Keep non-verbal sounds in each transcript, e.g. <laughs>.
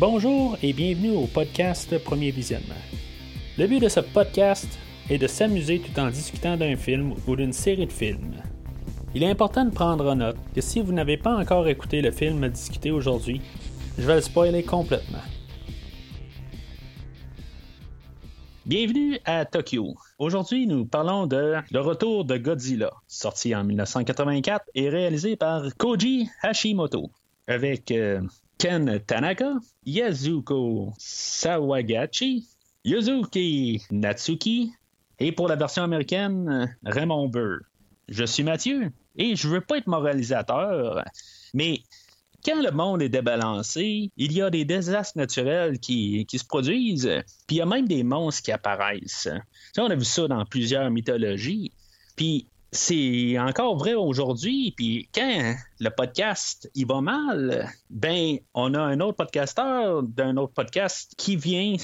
Bonjour et bienvenue au podcast Premier Visionnement. Le but de ce podcast est de s'amuser tout en discutant d'un film ou d'une série de films. Il est important de prendre en note que si vous n'avez pas encore écouté le film à discuter aujourd'hui, je vais le spoiler complètement. Bienvenue à Tokyo. Aujourd'hui, nous parlons de Le retour de Godzilla, sorti en 1984 et réalisé par Koji Hashimoto, avec euh, Ken Tanaka, Yazuko Sawagachi, Yuzuki Natsuki et pour la version américaine, Raymond Burr. Je suis Mathieu et je veux pas être moralisateur, mais quand le monde est débalancé, il y a des désastres naturels qui, se produisent, puis il y a même des monstres qui apparaissent. on a vu ça dans plusieurs mythologies. Puis c'est encore vrai aujourd'hui. Puis quand le podcast il va mal, ben on a un autre podcasteur d'un autre podcast qui vient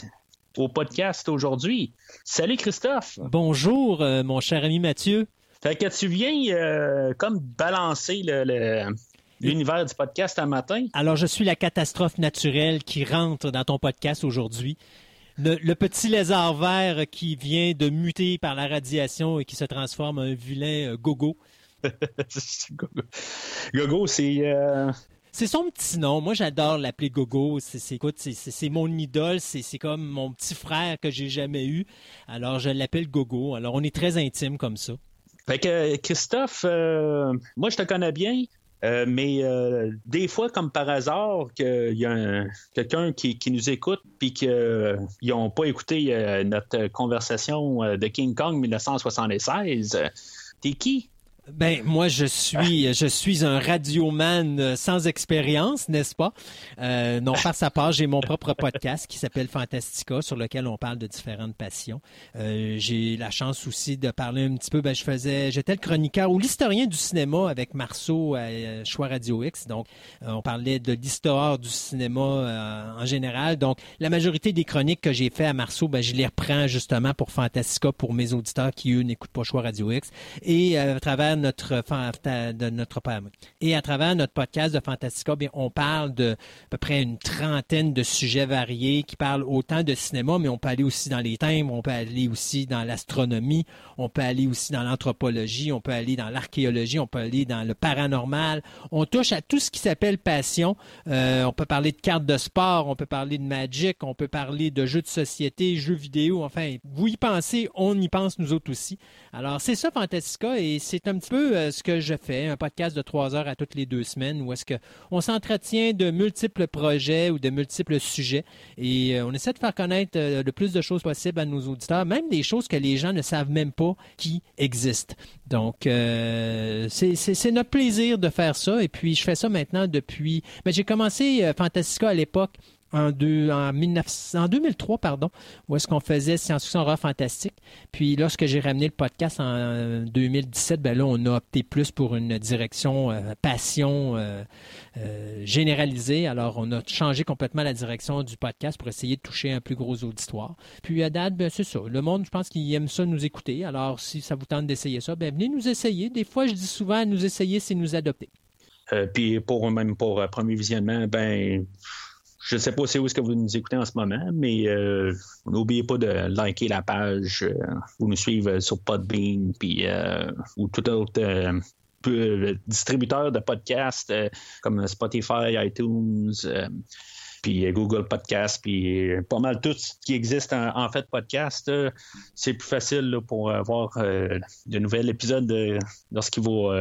au podcast aujourd'hui. Salut Christophe. Bonjour euh, mon cher ami Mathieu. Fait que tu viens euh, comme balancer l'univers du podcast un matin? Alors, je suis la catastrophe naturelle qui rentre dans ton podcast aujourd'hui le, petit lézard vert qui vient de muter par la radiation et qui se transforme en un vilain euh, gogo. <laughs> gogo, c'est. Euh, c'est son petit nom. Moi, j'adore l'appeler Gogo. C'est, mon idole. C'est, comme mon petit frère que j'ai jamais eu. Alors, je l'appelle Gogo. Alors, on est très intime comme ça. Fait que, Christophe, euh, moi, je te connais bien. Euh, mais euh, des fois, comme par hasard, qu'il y a quelqu'un qui, nous écoute puis qu'ils n'ont pas écouté euh, notre conversation de King Kong 1976, t'es qui? Ben moi je suis <laughs> je suis un radioman euh, sans expérience, n'est-ce pas? Euh, Non par sa part, j'ai mon propre podcast qui s'appelle Fantastica sur lequel on parle de différentes passions. Euh, j'ai la chance aussi de parler un petit peu. Ben je faisais j'étais le chroniqueur ou l'historien du cinéma avec Marceau à Choix Radio X. Donc on parlait de l'histoire du cinéma en général. Donc la majorité des chroniques que j'ai fait à Marceau, ben je les reprends justement pour Fantastica pour mes auditeurs qui eux n'écoutent pas Choix Radio X et à travers notre de notre et à travers notre podcast de Fantastica, bien, on parle de à peu près une trentaine de sujets variés qui parlent autant de cinéma, mais on peut aller aussi dans les thèmes, on peut aller aussi dans l'astronomie, on peut aller aussi dans l'anthropologie, on peut aller dans l'archéologie, on peut aller dans le paranormal. On touche à tout ce qui s'appelle passion. Euh, on peut parler de cartes de sport, on peut parler de magic, on peut parler de jeux de société, jeux vidéo. Enfin, vous y pensez, on y pense nous autres aussi. Alors, c'est ça Fantastica et c'est un petit peu euh, ce que je fais, un podcast de trois heures à toutes les deux semaines où est-ce qu'on s'entretient de multiples projets ou de multiples sujets et euh, on essaie de faire connaître euh, le plus de choses possible à nos auditeurs, même des choses que les gens ne savent même pas qui existent. Donc, c'est notre plaisir de faire ça et puis je fais ça maintenant depuis... Mais j'ai commencé Fantastica à l'époque en, en, 2003, pardon, où est-ce qu'on faisait science-fiction horreur fantastique. Puis lorsque j'ai ramené le podcast en 2017, ben là, on a opté plus pour une direction euh, passion euh, euh, généralisée. Alors, on a changé complètement la direction du podcast pour essayer de toucher un plus gros auditoire. Puis à date, ben, c'est ça. Le monde, je pense qu'il aime ça nous écouter. Alors, si ça vous tente d'essayer ça, ben, venez nous essayer. Des fois, je dis souvent, nous essayer, c'est nous adopter. puis pour même pour premier visionnement, ben je ne sais pas c'est où est-ce que vous nous écoutez en ce moment, mais euh, n'oubliez pas de liker la page euh, ou nous suivre sur Podbean puis, euh, ou tout autre distributeur de podcasts comme Spotify, iTunes puis Google Podcast, puis pas mal tout ce qui existe en, fait podcast, c'est plus facile pour avoir de nouveaux épisodes lorsqu'ils vont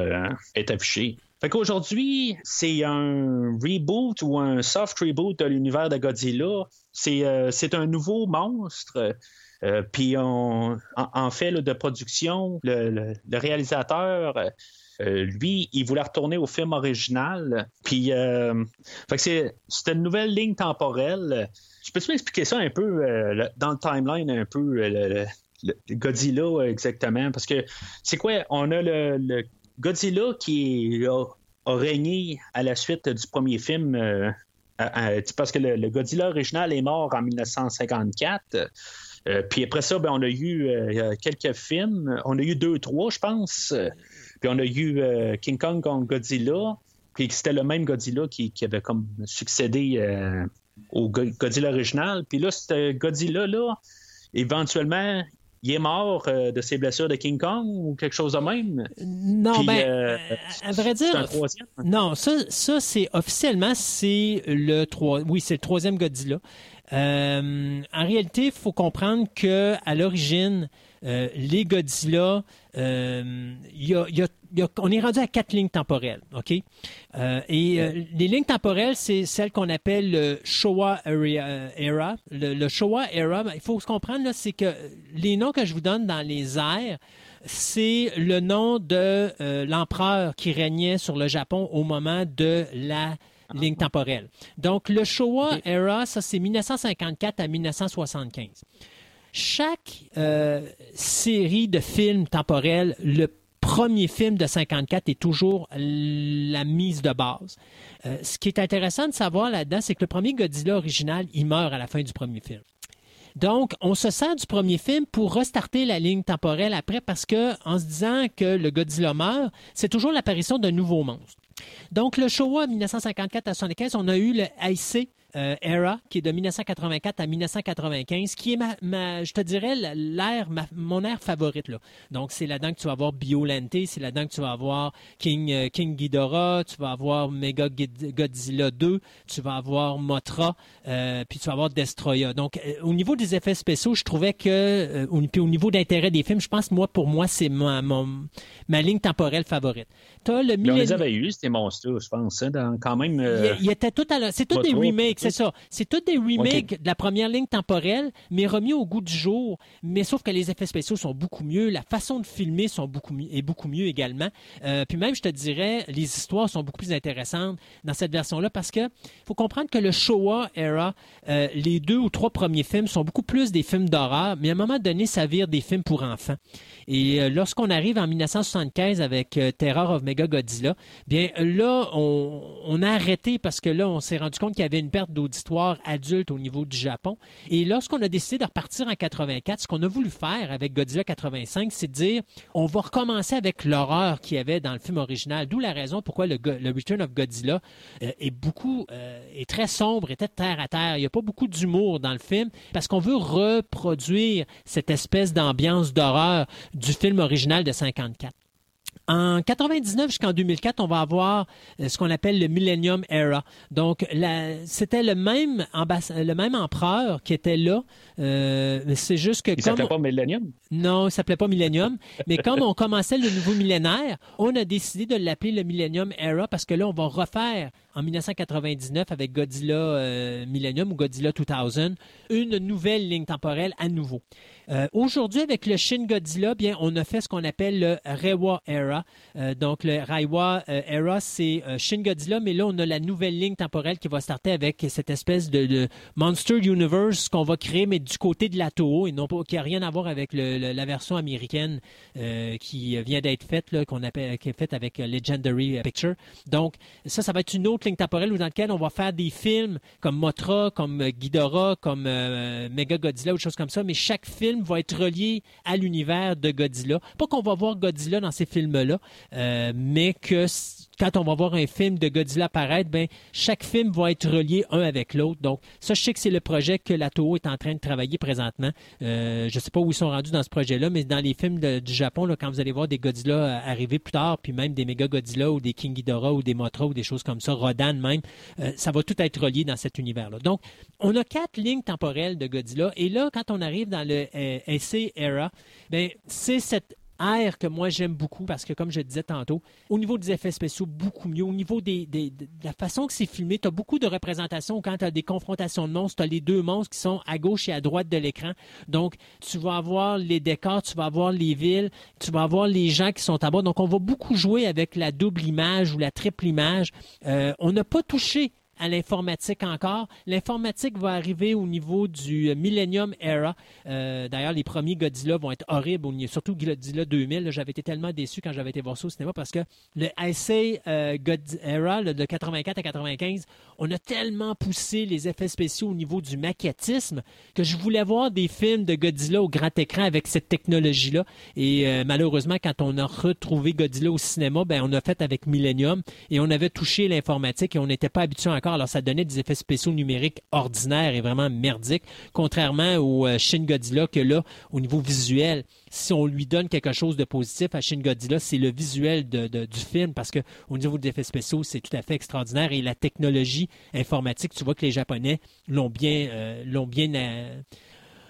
être affichés. Fait qu'aujourd'hui, c'est un reboot ou un soft reboot de l'univers de Godzilla. C'est, euh, un nouveau monstre. Euh, puis en, fait de production, le, réalisateur, euh, lui, il voulait retourner au film original. Puis fait que c'est, une nouvelle ligne temporelle. Je peux-tu m'expliquer ça un peu dans le timeline, un peu le, Godzilla exactement? Parce que c'est quoi? On a le Godzilla qui a, régné à la suite du premier film. Euh, parce que le, Godzilla original est mort en 1954. Euh, puis après ça, ben, on a eu euh, quelques films. On a eu deux, trois, je pense. Puis on a eu King Kong contre Godzilla. Puis c'était le même Godzilla qui, avait comme succédé au Godzilla original. Puis là, ce Godzilla-là, éventuellement, il est mort euh, de ses blessures de King Kong ou quelque chose de même? Non, ben, euh, à vrai dire. Un troisième. Non, ça, ça c'est officiellement, c'est le trois. Oui, c'est le troisième Godzilla. Euh, en réalité, il faut comprendre que à l'origine, les Godzilla, il y a, y a on est rendu à quatre lignes temporelles, OK? Euh, et euh, les lignes temporelles, c'est celles qu'on appelle le Showa euh, Era. Le, Showa Era, ben, il faut se comprendre, c'est que les noms que je vous donne dans les airs, c'est le nom de l'empereur qui régnait sur le Japon au moment de la ligne temporelle. Donc, le Showa Era, ça, c'est 1954 à 1975 chaque série de films temporels, le premier film de 54 est toujours la mise de base. Euh, ce qui est intéressant de savoir là-dedans, c'est que le premier Godzilla original, il meurt à la fin du premier film. Donc, on se sert du premier film pour restarter la ligne temporelle après parce que, en se disant que le Godzilla meurt, c'est toujours l'apparition d'un nouveau monstre. Donc, le Showa 1954 à 75, on a eu le IC euh, Era, qui est de 1984 à 1995, qui est, ma, je te dirais, l'air, mon air favorite. Là. Donc, c'est là-dedans que tu vas avoir Biolente, c'est là-dedans que tu vas avoir King, euh, King Ghidorah, tu vas avoir Mega Godzilla 2, tu vas avoir Motra, euh, puis tu vas avoir Destroya. Donc, au niveau des effets spéciaux, je trouvais que, puis au niveau d'intérêt des films, je pense, moi, pour moi, c'est ma, ma ligne temporelle favorite. le On les avait eu, ces monstres je pense, hein, quand même. Il, était tout à C'est tous des remakes c'est ça. C'est tous des remakes de la première ligne temporelle, mais remis au goût du jour. Mais sauf que les effets spéciaux sont beaucoup mieux, la façon de filmer sont beaucoup est beaucoup mieux également. Euh, puis même, je te dirais, les histoires sont beaucoup plus intéressantes dans cette version-là parce que faut comprendre que le Showa era, euh, les deux ou trois premiers films sont beaucoup plus des films d'horreur, mais à un moment donné, ça vire des films pour enfants. Et euh, lorsqu'on arrive en 1975 avec Terror of Mega Godzilla, bien là, on, on a arrêté parce que là, on s'est rendu compte qu'il y avait une perte d'auditoire adulte au niveau du Japon. Et lorsqu'on a décidé de repartir en 84, ce qu'on a voulu faire avec Godzilla 85, c'est dire on va recommencer avec l'horreur qu'il y avait dans le film original. D'où la raison pourquoi le, Return of Godzilla euh, est beaucoup, euh, est très sombre, était terre à terre. Il n'y a pas beaucoup d'humour dans le film parce qu'on veut reproduire cette espèce d'ambiance d'horreur du film original de 54. En 99 jusqu'en 2004, on va avoir euh, ce qu'on appelle le Millennium Era. Donc, c'était le même, le même empereur qui était là. Euh, c'est juste que. Il ne s'appelait pas Millennium? Non, il s'appelait pas Millennium. mais comme on commençait le nouveau millénaire, on a décidé de l'appeler le Millennium Era parce que là, on va refaire en 1999 avec Godzilla euh, Millennium ou Godzilla 2000 une nouvelle ligne temporelle à nouveau. Euh, aujourd'hui, avec le Shin Godzilla, bien, on a fait ce qu'on appelle le Reiwa Era. Euh, donc, le Reiwa Era, c'est Shin Godzilla, mais là, on a la nouvelle ligne temporelle qui va starter avec cette espèce de, Monster Universe qu'on va créer, mais du côté de la Toho, et non pas, qui n'a rien à voir avec la version américaine qui vient d'être faite, qu'on appelle, qui est faite avec Legendary Picture. Donc, ça, ça va être une autre ligne temporelle dans laquelle on va faire des films comme Motra, comme Ghidorah, comme Mega Godzilla ou des choses comme ça, mais chaque film va être relié à l'univers de Godzilla. Pas qu'on va voir Godzilla dans ces films-là, euh, mais que quand on va voir un film de Godzilla apparaître, ben, chaque film va être relié un avec l'autre. Donc, ça, je sais que c'est le projet que la Toho est en train de travailler présentement. Euh, je ne sais pas où ils sont rendus dans ce projet-là, mais dans les films du Japon, quand vous allez voir des Godzilla euh, arriver plus tard, puis même des méga Godzilla ou des King Ghidorah ou des Mothra ou des choses comme ça, Rodan même, ça va tout être relié dans cet univers-là. Donc, on a quatre lignes temporelles de Godzilla. Et là, quand on arrive dans le essai Era, ben, c'est cette ère que moi j'aime beaucoup parce que, comme je disais tantôt, au niveau des effets spéciaux, beaucoup mieux. Au niveau des, de la façon que c'est filmé, tu as beaucoup de représentations quand tu as des confrontations de monstres. Tu as les deux monstres qui sont à gauche et à droite de l'écran. Donc, tu vas avoir les décors, tu vas avoir les villes, tu vas avoir les gens qui sont à bas. Donc, on va beaucoup jouer avec la double image ou la triple image. Euh, on n'a pas touché à l'informatique encore. L'informatique va arriver au niveau du Millennium Era. Euh, d'ailleurs, les premiers Godzilla vont être horribles, surtout Godzilla 2000. J'avais été tellement déçu quand j'avais été voir ça au cinéma parce que le essai euh, Era de 84 à 95, on a tellement poussé les effets spéciaux au niveau du maquettisme que je voulais voir des films de Godzilla au grand écran avec cette technologie-là. Et euh, malheureusement, quand on a retrouvé Godzilla au cinéma, ben, on a fait avec Millennium et on avait touché l'informatique et on n'était pas habitué encore Alors, ça donnait des effets spéciaux numériques ordinaires et vraiment merdiques, contrairement au euh, Shin Godzilla que là, au niveau visuel, si on lui donne quelque chose de positif à Shin Godzilla, c'est le visuel du film parce que au niveau des effets spéciaux, c'est tout à fait extraordinaire et la technologie informatique, tu vois que les Japonais l'ont bien, euh, l'ont bien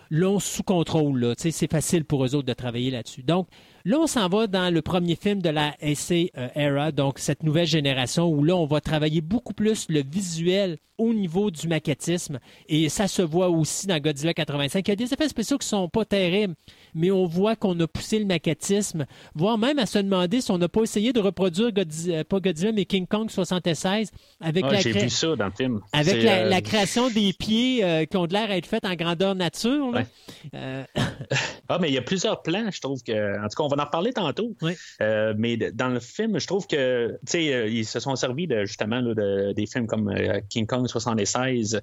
l'ont sous contrôle. C'est facile pour eux autres de travailler là-dessus. Donc, Là, on s'en va dans le premier film de la AC euh, Era, donc cette nouvelle génération où là, on va travailler beaucoup plus le visuel au niveau du maquettisme. Et ça se voit aussi dans Godzilla 85. Il y a des effets spéciaux qui sont pas terribles, mais on voit qu'on a poussé le maquettisme, voire même à se demander si on n'a pas essayé de reproduire Godzilla, euh, pas Godzilla, mais King Kong 76 avec la, vu ça dans le film. Avec la, euh, création des pieds qui ont l'air à être faits en grandeur nature. <laughs> ah, mais il y a plusieurs plans, je trouve que. En tout cas, on va en reparler tantôt. Euh, mais dans le film, je trouve que, tu sais, euh, ils se sont servis de, justement de, des films comme euh, King Kong 76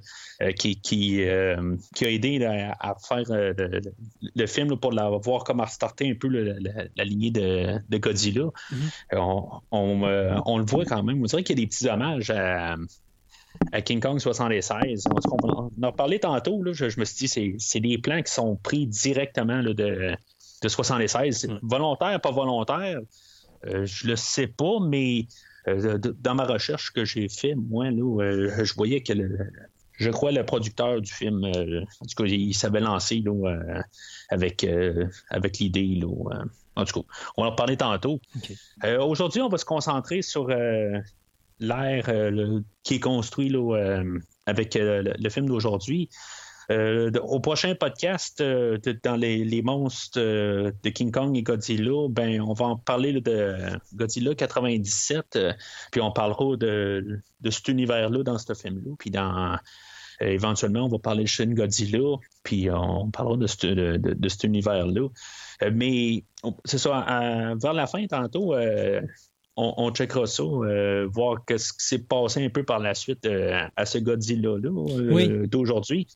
qui, qui, qui, a aidé à, faire le, film pour voir comment restarter un peu la, lignée de, Godzilla. Mm-hmm. on, le voit quand même. On dirait qu'il y a des petits hommages à King Kong 76. On, en a parlé tantôt. je, me suis dit, c'est des plans qui sont pris directement de, de 76. Volontaire, pas volontaire, euh, je le sais pas, mais euh, dans ma recherche que j'ai fait, moi, là, euh, je voyais que je crois le producteur du film, en tout cas, il s'avait lancé là, avec, avec l'idée. en tout cas, on en parlait tantôt. Aujourd'hui, on va se concentrer sur l'ère qui est construit là, avec le, film d'aujourd'hui. Euh, au prochain podcast, euh, dans les, monstres euh, de King Kong et Godzilla, ben, on va en parler de Godzilla 97, puis on parlera de, cet univers-là dans ce film-là, puis dans éventuellement, on va parler de Shin Godzilla, puis on parlera de, cet univers-là. mais c'est ça, vers la fin, tantôt, on, checkera ça, voir ce qui s'est passé un peu par la suite à ce Godzilla-là d'aujourd'hui.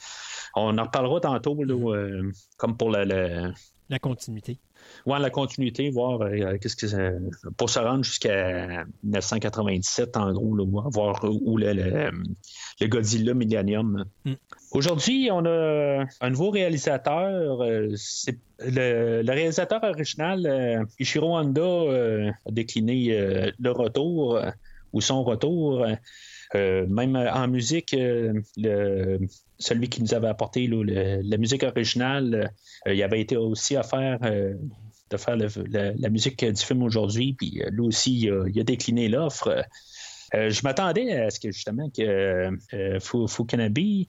On en reparlera tantôt, euh, comme pour la, la... continuité. Oui, la continuité, voir euh, qu'est-ce que pour se rendre jusqu'à 1997, en gros, voir où le, le, Godzilla Millennium. Mm. Aujourd'hui, on a un nouveau réalisateur. Euh, c'est le, réalisateur original, Ishiro Honda, a décliné le retour ou son retour. même en musique, le, celui qui nous avait apporté la musique originale, euh, il avait été aussi euh, de faire la musique du film aujourd'hui, puis euh, lui aussi, il a, décliné l'offre. je m'attendais à ce que justement que Fukanabe euh,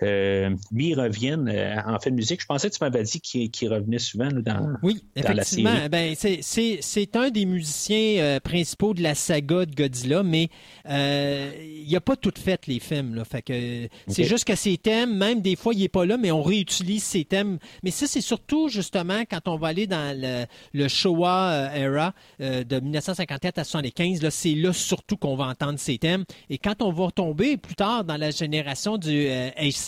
lui reviennent euh, en fait de musique. Je pensais que tu m'avais dit qu'il revenait souvent dans, oui, effectivement. la série. Ben, c'est un des musiciens euh, principaux de la saga de Godzilla, mais il n'a pas tout fait les films. Là, fait que c'est juste que ses thèmes, même des fois, il n'est pas là, mais on réutilise ses thèmes. Mais ça, c'est surtout justement quand on va aller dans le, le Showa era de 1954 à 1975, c'est là surtout qu'on va entendre ces thèmes. Et quand on va tomber plus tard dans la génération du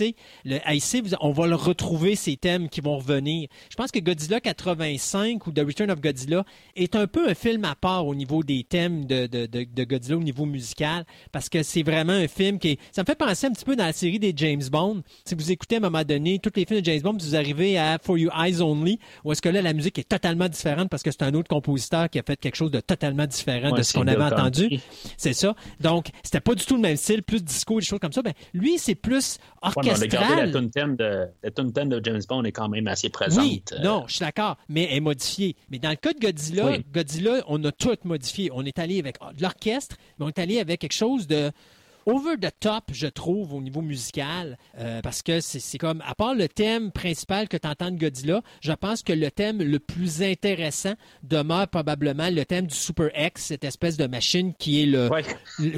AC le on va le retrouver, ces thèmes qui vont revenir. Je pense que Godzilla 85 ou The Return of Godzilla est un peu un film à part au niveau des thèmes de, de, Godzilla au niveau musical, parce que c'est vraiment un film qui Ça me fait penser un petit peu dans la série des James Bond. Si vous écoutez à un moment donné tous les films de James Bond, vous arrivez à For You Eyes Only, où est-ce que là, la musique est totalement différente parce que c'est un autre compositeur qui a fait quelque chose de totalement différent de ce qu'on avait entendu. C'est ça. Donc, c'était pas du tout le même style, plus disco, des choses comme ça. Ben, lui, c'est plus la tune thème de, de James Bond est quand même assez présente. Oui, euh. non, je suis d'accord, mais elle est modifiée. Mais dans le cas de Godzilla, Godzilla, on a tout modifié. On est allé avec l'orchestre, mais on est allé avec quelque chose de over the top, je trouve, au niveau musical, euh, parce que c'est comme, à part le thème principal que tu entends de Godzilla, je pense que le thème le plus intéressant demeure probablement le thème du Super X, cette espèce de machine qui est le,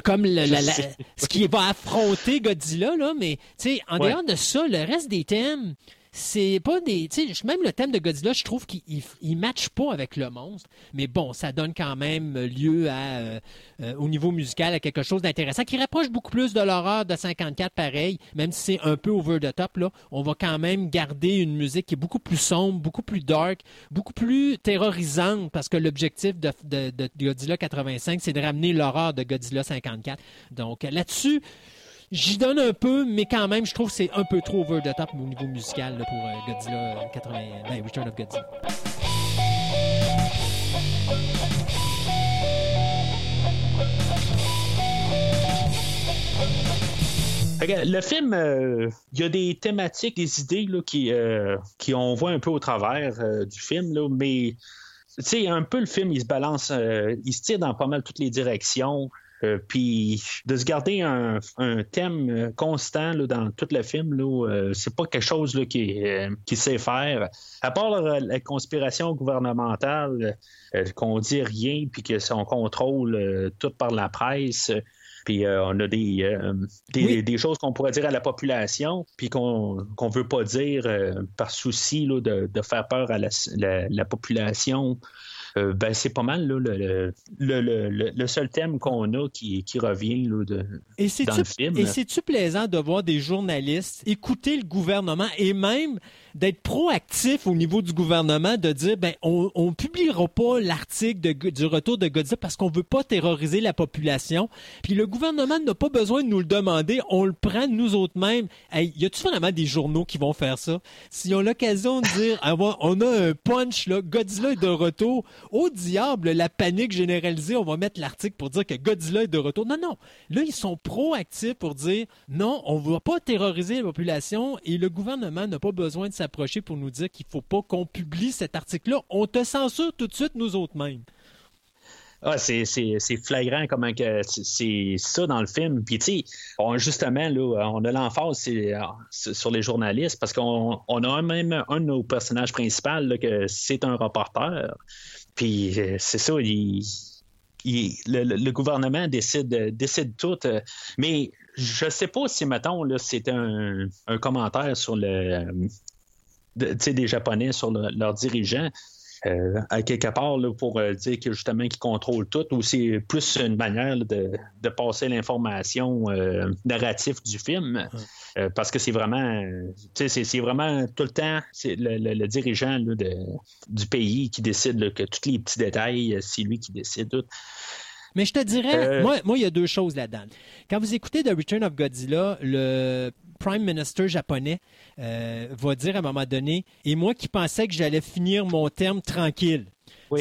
comme ce qui va affronter Godzilla, là, mais tu sais, en dehors de ça, le reste des thèmes, c'est pas des. Même le thème de Godzilla, je trouve qu'il ne matche pas avec le monstre. Mais bon, ça donne quand même lieu euh, euh, au niveau musical à quelque chose d'intéressant qui rapproche beaucoup plus de l'horreur de 54, pareil. Même si c'est un peu over the top, là, on va quand même garder une musique qui est beaucoup plus sombre, beaucoup plus dark, beaucoup plus terrorisante parce que l'objectif de, de Godzilla 85, c'est de ramener l'horreur de Godzilla 54. Donc là-dessus, J'y donne un peu, mais quand même, je trouve que c'est un peu trop over the top au niveau musical pour Godzilla 80, ben, Return of Godzilla. Le film, euh, il y a des thématiques, des idées là, qui, euh, qui on voit un peu au travers euh, du film, là, mais un peu le film, il se balance, il se tire dans pas mal toutes les directions. Puis de se garder un, thème constant dans tout le film, là, c'est pas quelque chose là, qui, qui sait faire. À part la conspiration gouvernementale, qu'on dit rien, puis que son contrôle tout par la presse. Puis euh, on a des, euh, des, choses qu'on pourrait dire à la population, puis qu'on ne veut pas dire euh, par souci de, faire peur à la population. Euh, ben, c'est pas mal le, le, seul thème qu'on a qui, revient là, de, dans le film. Et c'est-tu plaisant de voir des journalistes écouter le gouvernement et même d'être proactif au niveau du gouvernement, de dire ben on, ne publiera pas l'article du retour de Godzilla parce qu'on veut pas terroriser la population. Puis le gouvernement n'a pas besoin de nous le demander, on le prend nous autres mêmes. Hey, y a-tu vraiment des journaux qui vont faire ça? S'ils ont l'occasion de dire ah, on a un punch là, Godzilla est de retour, au diable, la panique généralisée, on va mettre l'article pour dire que Godzilla est de retour. Non, non. Là, ils sont proactifs pour dire non, on va pas terroriser la population et le gouvernement n'a pas besoin de s'approcher pour nous dire qu'il ne faut pas qu'on publie cet article-là. On te censure tout de suite, nous autres mêmes. Ah, c'est, flagrant comment que c'est ça dans le film. Puis, tu justement, là, on a l'emphase sur les journalistes parce qu'on a même un de nos personnages principaux que c'est un reporter. Puis euh, c'est ça, le, gouvernement décide, décide tout. Euh, mais je sais pas si, mettons, là, c'est un, commentaire sur le. Des Japonais sur leurs dirigeants. Euh, à quelque part pour euh, dire que justement qu'ils contrôlent tout, ou c'est plus une manière de, passer l'information euh, narrative du film, parce que c'est vraiment, c'est vraiment tout le temps le, dirigeant du pays qui décide que tous les petits détails, c'est lui qui décide tout. Mais je te dirais, moi, moi, il y a deux choses là-dedans. Quand vous écoutez The Return of Godzilla, le Prime Minister japonais euh, va dire à un moment donné, et moi qui pensais que j'allais finir mon terme tranquille.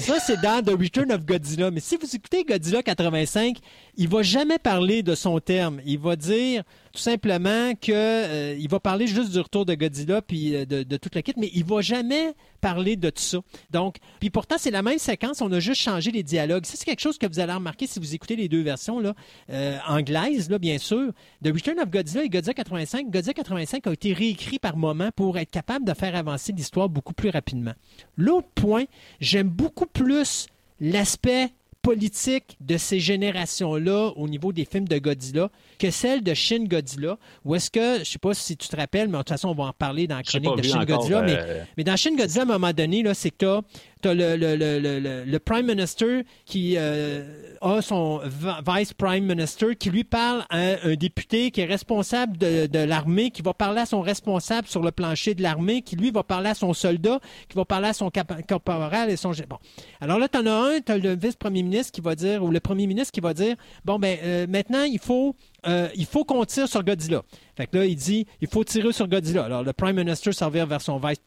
Ça, c'est dans The Return of Godzilla. Mais si vous écoutez Godzilla 85, il va jamais parler de son terme. Il va dire tout simplement que euh, il va parler juste du retour de Godzilla puis euh, de, toute la kit, mais il va jamais parler de tout ça. Donc, puis pourtant c'est la même séquence, on a juste changé les dialogues. Ça c'est quelque chose que vous allez remarquer si vous écoutez les deux versions là, euh, anglaises là bien sûr. The Return of Godzilla et Godzilla 85, Godzilla 85 a été réécrit par moment pour être capable de faire avancer l'histoire beaucoup plus rapidement. L'autre point, j'aime beaucoup plus l'aspect politique de ces générations-là au niveau des films de Godzilla que celle de Shin Godzilla. Ou est-ce que, je sais pas si tu te rappelles, mais de toute façon, on va en parler dans la chronique de Shin Godzilla. Mais, euh, mais, dans Shin Godzilla, à un moment donné, c'est que tu as le, le, le, le, Prime Minister qui euh, a son Vice Prime Minister qui lui parle à un député qui est responsable de, de l'armée, qui va parler à son responsable sur le plancher de l'armée, qui lui va parler à son soldat, qui va parler à son caporal et son... Bon. Alors là, tu en as un, tu as le vice-premier ministre qui va dire, ou le premier ministre qui va dire, bon, ben euh, maintenant, il faut euh, il faut qu'on tire sur Godzilla. Fait que là, il dit, il faut tirer sur Godzilla. Alors, le Prime Minister servir vers son Vice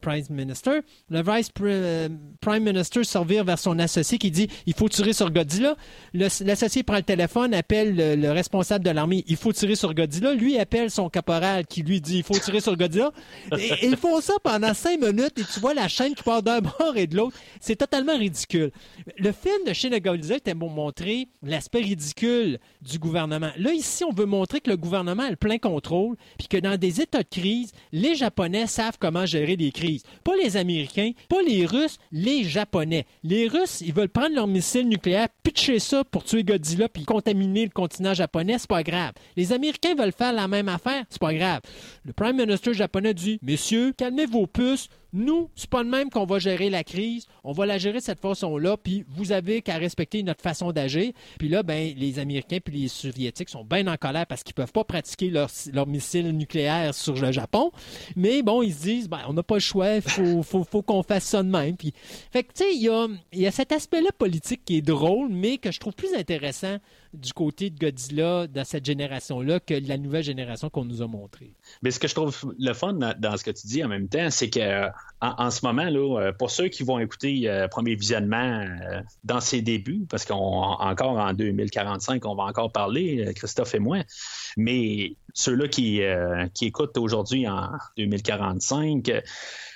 Prime Minister. Le Vice euh, Prime Minister servir vers son associé qui dit, il faut tirer sur Godzilla. L'associé prend le téléphone, appelle le, responsable de l'armée, il faut tirer sur Godzilla. Lui appelle son caporal qui lui dit, il faut tirer sur Godzilla. Ils font ça pendant cinq minutes et tu vois la chaîne qui part d'un <laughs> bord et de l'autre. C'est totalement ridicule. Le film de Shin Godzilla était pour montrer l'aspect ridicule du gouvernement. Là, ici, on veut montrer que le gouvernement a le plein contrôle, puis que dans des états de crise, les Japonais savent comment gérer des crises. Pas les Américains, pas les Russes, les Japonais. Les Russes, ils veulent prendre leurs missiles nucléaires, pitcher ça pour tuer Godzilla, puis contaminer le continent japonais, c'est pas grave. Les Américains veulent faire la même affaire, c'est pas grave. Le Prime Minister japonais dit, messieurs, calmez vos puces, nous, c'est pas de même qu'on va gérer la crise. On va la gérer de cette façon-là, puis vous avez qu'à respecter notre façon d'agir. Puis là, ben, les Américains puis les Soviétiques sont bien en colère parce qu'ils peuvent pas pratiquer leurs leur missiles nucléaires sur le Japon. Mais bon, ils se disent, ben, on n'a pas le choix, il faut, <laughs> faut, faut qu'on fasse ça de même. Puis, fait que, tu sais, il y a, y a cet aspect-là politique qui est drôle, mais que je trouve plus intéressant du côté de Godzilla dans cette génération-là que la nouvelle génération qu'on nous a montrée. Mais ce que je trouve le fun dans ce que tu dis en même temps, c'est que en, ce moment, là, euh, pour ceux qui vont écouter euh, Premier Visionnement euh, dans ses débuts, parce qu'encore en 2045, on va encore parler, Christophe et moi, mais ceux-là qui, qui écoutent aujourd'hui en 2045,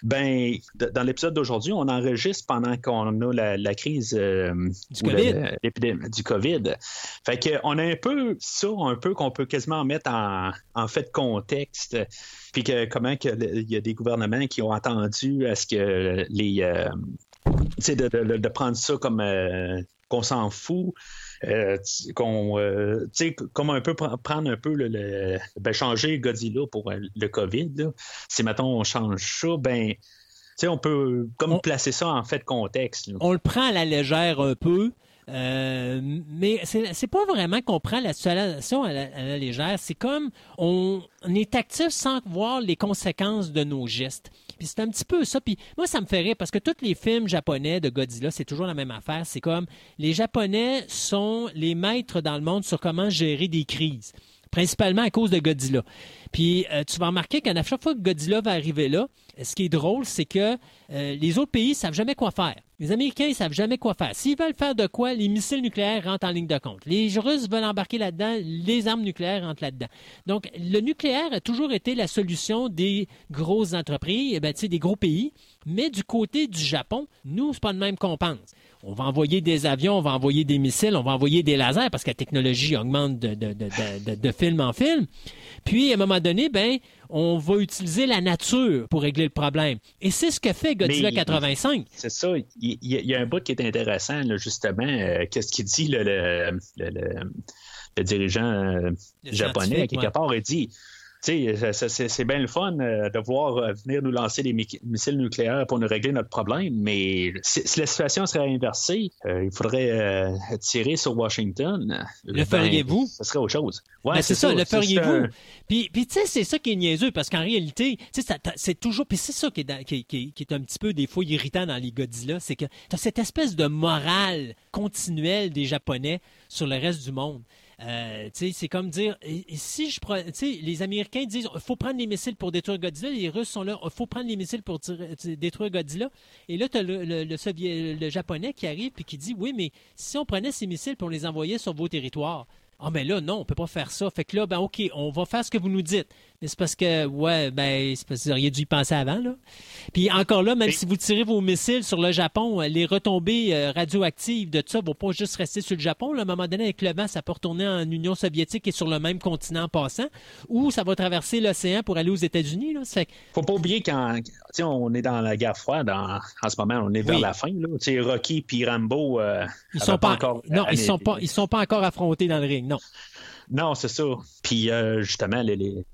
ben, dans l'épisode d'aujourd'hui, on enregistre pendant qu'on a la, crise du, COVID. du COVID. Fait qu'on a un peu ça, un peu qu'on peut quasiment mettre en, en fait contexte puis que comment il y a des gouvernements qui ont attendu à ce que les euh, de, de, prendre ça comme euh, qu'on s'en fout. Euh, qu'on euh, comme un peu prendre un peu le, ben, changer Godzilla pour le COVID si maintenant on change ça ben on peut comme placer ça en fait de contexte on le prend à la légère un peu euh, mais c'est pas vraiment qu'on prend la situation à la, légère. C'est comme on, est actif sans voir les conséquences de nos gestes. Puis c'est un petit peu ça. Puis moi, ça me fait rire parce que tous les films japonais de Godzilla, c'est toujours la même affaire. C'est comme les Japonais sont les maîtres dans le monde sur comment gérer des crises principalement à cause de Godzilla. Puis euh, tu vas remarquer qu'à chaque fois que Godzilla va arriver là, ce qui est drôle, c'est que euh, les autres pays savent jamais quoi faire. Les Américains, ils savent jamais quoi faire. S'ils veulent faire de quoi, les missiles nucléaires rentrent en ligne de compte. Les Russes veulent embarquer là-dedans, les armes nucléaires rentrent là-dedans. Donc, le nucléaire a toujours été la solution des grosses entreprises, eh ben, des gros pays. Mais du côté du Japon, nous, c'est pas le même qu'on pense. On va envoyer des avions, on va envoyer des missiles, on va envoyer des lasers parce que la technologie augmente de, de, de, de film en film. Puis, à un moment donné, ben, on va utiliser la nature pour régler le problème. Et c'est ce que fait Godzilla 85. C'est ça. Il, y a un bout qui est intéressant, justement. Euh, qu'est-ce qu'il dit, le, le, le, dirigeant euh, japonais, quelque part, il dit c'est bien le fun euh, de voir euh, venir nous lancer des missiles nucléaires pour nous régler notre problème, mais si, la situation serait inversée, euh, il faudrait tirer sur Washington. Le ben, feriez-vous? Ce serait autre chose. Ouais, ben, c'est ça, le feriez-vous? Puis, puis tu sais, c'est ça qui est niaiseux, parce qu'en réalité, c'est toujours, puis c'est ça qui est, qui, qui, est, un petit peu des fois irritant dans les Godzilla, c'est que tu as cette espèce de morale continuelle des Japonais sur le reste du monde. Euh, c'est comme dire, si je prends, les Américains disent, faut prendre les missiles pour détruire Godzilla, les Russes sont là, faut prendre les missiles pour détruire Godzilla. Et là, tu as le, le, le, Japonais qui arrive et qui dit, oui, mais si on prenait ces missiles pour les envoyer sur vos territoires, ah, mais là, non, on peut pas faire ça. Fait que là, ben, OK, on va faire ce que vous nous dites. Mais c'est parce que, ouais, ben, c'est parce que vous auriez dû y penser avant, là. Puis encore là, même si vous tirez vos missiles sur le Japon, euh, les retombées euh, radioactives de ça vont pas juste rester sur le Japon. à un moment donné, avec le vent, ça peut retourner en Union soviétique et sur le même continent en passant, ou ça va traverser l'océan pour aller aux États-Unis, là. Fait Faut pas oublier quand, on est dans la guerre froide en, ce moment, on est vers la fin, là. sais, Rocky puis Rambo, euh, ils sont pas, encore. Non, ils sont pas, ils sont pas encore affrontés dans le ring, non. Non, c'est ça. Puis justement, les, les,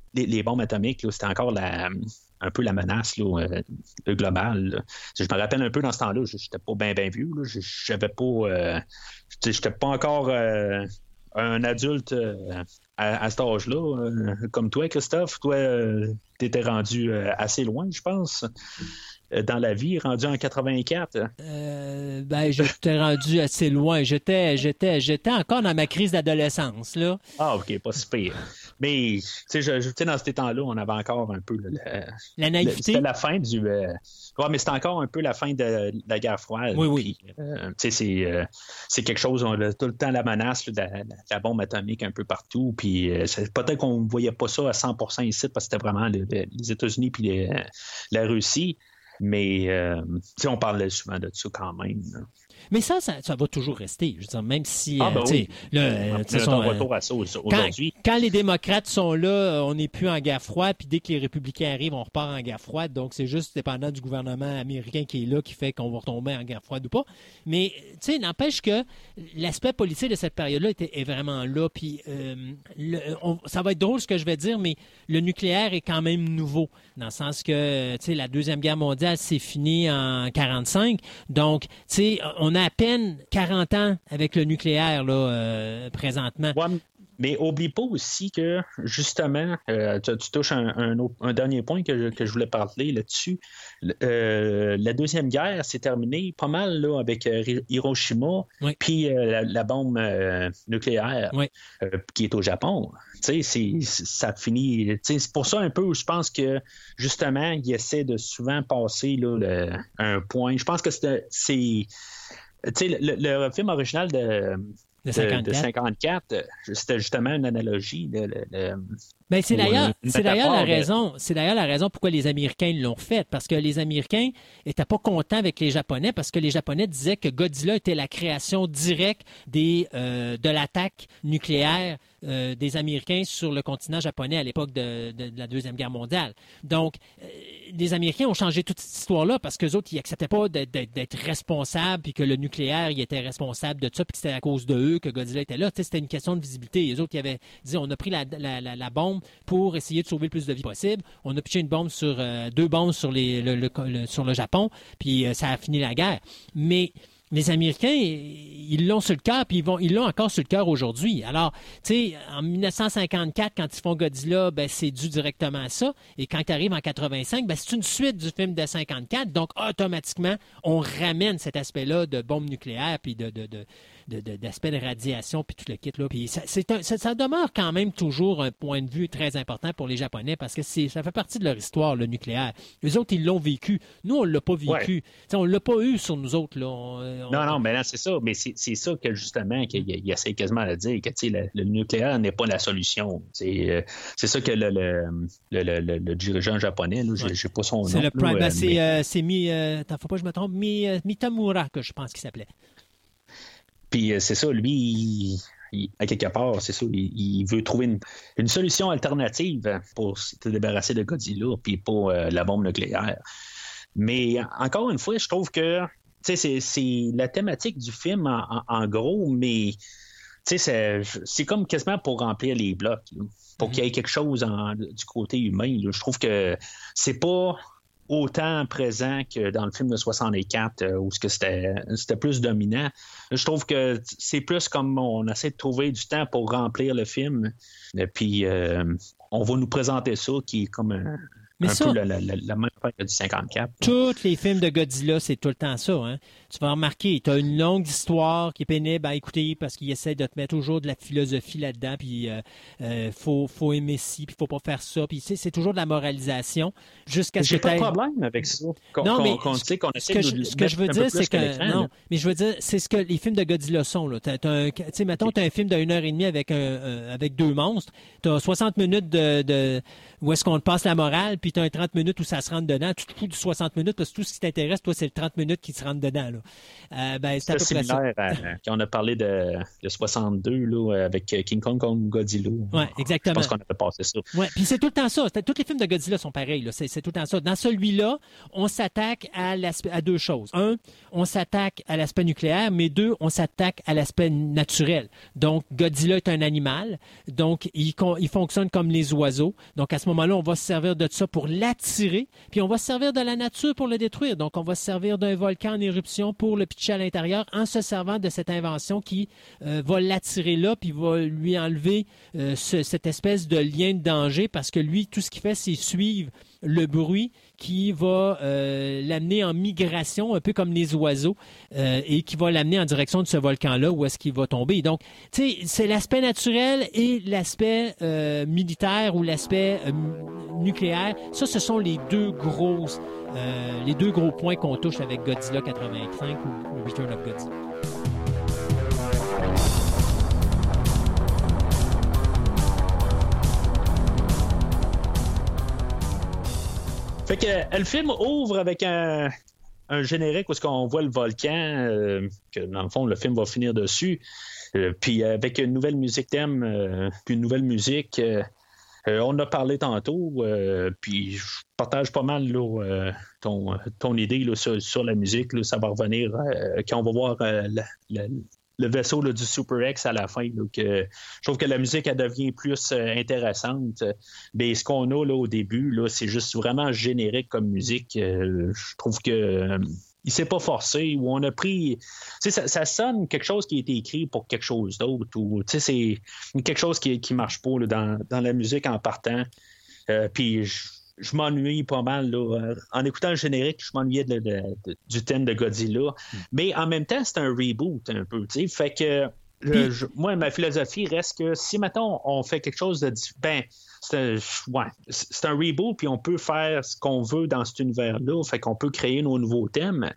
bombes atomiques, c'était encore un peu la menace euh, globale. Je me rappelle un peu dans ce temps-là, je n'étais pas bien bien vieux. Je n'avais pas. Euh, pas encore euh, un adulte à, cet âge-là. comme toi, Christophe, toi, tu étais rendu assez loin, je pense. Euh, dans la vie, rendu en 84? Euh, ben, j'étais rendu assez loin. J'étais, j'étais, j'étais encore dans ma crise d'adolescence, là. Ah, OK, pas si pire. Mais, tu sais, dans ces temps-là, on avait encore un peu la naïveté? C'était la fin du. Euh, ouais, mais c'était encore un peu la fin de, la guerre froide. Oui, oui. tu sais, c'est, quelque chose, on a tout le temps la menace de, la, bombe atomique un peu partout. Puis peut-être qu'on ne voyait pas ça à 100% ici parce que c'était vraiment les, États-Unis puis la Russie. Mais euh, on parlait souvent de ça quand même. Mais ça, ça, va toujours rester. Je veux dire, même si. Ah, ben oui. là, retour à ça aujourd'hui. Quand, quand, les démocrates sont là, on n'est plus en guerre froide, puis dès que les républicains arrivent, on repart en guerre froide. Donc, c'est juste dépendant du gouvernement américain qui est là qui fait qu'on va retomber en guerre froide ou pas. Mais, tu sais, n'empêche que l'aspect politique de cette période-là est vraiment là. Puis, ça va être drôle ce que je vais dire, mais le nucléaire est quand même nouveau, dans le sens que, tu sais, la Deuxième Guerre mondiale s'est finie en 45. Donc, tu sais, on a à peine 40 ans avec le nucléaire, là, euh, présentement. Mais oublie pas aussi que, justement, euh, tu, touches un, un, dernier point que je, voulais parler là-dessus. Euh, la Deuxième Guerre s'est terminée pas mal là, avec Hiroshima, puis la, bombe nucléaire qui est au Japon. Tu sais, ça finit. C'est pour ça un peu où je pense que, justement, il essaie de souvent passer là, un point. Je pense que c'est. Le, le, film original de, de 54. Euh, c'était justement une analogie. De, ben, c'est d'ailleurs, c'est d'ailleurs la raison, c'est d'ailleurs la raison pourquoi les Américains l'ont fait, parce que les Américains étaient pas contents avec les Japonais, parce que les Japonais disaient que Godzilla était la création directe des, euh, de l'attaque nucléaire euh, des Américains sur le continent japonais à l'époque de, la Deuxième Guerre mondiale. Donc, les Américains ont changé toute cette histoire-là parce qu'eux autres, ils n'acceptaient pas d'être responsables, puis que le nucléaire, il était responsable de ça, puis que c'était à cause de eux que Godzilla était là. C'était une question de visibilité. Les autres, ils avaient dit, on a pris la, la, bombe pour essayer de sauver le plus de vies possible. On a pitché une bombe sur, euh, deux bombes sur, le, Japon, puis euh, ça a fini la guerre. Mais les Américains, ils l'ont sur le cœur, puis ils vont, l'ont encore sur le cœur aujourd'hui. Alors, tu sais, en 1954, quand ils font Godzilla, ben, c'est dû directement à ça. Et quand ils arrivent en 85, ben, c'est une suite du film de 54. Donc, automatiquement, on ramène cet aspect-là de bombe nucléaire, puis de d'aspect de, radiation, puis tout le kit. Là. Puis ça, ça, demeure quand même toujours un point de vue très important pour les Japonais parce que ça fait partie de leur histoire, le nucléaire. Les autres, ils l'ont vécu. Nous, on ne l'a pas vécu. On ne l'a pas eu sur nous autres. Là. Non, non, mais c'est ça. Mais c'est ça que justement, qu'il essaie quasiment de dire, que le, le nucléaire n'est pas la solution. Euh, c'est ça que le, le, dirigeant japonais, je n'ai pas son nom. C'est le ben, c'est euh, Mi, euh, faut pas que je me trompe, Mi, Mitamura, que je pense qu'il s'appelait. Puis euh, c'est ça, lui, à quelque part, c'est ça, il, veut trouver une, solution alternative pour se débarrasser de Godzilla, puis pour euh, la bombe nucléaire. Mais encore une fois, je trouve que c'est la thématique du film en, gros, mais c'est comme quasiment pour remplir les blocs, pour qu'il y ait quelque chose du côté humain. Je trouve que c'est pas autant présent que dans le film de 64 euh, où c'était, c'était plus dominant. Je trouve que c'est plus comme on essaie de trouver du temps pour remplir le film. Et puis euh, on va nous présenter ça qui est comme un, mais ça, peu la, chose du 54. Tous les films de Godzilla, c'est tout le temps ça. Hein? Tu vas remarquer, tu as une longue histoire qui est pénible à écouter parce qu'il essaie de te mettre toujours de la philosophie là-dedans, puis il euh, euh, faut, faut aimer ci, puis faut pas faire ça, puis c'est toujours de la moralisation jusqu'à ce que J'ai pas de problème avec ça. non, mais ce, que, je, ce que je veux dire, c'est que non, mais je veux dire, c'est ce que les films de Godzilla sont. T'as, un, mettons, tu as un film d'une heure et demie avec, un, avec deux monstres, tu as 60 minutes de, de où est-ce qu'on te passe la morale, puis tu as un 30 minutes où ça se rentre dedans. Tu te fous du 60 minutes parce que tout ce qui t'intéresse, toi, c'est le 30 minutes qui se rentre dedans. Là. Euh, ben, c'est à, <laughs> quand on a parlé de, de 62 là, avec King Kong contre Godzilla. Oui, exactement. Je pense qu'on avait passé ça. Oui, puis c'est tout le temps ça. Tous les films de Godzilla sont pareils. C'est, tout le temps ça. Dans celui-là, on s'attaque à, à deux choses. Un, on s'attaque à l'aspect nucléaire, mais deux, on s'attaque à l'aspect naturel. Donc, Godzilla est un animal. Donc, il, il fonctionne comme les oiseaux. Donc, à ce moment-là, on va se servir de ça pour l'attirer, puis on va se servir de la nature pour le détruire. Donc, on va se servir d'un volcan en éruption pour le pitcher à l'intérieur en se servant de cette invention qui euh, va l'attirer là, puis va lui enlever euh, cette espèce de lien de danger parce que lui, tout ce qu'il fait, c'est suivre le bruit qui va euh, l'amener en migration, un peu comme les oiseaux, euh, et qui va l'amener en direction de ce volcan-là où est-ce qu'il va tomber. Donc, tu sais, c'est l'aspect naturel et l'aspect euh, militaire ou l'aspect nucléaire. Ça, ce sont les deux les deux gros points qu'on touche avec Godzilla 85 ou Return of Godzilla. Fait que le film ouvre avec un, un générique où on voit le volcan, que dans le fond, le film va finir dessus. puis avec une nouvelle musique thème, puis une nouvelle musique. on a parlé tantôt, puis je partage pas mal ton, ton, idée sur, la musique. ça va revenir quand on va voir la, le vaisseau du Super X à la fin. Donc, euh, je trouve que la musique, elle devient plus euh, intéressante. Mais ce qu'on a là, au début, là, c'est juste vraiment générique comme musique. Euh, je trouve que il s'est pas forcé ou on a pris. Ça, ça sonne quelque chose qui a été écrit pour quelque chose d'autre ou c'est quelque chose qui, qui marche pas dans, dans, la musique en partant. puis m'ennuie pas mal. Là. En écoutant le générique, je m'ennuyais du thème de Godzilla. Hmm. Mais en même temps, c'est un reboot un peu. Fait que moi, ma philosophie reste que si maintenant on fait quelque chose de ben, c'est un, reboot, puis on peut faire ce qu'on veut dans cet univers-là, fait qu'on peut créer nos nouveaux thèmes,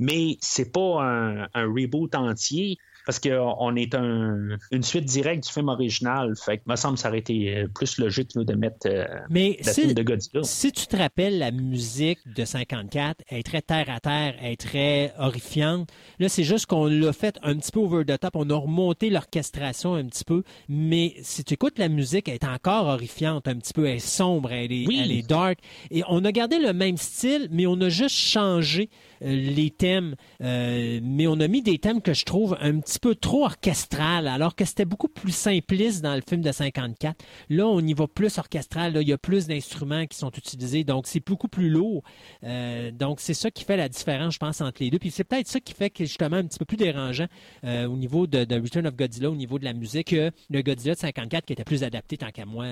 mais c'est pas un, un reboot entier parce qu'on est une suite directe du film original. Fait que, me semble, ça aurait été euh, plus logique de mettre euh, Mais la si, de Godzilla. Si tu te rappelles, la musique de 54 est très terre à terre, est très horrifiante. Là, c'est juste qu'on l'a fait un petit peu over the top. On a remonté l'orchestration un petit peu. Mais si tu écoutes la musique, elle est encore horrifiante un petit peu. Elle est sombre, elle est, elle est dark. Et on a gardé le même style, mais on a juste changé les thèmes, euh, mais on a mis des thèmes que je trouve un petit peu trop orchestral, alors que c'était beaucoup plus simpliste dans le film de 54. Là, on y va plus orchestral, il y a plus d'instruments qui sont utilisés, donc c'est beaucoup plus lourd. Euh, donc c'est ça qui fait la différence, je pense, entre les deux. Puis c'est peut-être ça qui fait que justement un petit peu plus dérangeant au niveau de, Return of Godzilla, au niveau de la musique, que le Godzilla de 54 qui était plus adapté tant qu'à moi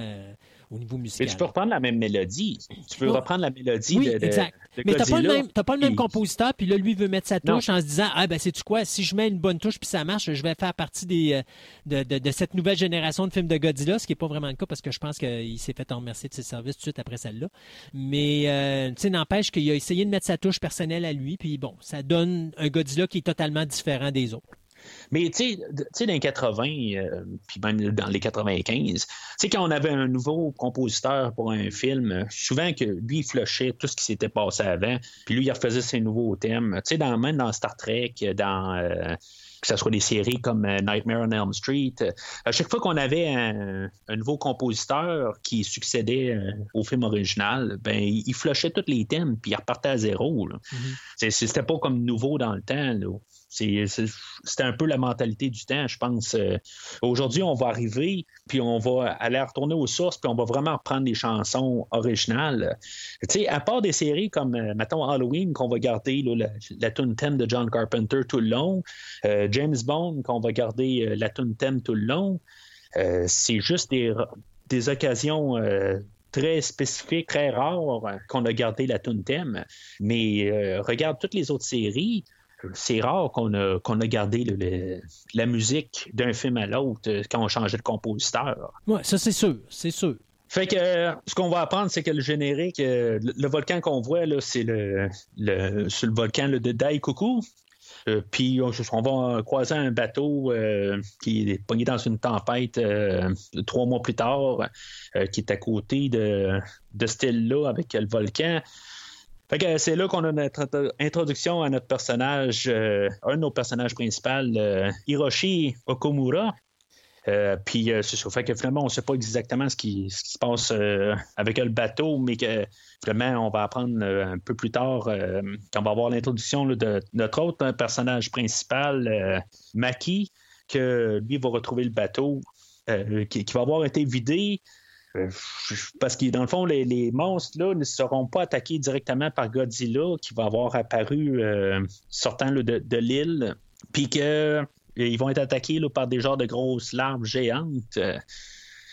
au niveau musical. Mais tu peux reprendre la même mélodie. Tu peux reprendre la mélodie oui, de, exact. Mais t'as pas le même, pas le même compositeur, puis là, lui veut mettre sa touche en se disant, ah ben, c'est-tu quoi, si je mets une bonne touche puis ça marche, je vais faire partie des, euh, de, de, cette nouvelle génération de films de Godzilla, ce qui n'est pas vraiment le cas parce que je pense qu'il s'est fait en remercier de ses services tout de suite après celle-là. Mais, euh, tu sais, n'empêche qu'il a essayé de mettre sa touche personnelle à lui, puis bon, ça donne un Godzilla qui est totalement différent des autres. Mais tu sais, dans les 80, euh, puis même dans les 95, tu sais, quand on avait un nouveau compositeur pour un film, souvent que lui, il flushait tout ce qui s'était passé avant, puis lui, il refaisait ses nouveaux thèmes. Tu sais, dans, même dans Star Trek, dans. Euh, que ce soit des séries comme euh, Nightmare on Elm Street. À chaque fois qu'on avait un, nouveau compositeur qui succédait au film original, ben il, flushait tous les thèmes puis il repartait à zéro. Mm-hmm. C'était pas comme nouveau dans le temps. Là. C'était un peu la mentalité du temps, je pense. Euh, aujourd'hui, on va arriver, puis on va aller retourner aux sources, puis on va vraiment reprendre les chansons originales. Tu sais, à part des séries comme, euh, mettons, Halloween, qu'on va garder la, la tune de John Carpenter tout le long, euh, James Bond, qu'on va garder la tune thème tout le long, c'est juste des, des occasions très spécifiques, très rares qu'on a gardé la tune thème. Mais regarde toutes les autres séries, c'est rare qu'on a, qu'on a gardé la musique d'un film à l'autre euh, quand on changeait de compositeur. Oui, ça c'est sûr, c'est sûr. Fait que euh, ce qu'on va apprendre, c'est que le générique, euh, le, volcan qu'on voit, là, c'est le, le, sur le volcan de Daikuku. puis on, va croiser un bateau qui est pogné dans une tempête trois mois plus tard, qui est à côté de, de ce là avec le volcan c'est là qu'on a notre introduction à notre personnage, euh, un de nos personnages principaux, euh, Hiroshi Okumura. Euh, puis c'est ça. Fait que finalement, on ne sait pas exactement ce qui, se passe avec le bateau, mais que vraiment, on va apprendre un peu plus tard, quand on va avoir l'introduction de notre autre personnage principal, Maki, que lui va retrouver le bateau qui, va avoir été vidé. Euh, parce que dans le fond, les, monstres-là ne seront pas attaqués directement par Godzilla qui va avoir apparu euh, sortant de, l'île, puis qu'ils euh, vont être attaqués par des genres de grosses larves géantes.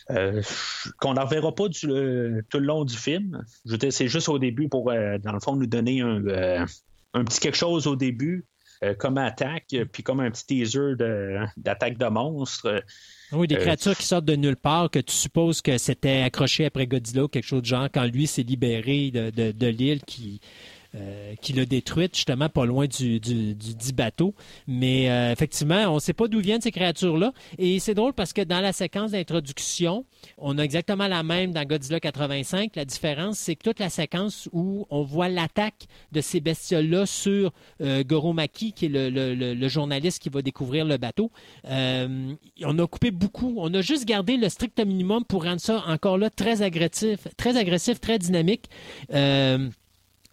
qu'on ne reverra pas tout le long du film. c'est juste au début pour, dans le fond, nous donner un, petit quelque chose au début comme attaque, puis comme un petit teaser d'attaque de monstres. Oui, des euh, créatures qui sortent de nulle part, que tu supposes que c'était accroché après Godzilla ou quelque chose de genre, quand lui s'est libéré de, de, l'île qui euh, qui l'a détruite, justement, pas loin du, du, du dit bateau. Mais euh, effectivement, on ne sait pas d'où viennent ces créatures-là. Et c'est drôle parce que dans la séquence d'introduction, on a exactement la même dans Godzilla 85. La différence, c'est que toute la séquence où on voit l'attaque de ces bestioles-là sur euh, Goromaki, qui est le, le, journaliste qui va découvrir le bateau, on a coupé beaucoup. On a juste gardé le strict minimum pour rendre ça encore là très agressif, très agressif, très dynamique.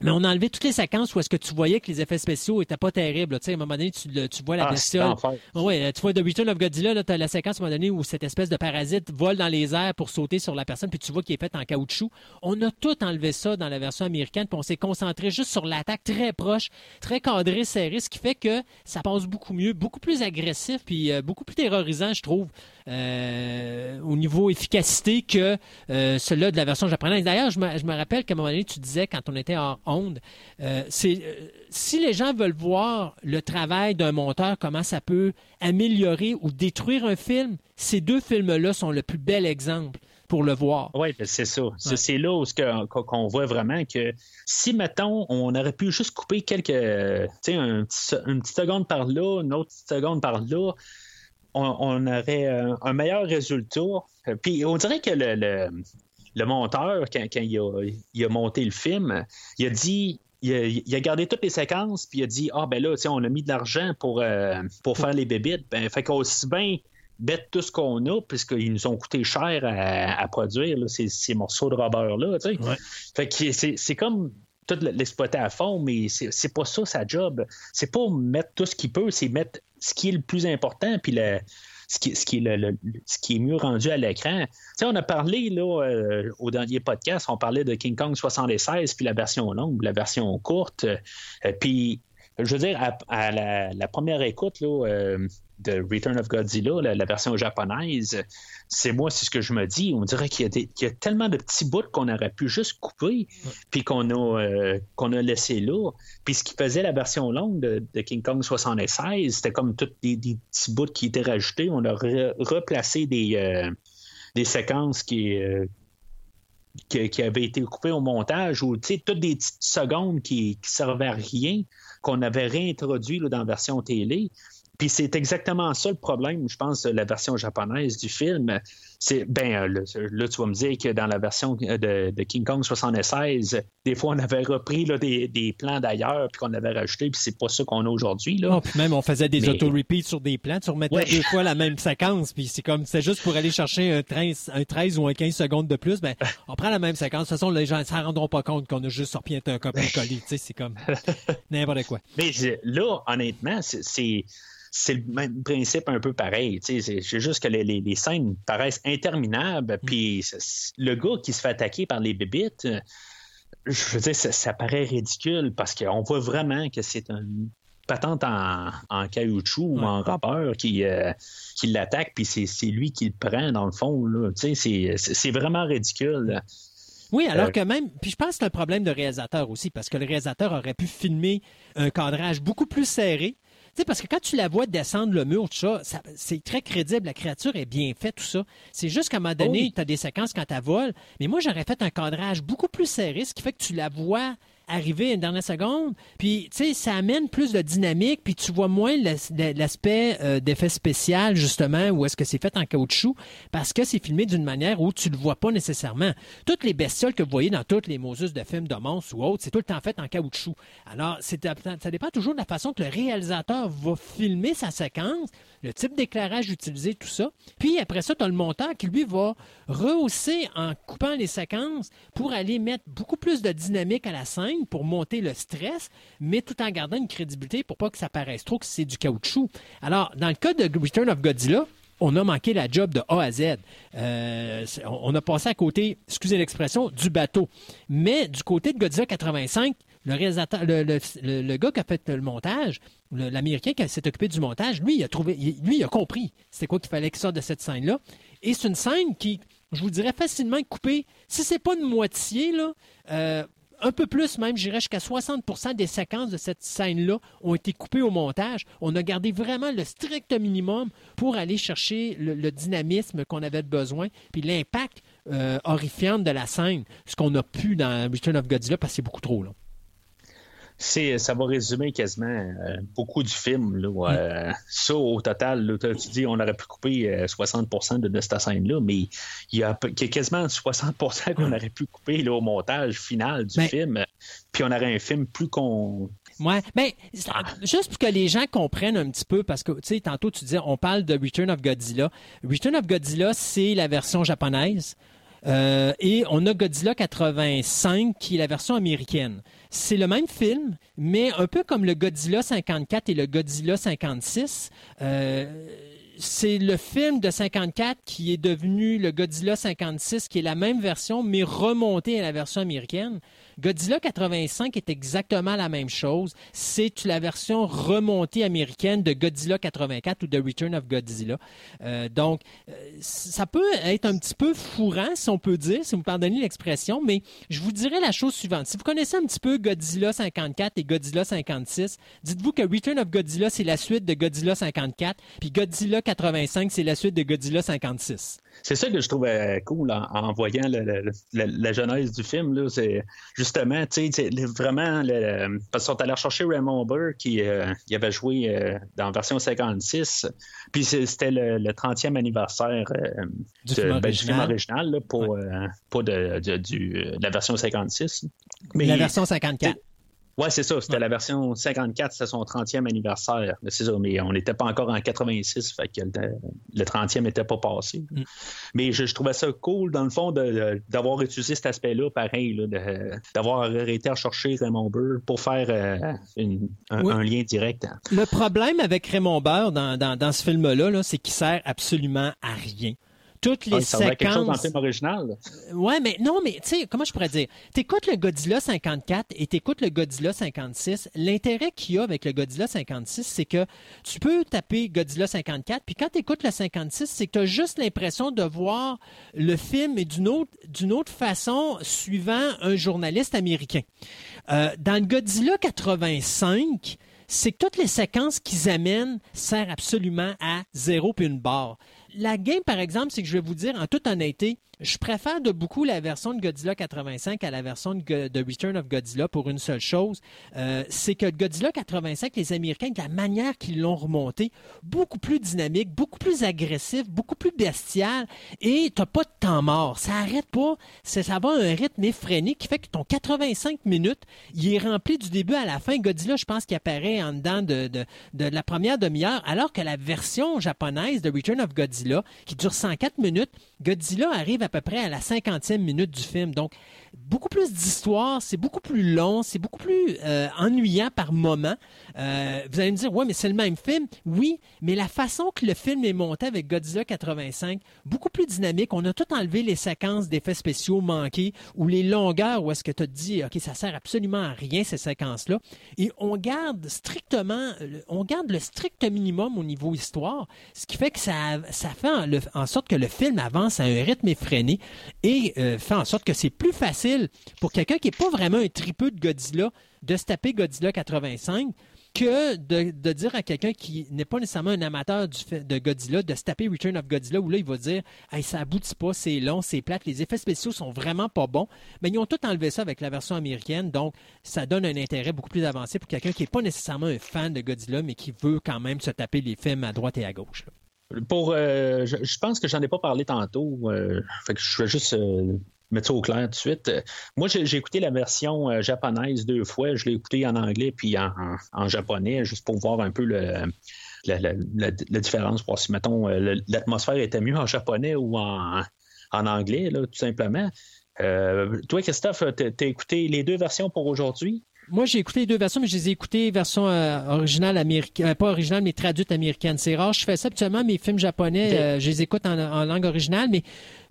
Mais on a enlevé toutes les séquences où est-ce que tu voyais que les effets spéciaux étaient pas terribles. Tu sais, à un moment donné, tu, tu vois la ah, bestiole. Oui, tu vois The Return of Godzilla, tu as la séquence à un moment donné où cette espèce de parasite vole dans les airs pour sauter sur la personne, puis tu vois qu'il est fait en caoutchouc. On a tout enlevé ça dans la version américaine, puis on s'est concentré juste sur l'attaque très proche, très cadré, serré, ce qui fait que ça passe beaucoup mieux, beaucoup plus agressif, puis euh, beaucoup plus terrorisant, je trouve. Euh, au niveau efficacité que euh, celui-là de la version japonaise. D'ailleurs, je me, je me rappelle qu'à un moment donné, tu disais, quand on était en onde, euh, c'est si les gens veulent voir le travail d'un monteur, comment ça peut améliorer ou détruire un film, ces deux films-là sont le plus bel exemple pour le voir. Oui, ben, c'est ça. C'est là où qu'on voit vraiment que si, mettons, on aurait pu juste couper quelques, tu sais, un, une petite seconde par là, une autre petite seconde par là, on, aurait euh, un meilleur résultat. Euh, puis on dirait que le, monteur, quand, il, a, monté le film, il a dit. Il a, gardé toutes les séquences, puis il a dit Ah, ben là, on a mis de l'argent pour, euh, pour faire les bébites. Ben, fait qu'aussi bien bête tout ce qu'on a, puisqu'ils nous ont coûté cher à, produire ces, morceaux de rubber-là. Fait que c'est comme tout l'exploiter à fond, mais c'est pas ça sa job. C'est pas mettre tout ce qu'il peut, c'est mettre ce qui est le plus important, puis ce, qui, ce, qui est le, ce qui est mieux rendu à l'écran. on a parlé là, euh, au dernier podcast, on parlait de King Kong 76, puis la version longue, la version courte. Euh, puis, je veux dire, à, la, première écoute, là, euh, de Return of Godzilla, la, version japonaise, c'est moi, c'est ce que je me dis. On dirait qu'il y, a tellement de petits bouts qu'on aurait pu juste couper, puis qu'on a, euh, qu'on a laissé là. Puis ce qui faisait la version longue de, King Kong 76, c'était comme tous des, petits bouts qui étaient rajoutés. On a replacé des, euh, des séquences euh, qui, qui, avaient été coupées au montage, ou toutes des petites secondes qui ne servaient à rien, qu'on avait réintroduit dans la version télé. Puis c'est exactement ça le problème, je pense, de la version japonaise du film. C'est ben euh, là, tu vas me dire que dans la version de, King Kong 76, des fois on avait repris des, plans d'ailleurs puis qu'on avait rajouté, puis c'est pas ça qu'on a aujourd'hui. Oh, puis même on faisait des auto-repeats sur des plans, tu remettais deux fois la même séquence, puis c'est comme c'est juste pour aller chercher un 13, un 13 ou un 15 secondes de plus, ben on prend la même séquence. De toute façon, les gens ne s'en rendront pas compte qu'on a juste sorti un copier-coller. c'est comme <laughs> n'importe quoi. Mais là, honnêtement, c'est c'est le même principe un peu pareil. C'est juste que les, scènes paraissent interminables. Mm. Puis le gars qui se fait attaquer par les bébites, euh, je veux dire, ça, paraît ridicule parce qu'on voit vraiment que c'est une patente en, caoutchouc ou en rubber qui, euh, qui l'attaque, puis c'est lui qui le prend dans le fond. C'est vraiment ridicule. Oui, alors euh, que même, puis je pense que c'est un problème de réalisateur aussi, parce que le réalisateur aurait pu filmer un cadrage beaucoup plus serré, parce que quand tu la vois descendre le mur, tout ça, c'est très crédible. La créature est bien faite, tout ça. C'est juste qu'à un moment donné, tu as des séquences quand elle vole. Mais moi, j'aurais fait un cadrage beaucoup plus serré, ce qui fait que tu la vois arriver une dernière seconde. Puis, tu sais, ça amène plus de dynamique, puis tu vois moins l'aspect euh, d'effet spécial, justement, où est-ce que c'est fait en caoutchouc, parce que c'est filmé d'une manière où tu le vois pas nécessairement. Toutes les bestioles que vous voyez dans toutes les Moses de films de monstres ou autres, c'est tout le temps fait en caoutchouc. Alors, ça dépend toujours de la façon que le réalisateur va filmer sa séquence, le type d'éclairage utilisé, tout ça. Puis après ça, tu as le monteur qui, lui, va rehausser en coupant les séquences pour aller mettre beaucoup plus de dynamique à la scène, pour monter le stress, mais tout en gardant une crédibilité pour pas que ça paraisse trop que c'est du caoutchouc. Alors, dans le cas de Return of Godzilla, on a manqué la job de A à Z. Euh, on a passé à côté, excusez l'expression, du bateau. Mais du côté de Godzilla 85, le le, gars qui a fait le montage, l'Américain qui s'est occupé du montage, lui, il a trouvé, lui, il a compris c'était quoi qu'il fallait qu'il sorte de cette scène-là. Et c'est une scène qui, je vous dirais, facilement coupée. Si c'est pas une moitié, là, euh, un peu plus même, j'irais jusqu'à 60% des séquences de cette scène-là ont été coupées au montage. On a gardé vraiment le strict minimum pour aller chercher le, dynamisme qu'on avait besoin, puis l'impact euh, horrifiant de la scène, ce qu'on a pu dans Return of Godzilla parce que c'est beaucoup trop long. C'est ça va résumer quasiment euh, beaucoup du film. Là, euh, ça, au total, tu dis on aurait pu couper 60% euh, de, cette scène-là, mais il y, a, quasiment 60% qu'on aurait pu couper là, au montage final du film. Puis on aurait un film plus con. Ouais, mais ah. juste pour que les gens comprennent un petit peu, parce que tu sais, tantôt tu disais, on parle de Return of Godzilla. Return of Godzilla, c'est la version japonaise. Et on a Godzilla 85 qui est la version américaine. C'est le même film, mais un peu comme le Godzilla 54 et le Godzilla 56. Euh, c'est le film de 54 qui est devenu le Godzilla 56, qui est la même version, mais remonté à la version américaine. Godzilla 85 est exactement la même chose. C'est la version remontée américaine de Godzilla 84 ou de Return of Godzilla. Euh, donc, euh, ça peut être un petit peu fourrant, si on peut dire, si vous pardonnez l'expression, mais je vous dirais la chose suivante. Si vous connaissez un petit peu Godzilla 54 et Godzilla 56, dites-vous que Return of Godzilla, c'est la suite de Godzilla 54, puis Godzilla 85, c'est la suite de Godzilla 56. C'est ça que je trouvais cool en, voyant la genèse du film. C'est justement, tu sais, vraiment, parce qu'ils sont allés chercher Raymond Burr qui euh, avait joué euh, dans la version 56. Puis c'était le, 30e anniversaire euh, du, film ben, original, pour, de, la version 56. Mais la version 54. Oui, c'est ça. C'était la version 54, c'était son 30e anniversaire. C'est ça, mais on n'était pas encore en 86, fait que le, 30e n'était pas passé. Mm. Mais je, trouvais ça cool, dans le fond, d'avoir utilisé cet aspect-là, pareil, d'avoir arrêté à chercher Raymond Burr pour faire euh, un, lien direct. Le problème avec Raymond Burr dans, dans ce film-là, -là, c'est qu'il sert absolument à rien toutes les ça séquences. quelque chose film original. Ouais, mais non, mais tu sais, comment je pourrais dire? T'écoutes le Godzilla 54 et t'écoutes le Godzilla 56. L'intérêt qu'il y a avec le Godzilla 56, c'est que tu peux taper Godzilla 54, puis quand t'écoutes le 56, c'est que t'as juste l'impression de voir le film d'une autre, d'une autre façon, suivant un journaliste américain. Euh, dans le Godzilla 85, c'est que toutes les séquences qu'ils amènent servent absolument à zéro puis une barre la game, par exemple, c'est que je vais vous dire en toute honnêteté, je préfère de beaucoup la version de Godzilla 85 à la version de, Return of Godzilla pour une seule chose, euh, c'est que Godzilla 85, les Américains, de la manière qu'ils l'ont remonté, beaucoup plus dynamique, beaucoup plus agressif, beaucoup plus bestial, et t'as pas de temps mort. Ça arrête pas, ça va un rythme effréné qui fait que ton 85 minutes, il est rempli du début à la fin. Godzilla, je pense qu'il apparaît en dedans de, de, de la première demi-heure, alors que la version japonaise de Return of Godzilla, qui dure 104 minutes, Godzilla arrive à peu près à la cinquantième minute du film. Donc, beaucoup plus d'histoire, c'est beaucoup plus long, c'est beaucoup plus euh, ennuyant par moment. Euh, vous allez me dire, ouais, mais c'est le même film. Oui, mais la façon que le film est monté avec Godzilla 85, beaucoup plus dynamique. On a tout enlevé les séquences d'effets spéciaux manqués ou les longueurs où est-ce que tu te dis, OK, ça sert absolument à rien, ces séquences-là. Et on garde strictement, on garde le strict minimum au niveau histoire, ce qui fait que ça, ça fait en, sorte que le film avance à un rythme effréné et euh, fait en sorte que c'est plus facile pour quelqu'un qui n'est pas vraiment un tripeux de Godzilla de se taper Godzilla 85 que de, dire à quelqu'un qui n'est pas nécessairement un amateur de Godzilla de se taper Return of Godzilla où là il va dire hey, ça aboutit pas, c'est long, c'est plate, les effets spéciaux sont vraiment pas bons. Mais ils ont tout enlevé ça avec la version américaine, donc ça donne un intérêt beaucoup plus avancé pour quelqu'un qui n'est pas nécessairement un fan de Godzilla, mais qui veut quand même se taper les films à droite et à gauche. Pour, euh, je, pense que j'en ai pas parlé tantôt. Euh, fait que je vais juste euh, mettre ça au clair tout de suite. Moi, j'ai écouté la version euh, japonaise deux fois. Je l'ai écouté en anglais puis en, japonais, juste pour voir un peu le, la, différence, voir si, mettons, euh, l'atmosphère était mieux en japonais ou en, anglais, là, tout simplement. Euh, toi, Christophe, t'as écouté les deux versions pour aujourd'hui? Moi, j'ai écouté les deux versions, mais je les ai écoutées version originale américaine, pas originale, mais traduite américaine. C'est rare, je fais ça habituellement, mes films japonais, je les écoute en, en, langue originale, mais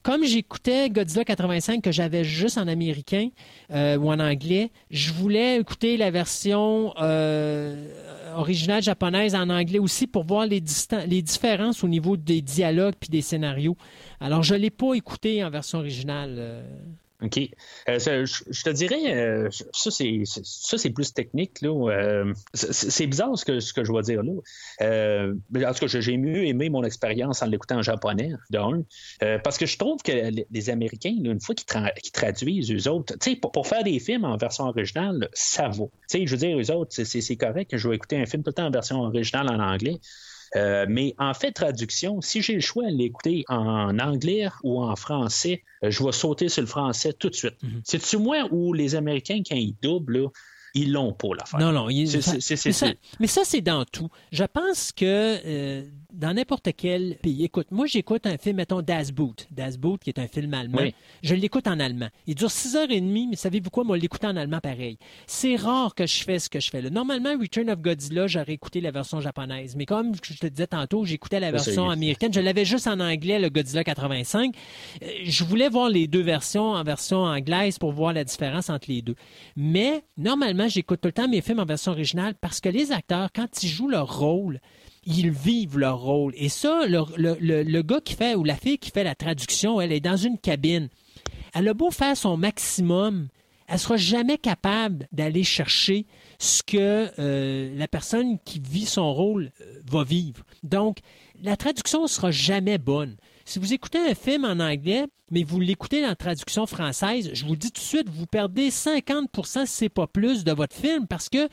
comme j'écoutais Godzilla 85 que j'avais juste en américain euh, ou en anglais, je voulais écouter la version euh, originale japonaise en anglais aussi pour voir les, les différences au niveau des dialogues puis des scénarios. Alors, je ne l'ai pas écouté en version originale. OK. Euh, je, te dirais, euh, ça, c'est, ça, plus technique. Là. Euh, c'est, bizarre ce que, ce que je vais dire là. en tout cas, j'ai mieux aimé mon expérience en l'écoutant en japonais, d'un. parce que je trouve que les, Américains, une fois qu'ils, traduisent eux autres, pour, pour faire des films en version originale, ça vaut. je veux dire, eux autres, c'est, correct que je vais écouter un film tout le temps en version originale en anglais. Euh, mais en fait, traduction, si j'ai le choix de l'écouter en anglais ou en français, euh, je vais sauter sur le français tout de suite. Mhm. C'est-tu moi où les Américains, quand ils doublent, ils l'ont pas l'affaire. Non, non. mais, ça, mais, ça, c'est dans tout. Je pense que euh, dans n'importe quel pays. Écoute, moi, j'écoute un film, mettons, Das Boot. Das Boot, qui est un film allemand. Je l'écoute en allemand. Il dure six heures et demie, mais savez-vous quoi? Moi, l'écouter en allemand, pareil. C'est rare que je fais ce que je fais là. Normalement, Return of Godzilla, j'aurais écouté la version japonaise. Mais comme je te disais tantôt, j'écoutais la version américaine. Je l'avais juste en anglais, le Godzilla 85. Euh, je voulais voir les deux versions en version anglaise pour voir la différence entre les deux. Mais, normalement, j'écoute tout le temps mes films en version originale parce que les acteurs, quand ils jouent leur rôle, ils vivent leur rôle. Et ça, le, gars qui fait, ou la fille qui fait la traduction, elle est dans une cabine. Elle a beau faire son maximum, elle sera jamais capable d'aller chercher ce que euh, la personne qui vit son rôle euh, va vivre. Donc, la traduction sera jamais bonne. Si vous écoutez un film en anglais, mais vous l'écoutez en traduction française, je vous dis tout de suite, vous perdez 50% si c'est pas plus de votre film parce que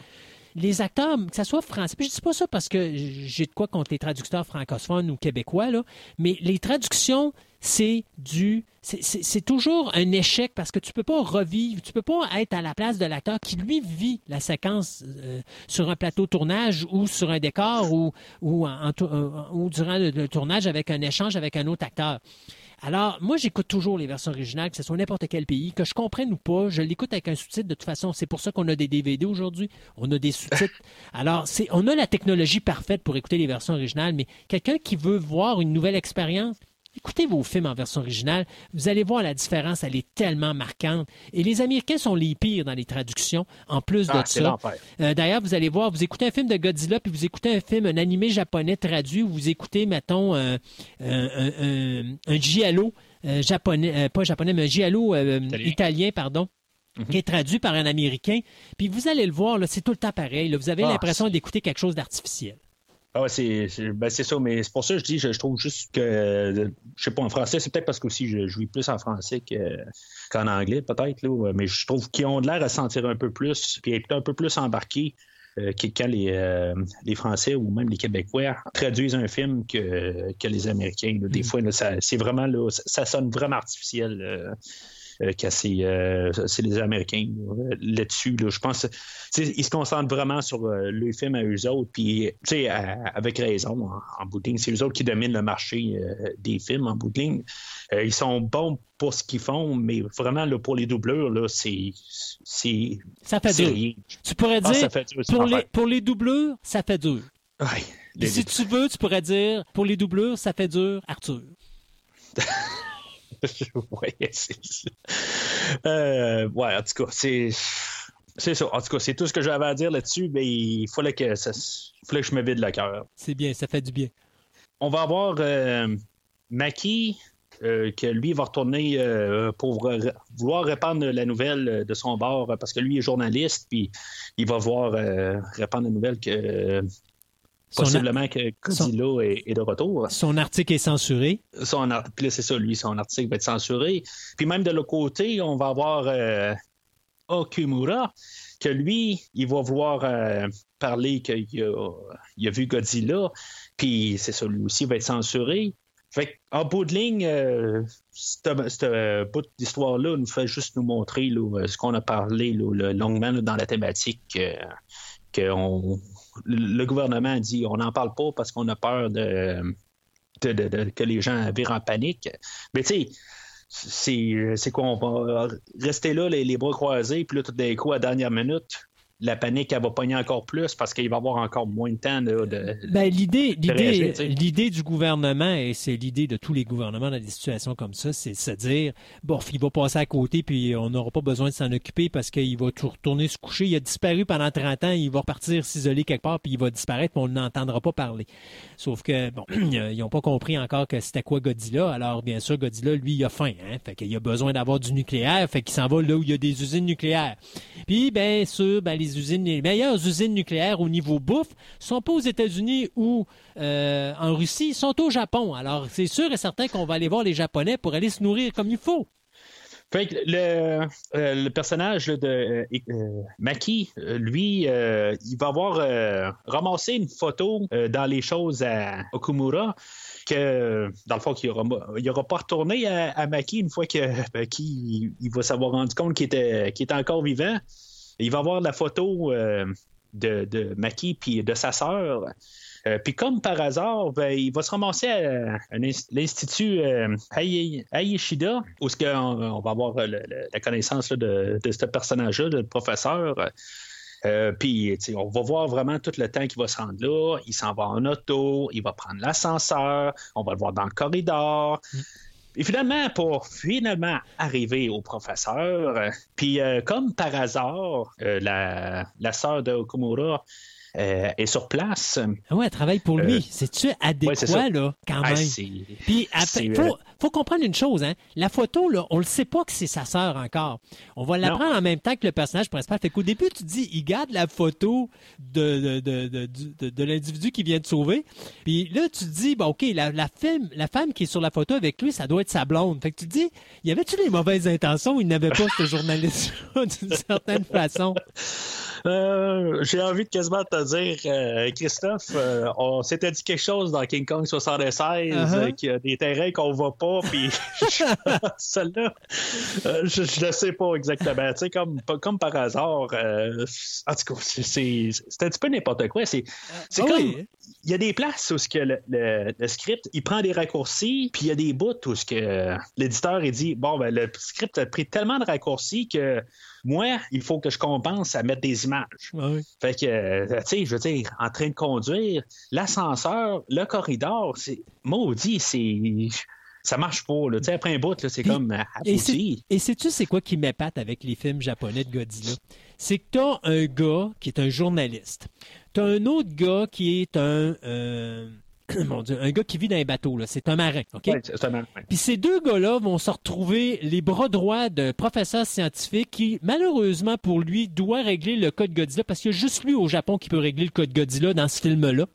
les acteurs, que ce soit français, puis je dis pas ça parce que j'ai de quoi contre les traducteurs francophones ou québécois, là, mais les traductions, c'est du. C'est toujours un échec parce que tu peux pas revivre, tu peux pas être à la place de l'acteur qui, lui, vit la séquence euh, sur un plateau tournage ou sur un décor ou, ou durant le tournage avec un échange avec un autre acteur. Alors, moi, j'écoute toujours les versions originales, que ce soit n'importe quel pays, que je comprenne ou pas, je l'écoute avec un sous-titre de toute façon. C'est pour ça qu'on a des DVD aujourd'hui. On a des sous-titres. Alors, c'est, on a la technologie parfaite pour écouter les versions originales, mais quelqu'un qui veut voir une nouvelle expérience, Écoutez vos films en version originale, vous allez voir la différence, elle est tellement marquante. Et les Américains sont les pires dans les traductions, en plus de ah, ça. Euh, d'ailleurs, vous allez voir, vous écoutez un film de Godzilla, puis vous écoutez un film, un animé japonais traduit, ou vous écoutez, mettons, un, un, giallo euh, japonais, euh, pas japonais, mais un giallo italien. pardon. Mhm. qui est traduit par un Américain. Puis vous allez le voir, c'est tout le temps pareil. Vous avez ah, l'impression d'écouter quelque chose d'artificiel. Ah c'est ben ça, mais c'est pour ça que je dis, je, trouve juste que, je sais pas, en français, c'est peut-être parce que aussi je joue plus en français qu'en anglais, peut-être, mais je trouve qu'ils ont l'air à sentir un peu plus, puis être un peu plus embarqués euh, que quand les, euh, les, Français ou même les Québécois traduisent un film que, que les Américains. Des mm. fois, c'est vraiment, là, ça, sonne vraiment artificiel. Euh, euh, euh, c'est les Américains là-dessus. je pense ils se concentrent vraiment sur euh, le film à eux autres, puis avec raison, en, bout de ligne. C'est eux autres qui dominent le marché des films en bout de ligne. ils sont bons pour ce qu'ils font, mais vraiment pour les doubleurs, là, c'est. Ça fait dur. Tu pourrais ah, dire, pour, les, pour les doubleurs, ça fait dur. si tu veux, tu pourrais dire, pour les doubleurs, ça fait dur, Arthur. <laughs> <laughs> Euh, ouais, en tout cas, c'est. C'est ça. En tout cas, c'est tout ce que j'avais à dire là-dessus, mais il fallait que, ça, fallait que je me vide le cœur. C'est bien, ça fait du bien. On va avoir euh, Maki, euh, que lui va retourner pour vouloir répandre la nouvelle de son bord, parce que lui est journaliste, puis il va voir répandre la nouvelle que Possiblement que Godzilla est, de retour. Son article est censuré. Son Puis c'est ça, lui, son article va être censuré. Puis même de l'autre côté, on va avoir euh, Okumura, que lui, il va vouloir euh, parler qu'il a, il a vu Godzilla. Puis c'est ça, lui aussi va être censuré. Fait en bout de ligne, euh, ce bout d'histoire-là nous fait juste nous montrer ce qu'on a parlé longuement dans la thématique, qu'on le gouvernement dit on n'en parle pas parce qu'on a peur de, que les gens virent en panique. Mais tu sais, c'est quoi, on va rester là, les, bras croisés, puis là, tout d'un coup, à la dernière minute, la panique, elle va pogner encore plus parce qu'il va avoir encore moins de temps de. ben, l'idée, l'idée, l'idée du gouvernement, et c'est l'idée de tous les gouvernements dans des situations comme ça, c'est de se dire bon, il va passer à côté, puis on n'aura pas besoin de s'en occuper parce qu'il va retourner se coucher. Il a disparu pendant 30 ans, il va repartir s'isoler quelque part, puis il va disparaître, mais on n'entendra pas parler. Sauf que, bon, <clears throat> ils n'ont pas compris encore que c'était quoi Godzilla. Alors, bien sûr, Godzilla, lui, il a faim, hein. Fait qu'il a besoin d'avoir du nucléaire, fait qu'il s'en va là où il y a des usines nucléaires. Puis, bien sûr, ben, les les meilleures usines nucléaires au niveau bouffe sont pas aux États-Unis ou euh, en Russie, sont au Japon. Alors, c'est sûr et certain qu'on va aller voir les Japonais pour aller se nourrir comme il faut. le, euh, le, personnage de euh, Maki, lui, il va avoir ramassé une photo dans les choses à Okumura que, dans le fond, qu'il n'aura pas retourné à, Maki une fois que il, va s'avoir rendu compte qu'il était encore vivant. Il va avoir la photo de, de Maki puis de sa sœur. Euh, puis comme par hasard, ben, il va se ramasser à, l'Institut euh, Ayeshida, où ce on, va avoir la connaissance de, ce personnage-là, le professeur. Euh, puis, on va voir vraiment tout le temps qu'il va se rendre là. Il s'en va en auto, il va prendre l'ascenseur, on va le voir dans le corridor. Et finalement, pour finalement arriver au professeur, puis comme par hasard, la, la sœur de Okumura, euh, est sur place. Oui, elle travaille pour lui. Euh, C'est-tu adéquat, là, quand même? Puis, il faut, faut, comprendre une chose, hein. La photo, là, on le sait pas que c'est sa sœur encore. On va l'apprendre en même temps que le personnage principal. Fait qu'au début, tu dis, il garde la photo de, de, de, de, l'individu qui vient de sauver. Puis là, tu te dis, bon, OK, la, la, femme, la femme qui est sur la photo avec lui, ça doit être sa blonde. Fait que tu dis, y avait-tu les mauvaises intentions? Ou il n'avait pas ce <laughs> journaliste-là d'une certaine façon? <laughs> Euh, j'ai envie de quasiment te dire, euh, Christophe, euh, on s'était dit quelque chose dans King Kong 76, uh-huh. qu'il y a des terrains qu'on voit pas, puis <laughs> <laughs> celle-là, je, ne le sais pas exactement. Tu sais, comme, comme par hasard, en tout cas, c'est un petit peu n'importe quoi. C'est ah comme, il y a des places où ce que le, script, il prend des raccourcis, puis il y a des bouts où ce que l'éditeur, dit, bon, ben, le script a pris tellement de raccourcis que moi, il faut que je compense à mettre des images. Fait que, euh, tu sais, je veux dire, en train de conduire, l'ascenseur, le corridor, c'est maudit, c'est ça marche pas. Là. Après un bout, c'est comme abouti. Et sais-tu c'est quoi qui m'épate avec les films japonais de Godzilla? C'est que tu as un gars qui est un journaliste. Tu as un autre gars qui est un... Euh, <clears throat> mon Dieu, un gars qui vit dans un bateau, là. C'est un marin, OK? c'est un marin. Puis ces deux gars-là vont se retrouver les bras droits d'un professeur scientifique qui, malheureusement pour lui, doit régler le code Godzilla parce qu'il y a juste lui au Japon qui peut régler le code Godzilla dans ce film-là.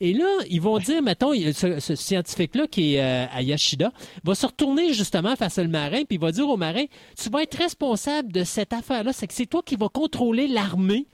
Et là, ils vont dire, mettons, ce, scientifique-là qui est euh, à Yashida va se retourner justement face au marin, puis il va dire au marin, tu vas être responsable de cette affaire-là, c'est que c'est toi qui vas contrôler l'armée,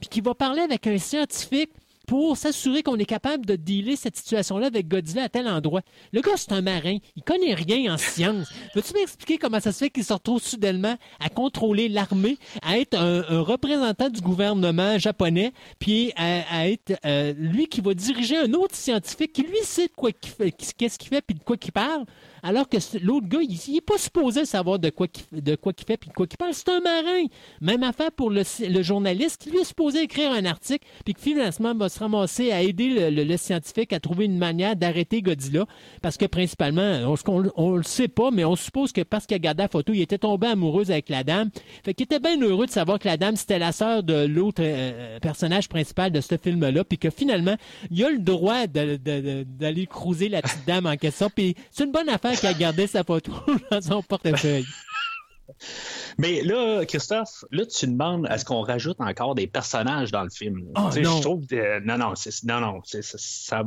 puis qui va parler avec un scientifique pour s'assurer qu'on est capable de dealer cette situation-là avec Godzilla à tel endroit. Le gars, c'est un marin. Il connaît rien en science. Veux-tu m'expliquer comment ça se fait qu'il se retrouve soudainement à contrôler l'armée, à être un, représentant du gouvernement japonais, puis à, être euh, lui qui va diriger un autre scientifique qui lui sait de quoi qu'est-ce qu'il fait puis de quoi qu'il parle, alors que l'autre gars, il n'est pas supposé savoir de quoi il, de quoi fait puis de quoi il parle. C'est un marin. Même affaire pour le, journaliste qui lui est supposé écrire un article puis que finalement va se ramasser à aider le, scientifique à trouver une manière d'arrêter Godzilla parce que principalement, on, ne le sait pas, mais on suppose que parce qu'il a gardé la photo, il était tombé amoureux avec la dame. Fait qu'il était bien heureux de savoir que la dame, c'était la sœur de l'autre euh, personnage principal de ce film-là puis que finalement, il a le droit d'aller cruiser la petite dame en question. C'est une bonne affaire qui a gardé sa photo <laughs> dans son portefeuille. Mais là, Christophe, là, tu demandes est-ce qu'on rajoute encore des personnages dans le film? Oh, non. Je trouve non, non, non, non, ça,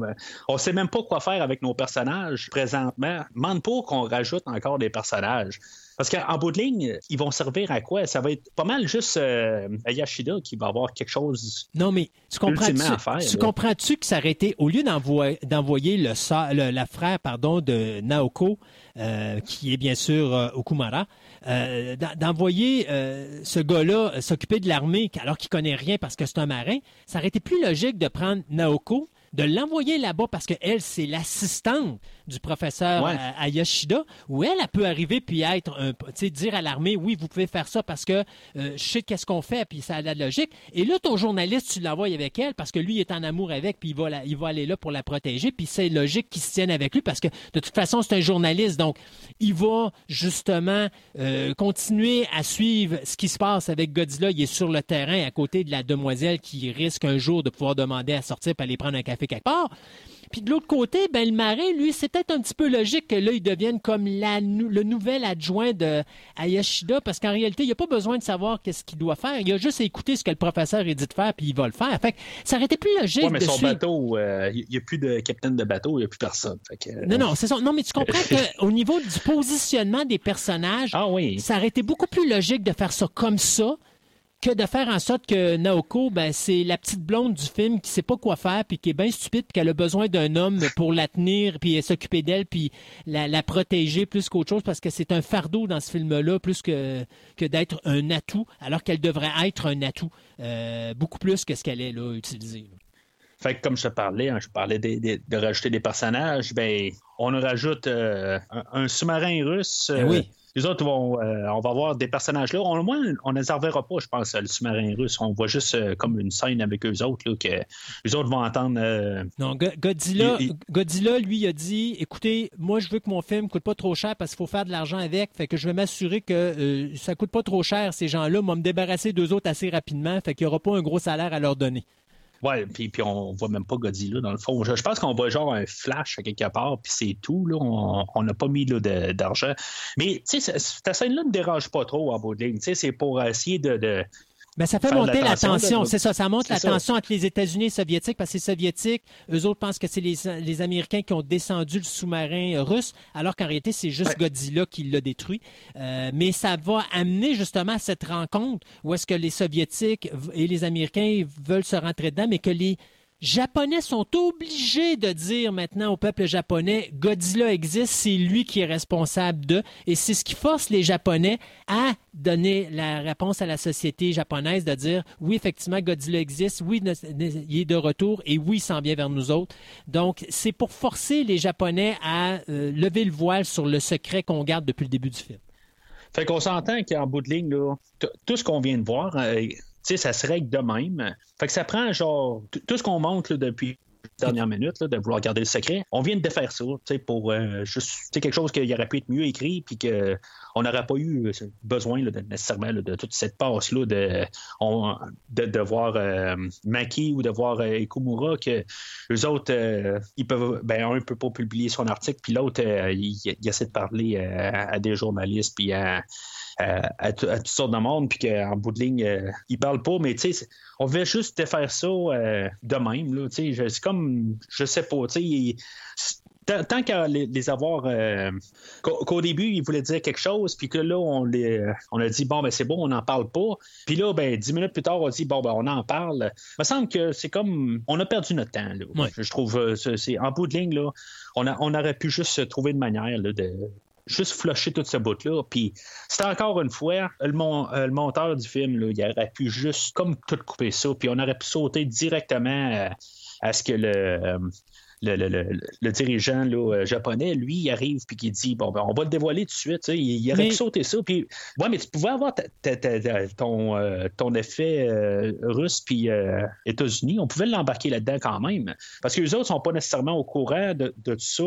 on sait même pas quoi faire avec nos personnages présentement. Demande pas qu'on rajoute encore des personnages. Parce qu'en bout de ligne, ils vont servir à quoi? Ça va être pas mal juste euh, Yashida qui va avoir quelque chose Non, mais tu comprends-tu, tu comprends-tu que été, au lieu d'envoyer le, la frère pardon, de Naoko, euh, qui est bien sûr euh, Okumara, euh, d'envoyer ce gars-là s'occuper de l'armée alors qu'il connaît rien parce que c'est un marin, ça aurait été plus logique de prendre Naoko, de l'envoyer là-bas parce qu'elle, c'est l'assistante du professeur Ayashida, où elle, elle peut arriver puis être, un, dire à l'armée, oui, vous pouvez faire ça parce que je sais qu'est-ce qu'on fait, puis ça a la logique. Et là, ton journaliste, tu l'envoies avec elle parce que lui, il est en amour avec, puis il va, il va aller là pour la protéger, puis c'est logique qu'il se tienne avec lui parce que de toute façon, c'est un journaliste, donc il va justement continuer à suivre ce qui se passe avec Godzilla. Il est sur le terrain à côté de la demoiselle qui risque un jour de pouvoir demander à sortir pour aller prendre un café quelque part. Puis de l'autre côté, ben, le marin, lui, c'est peut-être un petit peu logique que là, il devienne comme la, le nouvel adjoint de Ayashida, parce qu'en réalité, il n'y a pas besoin de savoir qu'est-ce qu'il doit faire. Il a juste à écouter ce que le professeur a dit de faire, puis il va le faire. Fait ça aurait été plus logique. Oui, mais son bateau, euh, il n'y a plus de capitaine de bateau, il n'y a plus personne. Non, non, c'est ça. Non, mais tu comprends <laughs> qu'au niveau du positionnement des personnages, ah, oui. ça aurait été beaucoup plus logique de faire ça comme ça que de faire en sorte que Naoko, ben, c'est la petite blonde du film qui sait pas quoi faire, puis qui est bien stupide, puis qu'elle a besoin d'un homme pour la tenir, puis s'occuper d'elle, puis la, protéger plus qu'autre chose, parce que c'est un fardeau dans ce film-là, plus que, que d'être un atout, alors qu'elle devrait être un atout, euh, beaucoup plus que ce qu'elle est là, utilisée. Fait que comme je te parlais, hein, je parlais de, rajouter des personnages, ben on rajoute euh, un, sous-marin russe. Ben oui les autres vont, euh, on va voir des personnages là. Au moins, on ne les reverra pas, je pense, le sous-marin russe. On voit juste euh, comme une scène avec eux autres, là, que les autres vont entendre. Euh, non, Godzilla, Godzilla, lui, a dit écoutez, moi, je veux que mon film ne coûte pas trop cher parce qu'il faut faire de l'argent avec. Fait que je vais m'assurer que ça ne coûte pas trop cher, ces gens-là. Moi, me débarrasser d'eux autres assez rapidement. Fait qu'il n'y aura pas un gros salaire à leur donner. Ouais, puis, puis on voit même pas Godzilla dans le fond. Je, pense qu'on voit genre un flash à quelque part, puis c'est tout. Là. On n'a pas mis d'argent. Mais tu sais, cette scène-là ne dérange pas trop en bout de ligne. C'est pour essayer de ben, ça fait monter la tension, c'est ça, ça monte la tension entre les États-Unis et les Soviétiques, parce que les Soviétiques, eux autres pensent que c'est les, Américains qui ont descendu le sous-marin russe, alors qu'en réalité, c'est juste Godzilla qui l'a détruit. Euh, mais ça va amener justement à cette rencontre où est-ce que les Soviétiques et les Américains veulent se rentrer dedans, mais que les Japonais sont obligés de dire maintenant au peuple japonais Godzilla existe, c'est lui qui est responsable de, et c'est ce qui force les Japonais à donner la réponse à la société japonaise de dire oui, effectivement, Godzilla existe, oui, il est de retour et oui, il s'en vient vers nous autres. Donc, c'est pour forcer les Japonais à euh, lever le voile sur le secret qu'on garde depuis le début du film. Fait qu'on s'entend qu'en bout de ligne, tout ce qu'on vient de voir, euh, sais, ça se règle de même. Fait que ça prend genre tout ce qu'on montre depuis dernière minute de vouloir garder le secret. On vient de défaire ça pour euh, juste quelque chose qui aurait pu être mieux écrit puis qu'on n'aurait pas eu euh, besoin nécessairement de toute cette passe-là de, de, voir euh, Maki ou de voir Ikumura que les autres, ils peuvent, ben, un ne peut pas publier son article, puis l'autre, il, essaie de parler à, des journalistes puis à à, toutes sortes de monde, puis qu'en bout de ligne, euh, ils parlent pas, mais tu sais, on veut juste faire ça euh, de même. Là, c'est comme, je sais pas, tu sais, tant qu'à les, avoir euh, qu'au début ils voulaient dire quelque chose puis que là on les on a dit bon ben c'est bon on n'en parle pas puis là ben dix minutes plus tard on dit bon ben on en parle il me semble que c'est comme on a perdu notre temps là. je trouve c'est en bout de ligne là on, a, on aurait pu juste se trouver une manière là, de, juste flusher toute ce bout-là. Puis c'est encore une fois, le, euh, le monteur du film, là, il aurait pu juste comme tout couper ça, puis on aurait pu sauter directement euh, à, ce que le. Euh, le, le, dirigeant là, japonais, lui, il arrive puis qui dit bon ben on va le dévoiler tout de suite. Il, aurait pu sauter ça. Puis ouais, mais tu pouvais avoir ton, ton effet russe puis États-Unis. On pouvait l'embarquer là-dedans quand même. Parce que les autres sont pas nécessairement au courant de, de tout ça.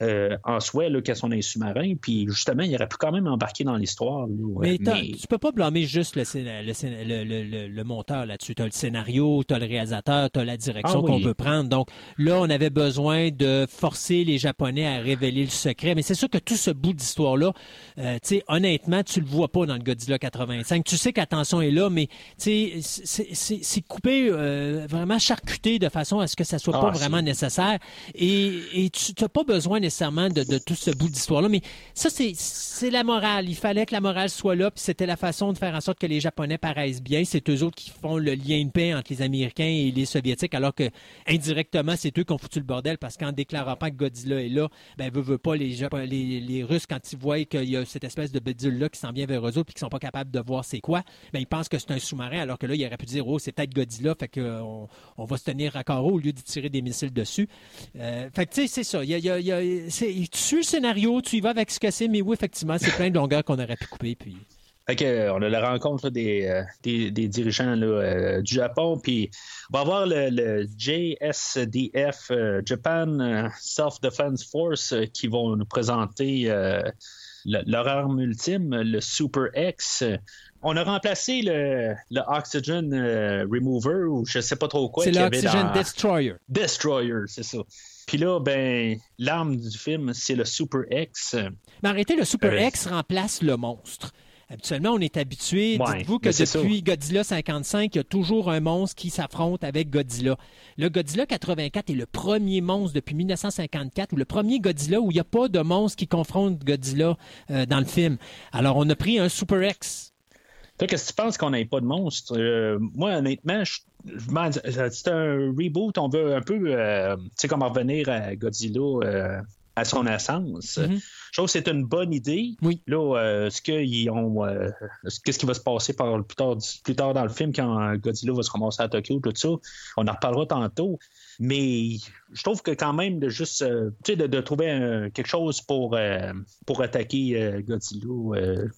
Euh, en soi qu'à son sous-marin. Puis justement, il aurait pu quand même embarquer dans l'histoire. Mais, mais, tu peux pas blâmer juste le, le, le, monteur là-dessus. Tu as le scénario, tu as le réalisateur, tu as la direction ah qu'on veut prendre. Donc là, on avait besoin de forcer les Japonais à révéler le secret. Mais c'est sûr que tout ce bout d'histoire-là, euh, tu sais, honnêtement, tu le vois pas dans le Godzilla 85. Tu sais qu'attention est là, mais c'est coupé, euh, vraiment charcuté de façon à ce que ça soit ah, pas vraiment nécessaire. Et, et tu n'as pas besoin nécessairement de, tout ce bout d'histoire-là, mais ça, c'est la morale. Il fallait que la morale soit là, puis c'était la façon de faire en sorte que les Japonais paraissent bien. C'est eux autres qui font le lien de paix entre les Américains et les Soviétiques, alors que indirectement, c'est eux qui ont foutu le bordel parce qu'en déclarant pas que Godzilla est là, ben, veut, veut pas, les, les, Russes, quand ils voient qu'il y a cette espèce de bédule-là qui s'en vient vers eux autres puis qu'ils sont pas capables de voir c'est quoi, ben, ils pensent que c'est un sous-marin, alors que là, il aurait pu dire, oh, c'est peut-être Godzilla, fait qu'on on va se tenir à carreau au lieu de tirer des missiles dessus. Euh, fait que, tu sais, c'est ça. Tu suis le scénario, tu y vas avec ce que c'est, mais oui, effectivement, c'est plein de longueurs qu'on aurait pu couper. Puis... on a la rencontre des, des, dirigeants du Japon, puis on va avoir le, JSDF, Japan Self-Defense Force, qui vont nous présenter leur arme ultime, le Super X. On a remplacé le, le Oxygen euh, Remover ou je sais pas trop quoi. C'est l'Oxygen Destroyer. Destroyer, c'est ça. Puis là, ben, l'arme du film, c'est le Super X. Mais arrêtez, le Super euh, X remplace le monstre. Habituellement, on est habitué. Dites-vous que depuis Godzilla 55, il y a toujours un monstre qui s'affronte avec Godzilla. Le Godzilla 84 est le premier monstre depuis 1954 ou le premier Godzilla où il n'y a pas de monstre qui confronte Godzilla euh, dans le film. Alors, on a pris un Super X. Qu'est-ce que tu penses qu'on n'ait pas de monstre? Euh, moi, honnêtement, c'est un reboot. On veut un peu, euh, tu sais, comme revenir à Godzilla à son essence. Mm-hmm. Je trouve que c'est une bonne idée. Oui. Là, euh, ce qu'ils ont, euh, qu'est-ce qui va se passer par, plus, tard, plus tard dans le film quand Godzilla va se ramasser à Tokyo, tout ça, on en reparlera tantôt. Mais je trouve que quand même de juste euh, de, trouver quelque chose pour, pour attaquer Godzilla.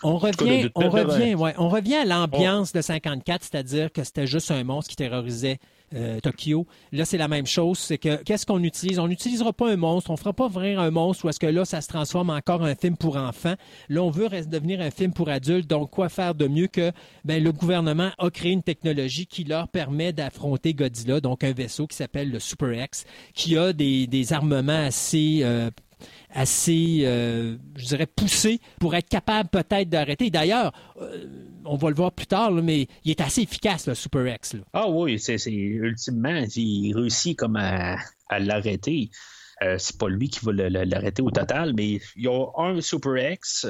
on revient, on, revient ouais, on revient à l'ambiance de 54, c'est-à-dire que c'était juste un monstre qui terrorisait euh, Tokyo. Là, c'est la même chose. C'est que qu'est-ce qu'on utilise? On n'utilisera pas un monstre. On ne fera pas vraiment un monstre ou est-ce que là, ça se transforme encore en un film pour enfants. Là, on veut devenir un film pour adultes. Donc, quoi faire de mieux que ben, le gouvernement a créé une technologie qui leur permet d'affronter Godzilla, donc un vaisseau qui s'appelle le Super X, qui a des, des armements assez euh, assez, euh, je dirais, poussé pour être capable peut-être d'arrêter. D'ailleurs, euh, on va le voir plus tard, mais il est assez efficace, le Super X. Ah oui, c'est ultimement, il réussit comme à, l'arrêter. Euh, c'est pas lui qui va l'arrêter au total, mais il y a un Super X.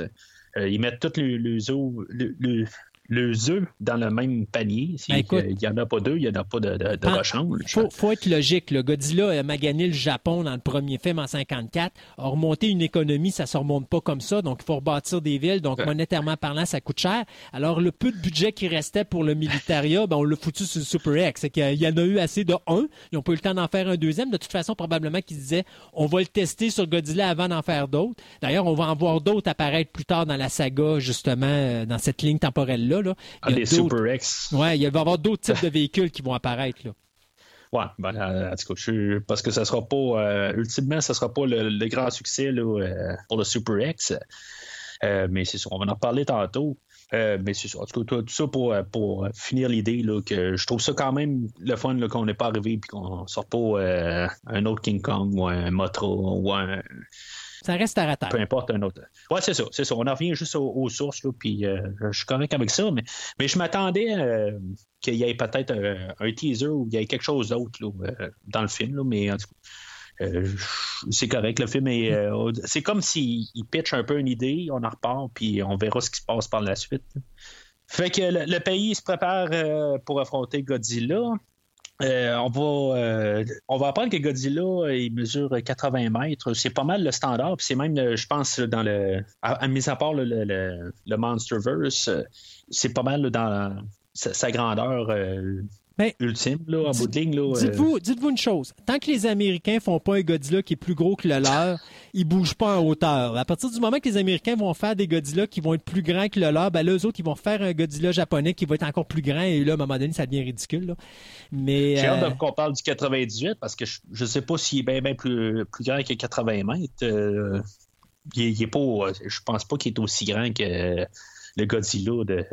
ils mettent tous les, le, les œufs dans le même panier. Ben, il n'y en a pas deux, il n'y en a pas de, de, de rechange. Il faut, être logique. Le Godzilla a magané le Japon dans le premier film en 54. A remonté une économie, ça ne se remonte pas comme ça. Donc, il faut rebâtir des villes. Donc, monétairement parlant, ça coûte cher. Alors, le peu de budget qui restait pour le militaria, ben, on l'a foutu sur le Super X. C'est qu'il y en a eu assez de un. Ils n'ont pas eu le temps d'en faire un deuxième. De toute façon, probablement qu'ils disaient on va le tester sur Godzilla avant d'en faire d'autres. D'ailleurs, on va en voir d'autres apparaître plus tard dans la saga, justement, euh, dans cette ligne temporelle-là. Là. Ah, les Super X. Oui, il va y avoir d'autres types de véhicules qui vont apparaître. Là. Ouais, ben, en tout cas, parce que ça sera pas, euh, ultimement, ça sera pas le, grand succès là, euh, pour le Super X. Euh, mais c'est sûr, on va en reparler tantôt. mais c'est sûr, en tout cas, tout ça pour, pour finir l'idée, que je trouve ça quand même le fun qu'on n'est pas arrivé et qu'on ne sort pas un autre King Kong ou un Motra ou un ça reste à rater. Peu importe un autre. Ouais, c'est ça, c'est ça. On en revient juste aux, sources, là, puis euh, je suis correct avec ça, mais, je m'attendais euh, qu'il y ait peut-être euh, un, teaser ou qu'il y ait quelque chose d'autre dans le film, là, mais en tout cas. c'est correct, le film est. c'est comme s'il pitch un peu une idée, on en repart, puis on verra ce qui se passe par la suite. Fait que le pays se prépare pour affronter Godzilla. Euh, on, va, euh, on va apprendre que Godzilla, il mesure 80 mètres. C'est pas mal le standard. c'est même, euh, je pense, dans le. À, mis à part le Monsterverse, c'est pas mal dans sa, grandeur ben, ultime, là, en bout de ligne. Euh. Dites-vous, dites-vous une chose. Tant que les Américains font pas un Godzilla qui est plus gros que le leur, <laughs> ils bougent pas en hauteur. À partir du moment que les Américains vont faire des Godzilla qui vont être plus grands que le leur, ben là, eux autres, ils vont faire un Godzilla japonais qui va être encore plus grand. Et là, à un moment donné, ça devient ridicule. Mais, J'ai hâte euh, qu'on parle du 98 parce que je, ne sais pas s'il est bien, plus, plus grand que 80 mètres. Euh, il, est pas, je pense pas qu'il est aussi grand que le Godzilla de,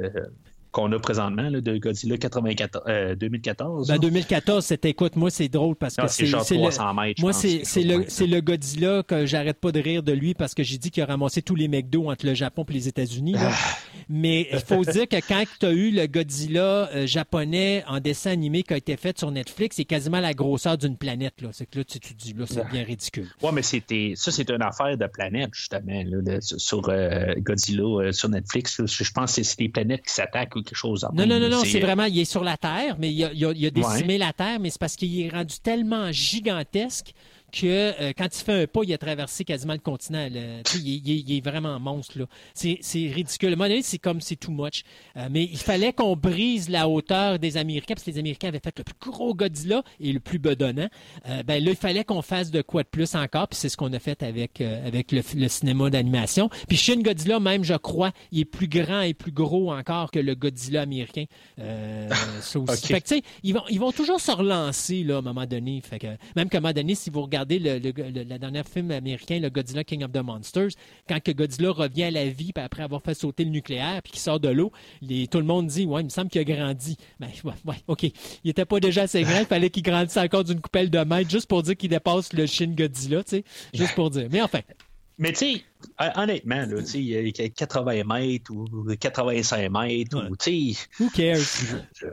qu'on a présentement là, de Godzilla 94, 2014. Ben, 2014, c'était, écoute, moi, c'est drôle parce que ah, c'est, genre 300 mètres, Moi, c'est, le, c'est le Godzilla que j'arrête pas de rire de lui parce que j'ai dit qu'il a ramassé tous les McDo entre le Japon et les États-Unis. Ah. Mais il faut <laughs> dire que quand tu as eu le Godzilla euh, japonais en dessin animé qui a été fait sur Netflix, c'est quasiment la grosseur d'une planète. Là. C'est que là, tu te dis, là, c'est bien ridicule. Ouais, mais c'était, ça, c'est une affaire de planète, justement, là, sur euh, Godzilla euh, sur Netflix. Je pense que c'est des planètes qui s'attaquent quelque chose. non, non, non, non, c'est vraiment, il est sur la Terre, mais il a, il a, décimé la Terre, mais c'est parce qu'il est rendu tellement gigantesque que euh, quand il fait un pas, il a traversé quasiment le continent. il, est vraiment monstre. C'est ridicule. À un moment donné, c'est comme c'est too much. Euh, mais il fallait qu'on brise la hauteur des Américains, parce que les Américains avaient fait le plus gros Godzilla et le plus bedonnant. Euh, ben là, il fallait qu'on fasse de quoi de plus encore, puis c'est ce qu'on a fait avec, avec le, cinéma d'animation. Puis Shin Godzilla, même, je crois, il est plus grand et plus gros encore que le Godzilla américain. <laughs> ça aussi. Fait que, ils, vont, ils vont toujours se relancer là, à un moment donné. Fait que, même qu'à un moment donné, si vous regardez le, le, la dernière film américain, le Godzilla King of the Monsters, quand que Godzilla revient à la vie après avoir fait sauter le nucléaire puis qu'il sort de l'eau, tout le monde dit Ouais, il me semble qu'il a grandi. Ben, ouais, OK. Il n'était pas déjà assez grand, il fallait qu'il grandisse encore d'une coupelle de mètres juste pour dire qu'il dépasse le Shin Godzilla, tu sais. Juste pour dire. Mais enfin. Mais tu sais, honnêtement, là, y a 80 mètres ou 85 mètres, ou, tu sais... Who cares?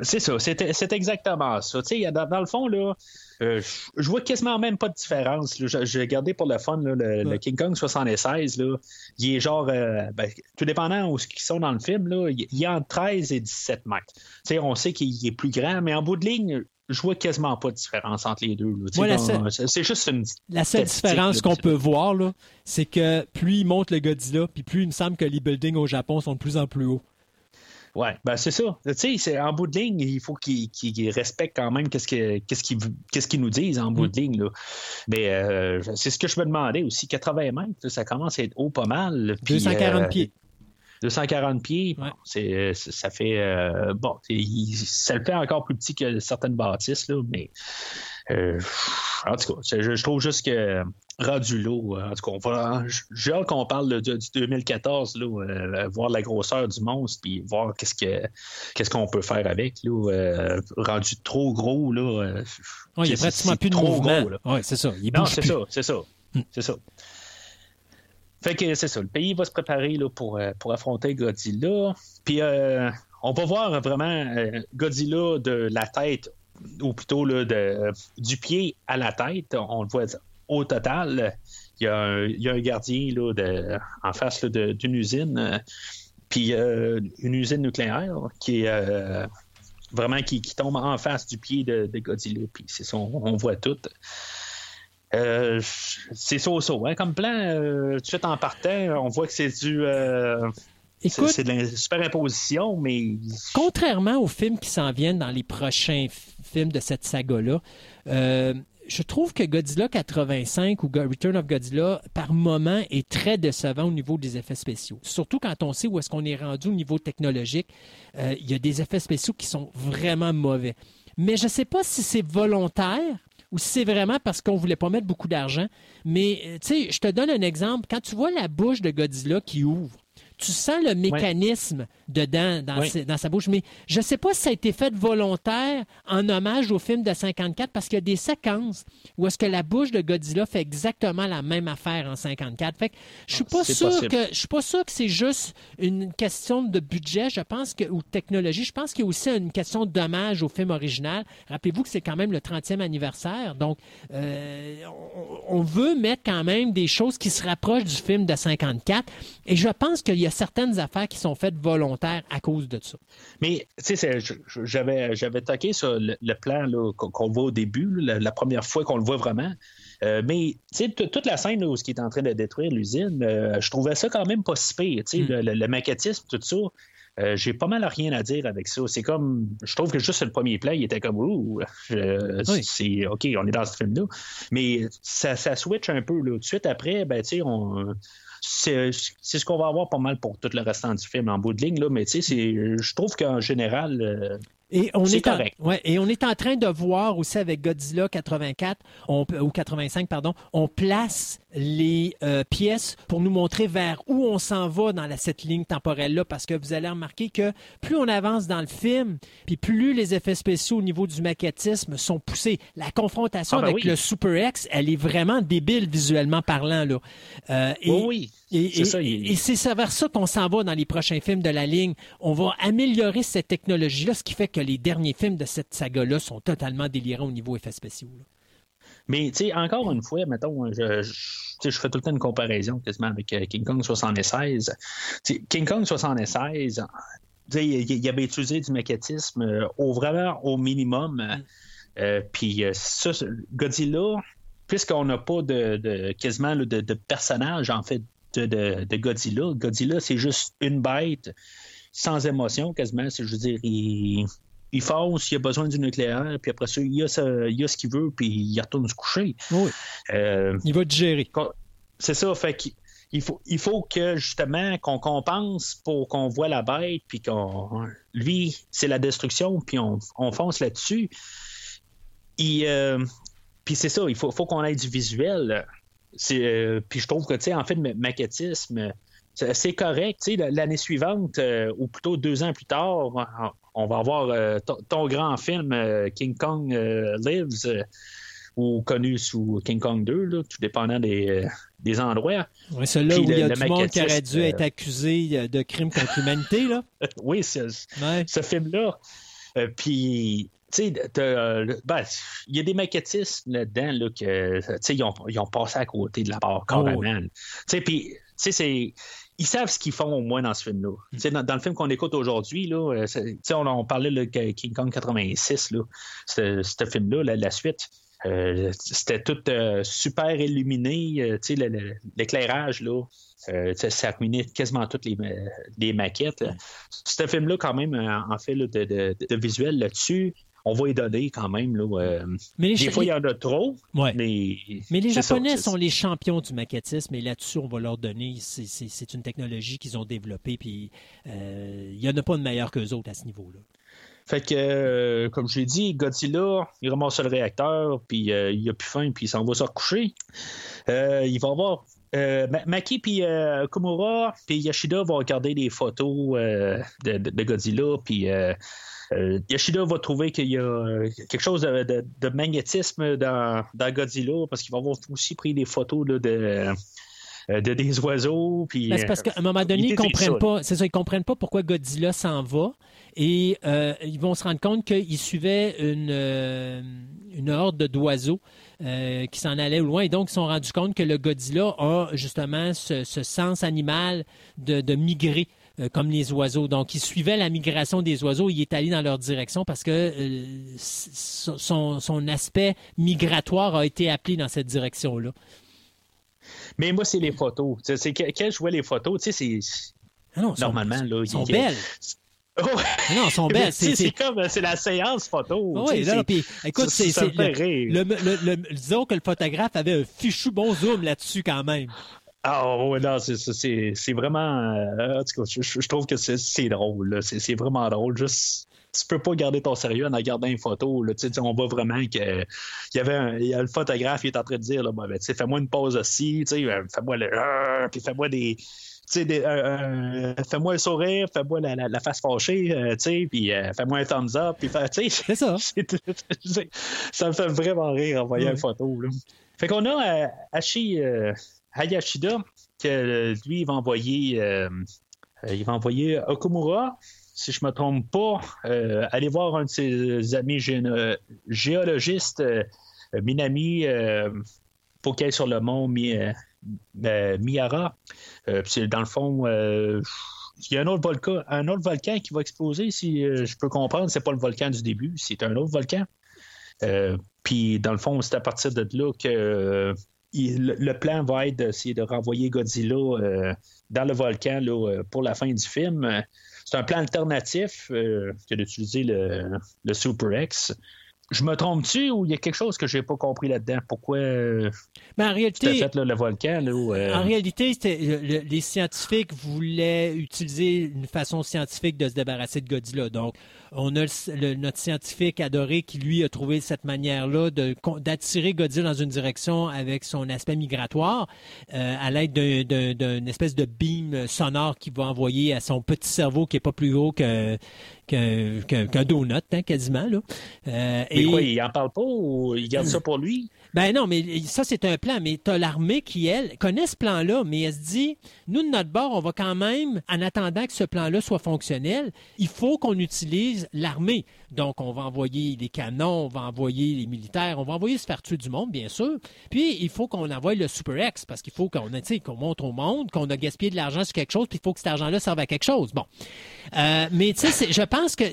C'est ça, c'est exactement ça. Tu sais, dans, le fond, là, euh, je vois quasiment même pas de différence. J'ai regardé pour le fun, le, King Kong 76, là, il est genre, euh, ben, tout dépendant où ils sont dans le film, là, il est entre 13 et 17 mètres. Tu sais, on sait qu'il est plus grand, mais en bout de ligne, je vois quasiment pas de différence entre les deux. c'est juste une. La seule différence qu'on peut voir, c'est que plus il monte le Godzilla, puis plus il me semble que les buildings au Japon sont de plus en plus hauts. Oui, ben c'est ça. Tu sais, en bout de ligne, il faut qu'ils respectent quand même qu'est-ce qu'ils nous disent en bout de mm. ligne. Là. Mais euh, c'est ce que je me demandais aussi. 80 mètres, ça commence à être haut pas mal. 240 pieds. 240 pieds, c'est, ça fait. Euh, bon, ça le fait encore plus petit que certaines bâtisses, là, mais. Euh, en tout cas, je, trouve juste que rendu là, en tout cas, j'ai hâte qu'on parle du 2014, là, voir la grosseur du monstre, puis voir qu'est-ce que qu'est-ce qu'on peut faire avec, là, rendu trop gros, là. il n'y a pratiquement plus de mouvement. Oui, c'est ça. Il non, c'est ça, c'est ça. Hmm. C'est ça. Fait que c'est ça, le pays va se préparer là, pour, euh, pour affronter Godzilla. Puis euh, on va voir vraiment euh, Godzilla de la tête, ou plutôt là, de, du pied à la tête. On le voit au total. Il y a un, il y a un gardien là, de, en face d'une usine, puis une usine nucléaire qui est vraiment qui, tombe en face du pied de, Godzilla. Puis c'est ça, on voit tout. Euh, c'est so so, hein, comme plan. Euh, tout de suite en partant, on voit que c'est du. Euh, c'est de la superimposition, mais. Contrairement aux films qui s'en viennent dans les prochains films de cette saga-là, je trouve que Godzilla 85 ou Return of Godzilla, par moment, est très décevant au niveau des effets spéciaux. Surtout quand on sait où est-ce qu'on est rendu au niveau technologique. Il y a des effets spéciaux qui sont vraiment mauvais. Mais je ne sais pas si c'est volontaire ou si c'est vraiment parce qu'on voulait pas mettre beaucoup d'argent. Mais, euh, tu sais, je te donne un exemple. Quand tu vois la bouche de Godzilla qui ouvre, tu sens le mécanisme dedans, dans, sa bouche. Mais je ne sais pas si ça a été fait volontaire en hommage au film de 54, parce qu'il y a des séquences où est-ce que la bouche de Godzilla fait exactement la même affaire en 54. Fait que je suis ah, pas sûr que je suis pas sûr que c'est juste une question de budget, je pense que ou de technologie. Je pense qu'il y a aussi une question d'hommage au film original. Rappelez-vous que c'est quand même le 30e anniversaire, donc euh, on, on veut mettre quand même des choses qui se rapprochent du film de 54. Et je pense qu'il y a certaines affaires qui sont faites volontaires à cause de ça. Mais, tu sais, j'avais, j'avais toqué sur le, plan qu'on voit au début, la, première fois qu'on le voit vraiment. Euh, mais tu sais, toute la scène où ce qui est en train de détruire l'usine, euh, je trouvais ça quand même pas si pire. sais, hmm. Le, maquettisme, tout ça, euh, j'ai pas mal rien à dire avec ça. C'est comme, je trouve que juste le premier plan, il était comme, ouh, c'est OK, on est dans ce film-là. Mais ça, ça switch un peu. Là. Tout de suite après, ben, tu sais, on c'est ce qu'on va avoir pas mal pour tout le restant du film en bout de ligne, là, mais tu sais, je trouve qu'en général, euh, et on est, correct. En, ouais, et on est en train de voir aussi avec Godzilla 84 ou 85, pardon, on place les euh, pièces pour nous montrer vers où on s'en va dans la, cette ligne temporelle-là, parce que vous allez remarquer que plus on avance dans le film, puis plus les effets spéciaux au niveau du maquettisme sont poussés. La confrontation ah, ben avec le Super X, elle est vraiment débile visuellement parlant. Là. Euh, et, oui, Et c'est vers ça qu'on s'en va dans les prochains films de la ligne. On va améliorer cette technologie-là, ce qui fait que les derniers films de cette saga-là sont totalement délirants au niveau effets spéciaux. Mais, tu sais, encore une fois, mettons, je, je, fais tout le temps une comparaison quasiment avec euh, King Kong 76. King Kong 76, il, il, avait utilisé du mécanisme euh, au, vraiment au minimum. Euh, puis ça, Godzilla, puisqu'on n'a pas de, quasiment de, de, personnage, en fait, de, Godzilla, Godzilla, c'est juste une bête sans émotion, quasiment. Je veux dire, il, il fonce, il a besoin du nucléaire, puis après ça, il a ce, il a ce qu'il veut, puis il retourne se coucher. Oui. Euh, il va digérer. C'est ça, fait qu'il faut, il faut que justement qu'on compense pour qu'on voit la bête, puis qu'on. Lui, c'est la destruction, puis on, on fonce là-dessus. Euh, puis c'est ça, il faut, faut qu'on ait du visuel. Euh, puis je trouve que, tu sais, en fait, le maquettisme, c'est correct. L'année suivante, euh, ou plutôt deux ans plus tard, on va avoir ton grand film King Kong Lives, ou connu sous King Kong 2, tout dépendant des, des endroits. Oui, celui-là où il y a du monde qui aurait dû être accusé de crimes contre l'humanité. là. <laughs> oui, ce film-là. puis euh, ben, il y a des maquettistes là-dedans là, que, ils ont, ils ont, passé à côté de la part carrément. Oh, puis, ils savent ce qu'ils font au moins dans ce film-là. Mm. Dans, le film qu'on écoute aujourd'hui, là, euh, on, on, parlait de King Kong 86, là, ce film-là, la, suite. Euh, c'était tout super illuminé, l'éclairage, là, ça ruinait quasiment toutes les, maquettes. Ce film-là, quand même, en fait, de, de, de, visuel là-dessus, on va y donner quand même. Là, euh, des fois, il y en a trop. Mais, les Japonais sont les champions du maquettisme et là-dessus, on va leur donner. C'est une technologie qu'ils ont développée. Puis euh, il n'y en a pas de meilleur qu'eux autres à ce niveau-là. Fait que, euh, comme je l'ai dit, Godzilla, il ramasse le réacteur, puis il a plus faim, puis il s'en va se recoucher. il va avoir Maki puis Kumura puis Yashida vont regarder des photos de, de, Godzilla puis euh, Yoshida va trouver qu'il y a euh, quelque chose de, magnétisme dans, Godzilla parce qu'il va avoir aussi pris des photos de, euh, de des oiseaux. Puis, ben, c'est parce qu'à un moment donné, ils comprennent pas. C'est ça, ils comprennent pas pourquoi Godzilla s'en va. Et ils vont se rendre compte qu'ils suivaient une, une horde d'oiseaux qui s'en allaient au loin. Et donc, ils se sont rendus compte que le Godzilla a justement ce, sens animal de migrer. Euh, comme les oiseaux. Donc, il suivait la migration des oiseaux. Il est allé dans leur direction parce que euh, son, aspect migratoire a été appelé dans cette direction-là. Mais moi, c'est les photos. C'est quand je vois les photos, tu sais, c'est. Ah normalement, là. Ils sont belles. Oh. Non, sont belles. C'est comme c'est la séance photo. Oui, là, puis écoute, c'est le, disons que le photographe avait un fichu bon zoom là-dessus quand même. Ah ouais, non, c'est vraiment. Euh, en tout cas, je, trouve que c'est drôle. C'est vraiment drôle. Juste, tu peux pas garder ton sérieux en regardant une photo. Là, on voit vraiment que il y avait un, y a le photographe il est en train de dire là, ben, fais-moi une pause aussi, euh, fais-moi le euh, puis fais-moi des. fais-moi un sourire, fais-moi la, la, face fâchée, puis fais-moi un thumbs up, puis c'est ça. <laughs> ça me fait vraiment rire en voyant une photo. Là. Fait qu'on a Hachi Hayashida, que lui, il va envoyer, euh, il va envoyer Okumura, si je ne me trompe pas, euh, aller voir un de ses amis géologistes, euh, Minami, aille sur le mont Miyara. dans le fond, il y a un autre volcan, un autre volcan qui va exploser, si je peux comprendre. C'est pas le volcan du début, c'est un autre volcan. puis dans le fond, c'est à partir de là que le, plan va être d'essayer de renvoyer Godzilla euh, dans le volcan euh, pour la fin du film. C'est un plan alternatif euh, que d'utiliser le Super X je me trompe-tu ou il y a quelque chose que je n'ai pas compris là-dedans? Pourquoi ben, en réalité, fait le volcan? En réalité, les scientifiques voulaient utiliser une façon scientifique de se débarrasser de Godzilla. Donc, on a notre scientifique adoré qui, lui, a trouvé cette manière-là d'attirer Godzilla dans une direction avec son aspect migratoire euh, à l'aide d'une espèce de beam sonore qu'il va envoyer à son petit cerveau qui n'est pas plus gros qu'un donut, hein, quasiment. Là. Euh, mais quoi, il en parle pas ou il garde ça pour lui? Ben non, mais ça, c'est un plan. Mais tu as l'armée qui, elle, connaît ce plan-là, mais elle se dit, nous, de notre bord, on va quand même, en attendant que ce plan-là soit fonctionnel, il faut qu'on utilise l'armée. Donc, on va envoyer des canons, on va envoyer les militaires, on va envoyer se faire tuer du monde, bien sûr. Puis, il faut qu'on envoie le Super X, parce qu'il faut qu'on qu'on montre au monde qu'on a gaspillé de l'argent sur quelque chose, puis il faut que cet argent-là serve à quelque chose. Bon. Euh, mais, tu sais, je pense que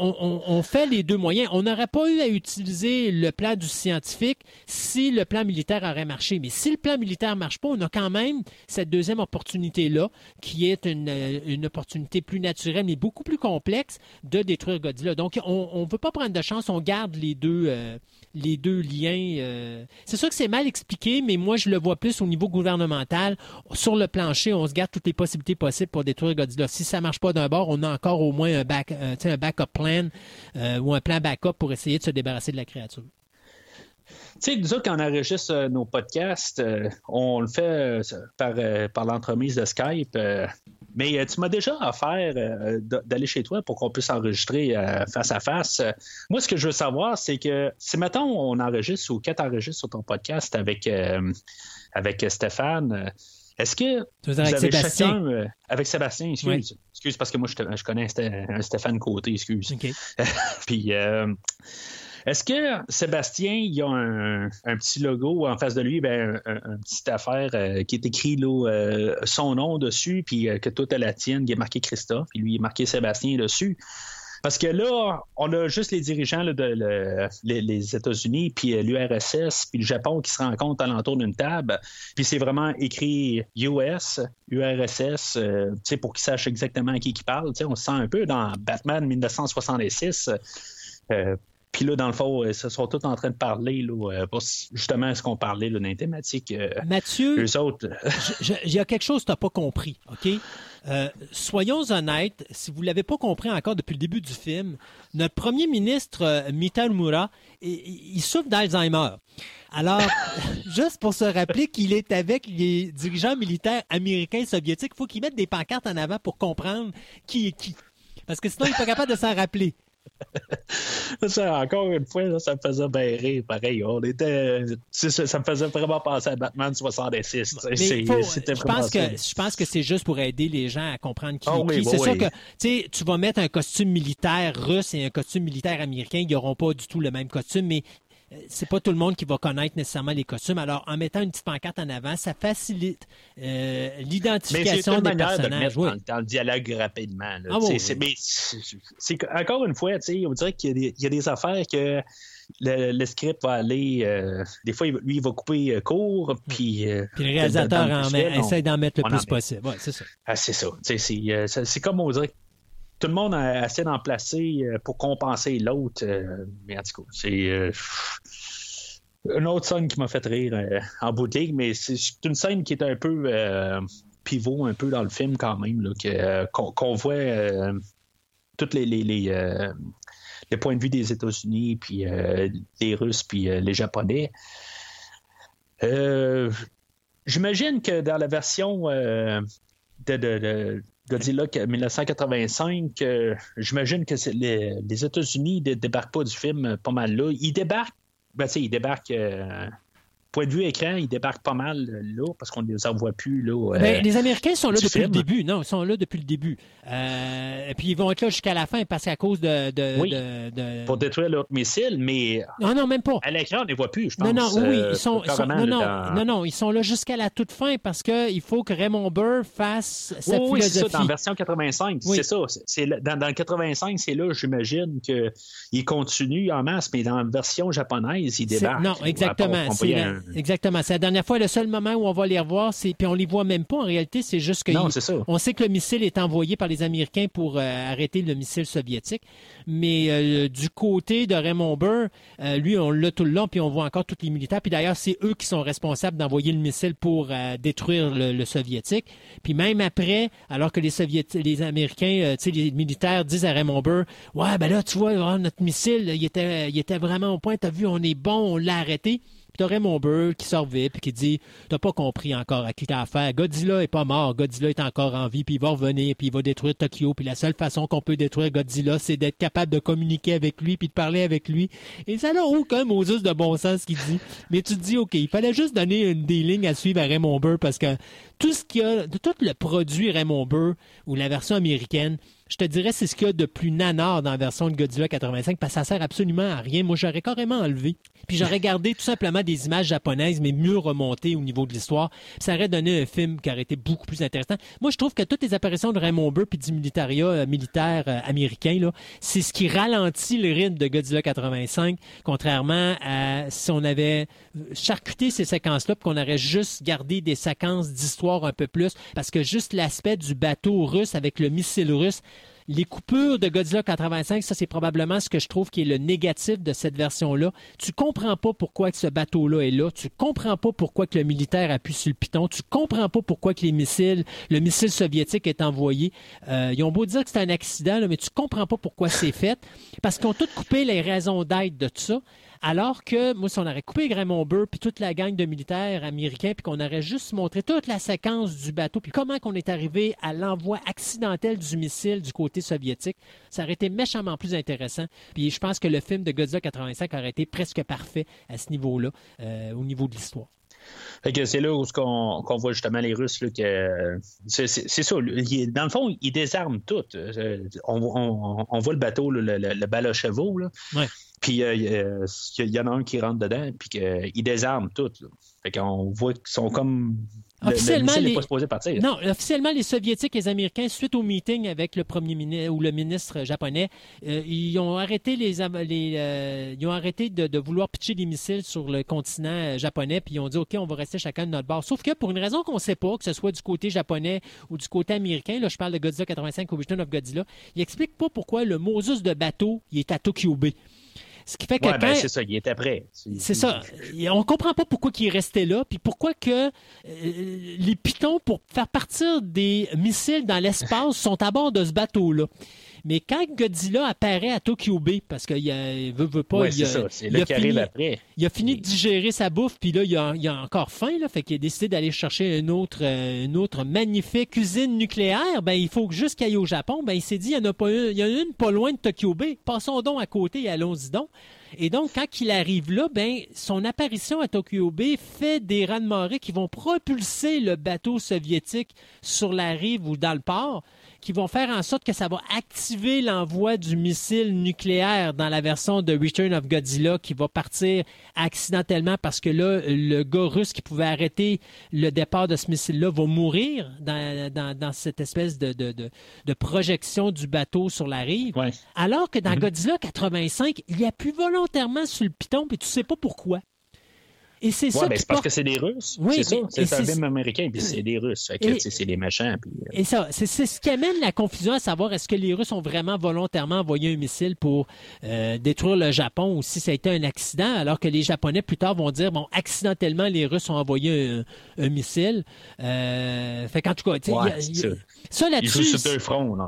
on, fait les deux moyens. On n'aurait pas eu à utiliser le plan du scientifique si le plan militaire aurait marché. Mais si le plan militaire marche pas, on a quand même cette deuxième opportunité-là, qui est une, une, opportunité plus naturelle, mais beaucoup plus complexe de détruire Godzilla. Donc, on ne veut pas prendre de chance, on garde les deux, euh, liens. Euh. C'est sûr que c'est mal expliqué, mais moi, je le vois plus au niveau gouvernemental. Sur le plancher, on se garde toutes les possibilités possibles pour détruire Godzilla. Si ça marche pas d'un bord, on a encore au moins un, back, euh, un backup plan ou un plan backup pour essayer de se débarrasser de la créature. Tu sais, nous autres, quand on enregistre nos podcasts, on le fait par, par l'entremise de Skype. Mais euh, tu m'as déjà offert euh, d'aller chez toi pour qu'on puisse enregistrer euh, face à face. Moi, ce que je veux savoir, c'est que si mettons on enregistre ou quand tu sur ton podcast avec, avec Stéphane, est-ce que vous avez Sébastien? avec Sébastien, excuse. Excuse parce que moi je, connais un Stéphane Côté, excuse. <laughs> Puis est-ce que Sébastien, il y a un, petit logo en face de lui, ben, un, petite affaire euh, qui est écrit là, euh, son nom dessus, puis euh, que tout est la tienne, qui est marqué Christophe, puis lui, est marqué Sébastien dessus? Parce que là, on a juste les dirigeants les, États-Unis, puis l'URSS, puis le Japon qui se rencontrent alentour d'une table. Puis c'est vraiment écrit US, URSS, pour qu'ils sachent exactement à qui ils parlent. on se sent un peu dans Batman 1966. Puis là, dans le fond, ils se sont tous en train de parler là, euh, justement ce qu'on parlait là, dans les thématiques. Euh, Mathieu, autres. <laughs> il y a quelque chose que tu n'as pas compris, OK? Euh, soyons honnêtes, si vous ne l'avez pas compris encore depuis le début du film, notre premier ministre, Mital Mura, il, souffre d'Alzheimer. Alors, <laughs> juste pour se rappeler qu'il est avec les dirigeants militaires américains et soviétiques, il faut qu'ils mettent des pancartes en avant pour comprendre qui est qui. Parce que sinon, il n'est pas capable de s'en rappeler. <laughs> ça, encore une fois, ça me faisait bien rire. Pareil, on était. Ça, me faisait vraiment penser à Batman 66. je, pense que, je pense que c'est juste pour aider les gens à comprendre qui, est qui. c'est sûr que tu vas mettre un costume militaire russe et un costume militaire américain, ils n'auront pas du tout le même costume, mais c'est pas tout le monde qui va connaître nécessairement les costumes. Alors, en mettant une petite pancarte en avant, ça facilite euh, l'identification des personnages. De mettre dans, le dialogue rapidement. Ah c'est, encore une fois, on dirait qu'il y a, des, affaires que le, script va aller. Euh, des fois, lui, il va couper court, puis. puis le réalisateur en essaie d'en mettre le plus possible. Ouais, c'est ça. Ah, c'est ça. C'est, comme on dirait tout le monde a assez d'en placer euh, pour compenser l'autre. Euh, mais en tout cas, c'est euh, une autre scène qui m'a fait rire en bout de ligne, mais c'est une scène qui est un peu pivot un peu dans le film quand même, qu'on voit tous les, les, points de vue des États-Unis, puis les Russes, puis les Japonais. J'imagine que dans la version de, Godzilla 1985, euh, j'imagine que les, les États-Unis ne débarquent pas du film pas mal là. Ils débarquent, ben, ils débarquent euh, point de vue écran, ils débarquent pas mal là parce qu'on ne les envoie plus. Là, euh, ben, les Américains sont là depuis le début. Non, ils sont là depuis le début. Euh, et puis ils vont être là jusqu'à la fin parce qu'à cause de, de, Pour détruire l'autre missile, mais. Non, non, même pas. À l'écran, on ne les voit plus, je pense. Non, non, oui, ils sont. non, non, non, ils sont là jusqu'à la toute fin parce qu'il faut que Raymond Burr fasse sa oui, philosophie. Oui, c'est ça, dans la version 85. C'est ça. C'est, dans, dans le 85, c'est là, j'imagine, qu'il continue en masse, mais dans la version japonaise, il débarque. Non, exactement. Exactement. C'est la dernière fois, le seul moment où on va les revoir, c'est puis on les voit même pas en réalité, c'est juste que on sait que le missile est envoyé par les Américains pour euh, arrêter le missile soviétique, mais euh, du côté de Raymond Burr, euh, lui on l'a tout le long puis on voit encore tous les militaires puis d'ailleurs c'est eux qui sont responsables d'envoyer le missile pour détruire le, soviétique. Puis même après, alors que les soviétiques, les Américains, tu sais les militaires disent à Raymond Burr, ouais ben là tu vois notre missile, il était il était vraiment au point, t'as vu on est bon, on l'a arrêté. Puis t'aurais mon beurre qui sort vite puis qui dit T'as pas compris encore à qui t'as affaire. Godzilla est pas mort. Godzilla est encore en vie, puis il va revenir, puis il va détruire Tokyo. Puis la seule façon qu'on peut détruire Godzilla, c'est d'être capable de communiquer avec lui, puis de parler avec lui. Et ça n'a aucun juste de bon sens ce qu'il dit. Mais tu te dis OK, il fallait juste donner une des lignes à suivre à Raymond Burr parce que tout ce qu'il y a, de tout le produit Raymond Burr ou la version américaine, je te dirais c'est ce qu'il y a de plus nanard dans la version de Godzilla 85 parce que ça sert absolument à rien. Moi, j'aurais carrément enlevé. Puis j'aurais gardé tout simplement des images japonaises, mais mieux remontées au niveau de l'histoire. Ça aurait donné un film qui aurait été beaucoup plus intéressant. Moi, je trouve que toutes les apparitions de Raymond Burr puis du euh, militaire euh, américain, là, c'est ce qui ralentit le rythme de Godzilla 85, contrairement à si on avait charcuté ces séquences-là, puis qu'on aurait juste gardé des séquences d'histoire un peu plus, parce que juste l'aspect du bateau russe avec le missile russe, les coupures de Godzilla 85, ça c'est probablement ce que je trouve qui est le négatif de cette version-là. Tu comprends pas pourquoi que ce bateau-là est là. Tu comprends pas pourquoi que le militaire appuie sur le piton. Tu comprends pas pourquoi que les missiles, le missile soviétique est envoyé. Euh, ils ont beau dire que c'est un accident, mais tu comprends pas pourquoi c'est fait. Parce qu'ils ont tout coupé les raisons d'être de tout ça. Alors que, moi, si on aurait coupé Raymond Burr puis toute la gang de militaires américains, puis qu'on aurait juste montré toute la séquence du bateau, puis comment qu'on est arrivé à l'envoi accidentel du missile du côté soviétique, ça aurait été méchamment plus intéressant. Puis je pense que le film de Godzilla 85 aurait été presque parfait à ce niveau-là, euh, au niveau de l'histoire. c'est là où on, voit justement les Russes que c'est, ça. dans le fond, ils désarment tout. Euh, on, voit le bateau, le, le, le bal chevaux. Puis euh, il y en a un qui rentre dedans, puis qu'il désarme tout. Fait qu'on voit qu'ils sont comme Officiellement, les... pas supposé partir. Non, officiellement, les Soviétiques et les Américains, suite au meeting avec le premier ministre ou le ministre japonais, euh, ils ont arrêté les, euh, ils ont arrêté de, vouloir pitcher des missiles sur le continent japonais, puis ils ont dit OK, on va rester chacun de notre bord. Sauf que pour une raison qu'on ne sait pas, que ce soit du côté japonais ou du côté américain, là, je parle de Godzilla 85 ou Return of Godzilla, ils n'expliquent pas pourquoi le Mosus de bateau il est à Tokyo Bay. Ce qui fait que ben, c'est ça, il était prêt. C'est ça. On comprend pas pourquoi il est resté là, puis pourquoi que euh, les pitons pour faire partir des missiles dans l'espace sont à bord de ce bateau-là. Mais quand Godzilla apparaît à Tokyo Bay, parce qu'il veut, veut pas, il, a, il, a fini, il a fini de digérer sa bouffe, puis là, il a, a encore faim, là, fait qu'il a décidé d'aller chercher une autre, euh, une autre magnifique usine nucléaire. Ben, il faut juste qu'il aille au Japon. Ben, il s'est dit, il y en a pas une, il y en a une pas loin de Tokyo Bay. Passons donc à côté et allons-y donc. Et donc, quand il arrive là, ben, son apparition à Tokyo Bay fait des raz de marée qui vont propulser le bateau soviétique sur la rive ou dans le port qui vont faire en sorte que ça va activer l'envoi du missile nucléaire dans la version de Return of Godzilla qui va partir accidentellement parce que là, le gars russe qui pouvait arrêter le départ de ce missile-là va mourir dans, cette espèce de, de, projection du bateau sur la rive. Alors que dans mm-hmm. Godzilla 85, il y a plus volontairement sur le piton, puis tu sais pas pourquoi. Et c'est ça. Ben, c'est parce que c'est des Russes. Oui, c'est ça. C'est un film américain, puis c'est des Russes. c'est des machins. Euh. Et ça, c'est ce qui amène la confusion à savoir est-ce que les Russes ont vraiment volontairement envoyé un missile pour euh, détruire le Japon ou si ça a été un accident, alors que les Japonais plus tard vont dire bon, accidentellement, les Russes ont envoyé un, missile. Euh, fait qu'en tout cas, ça là-dessus.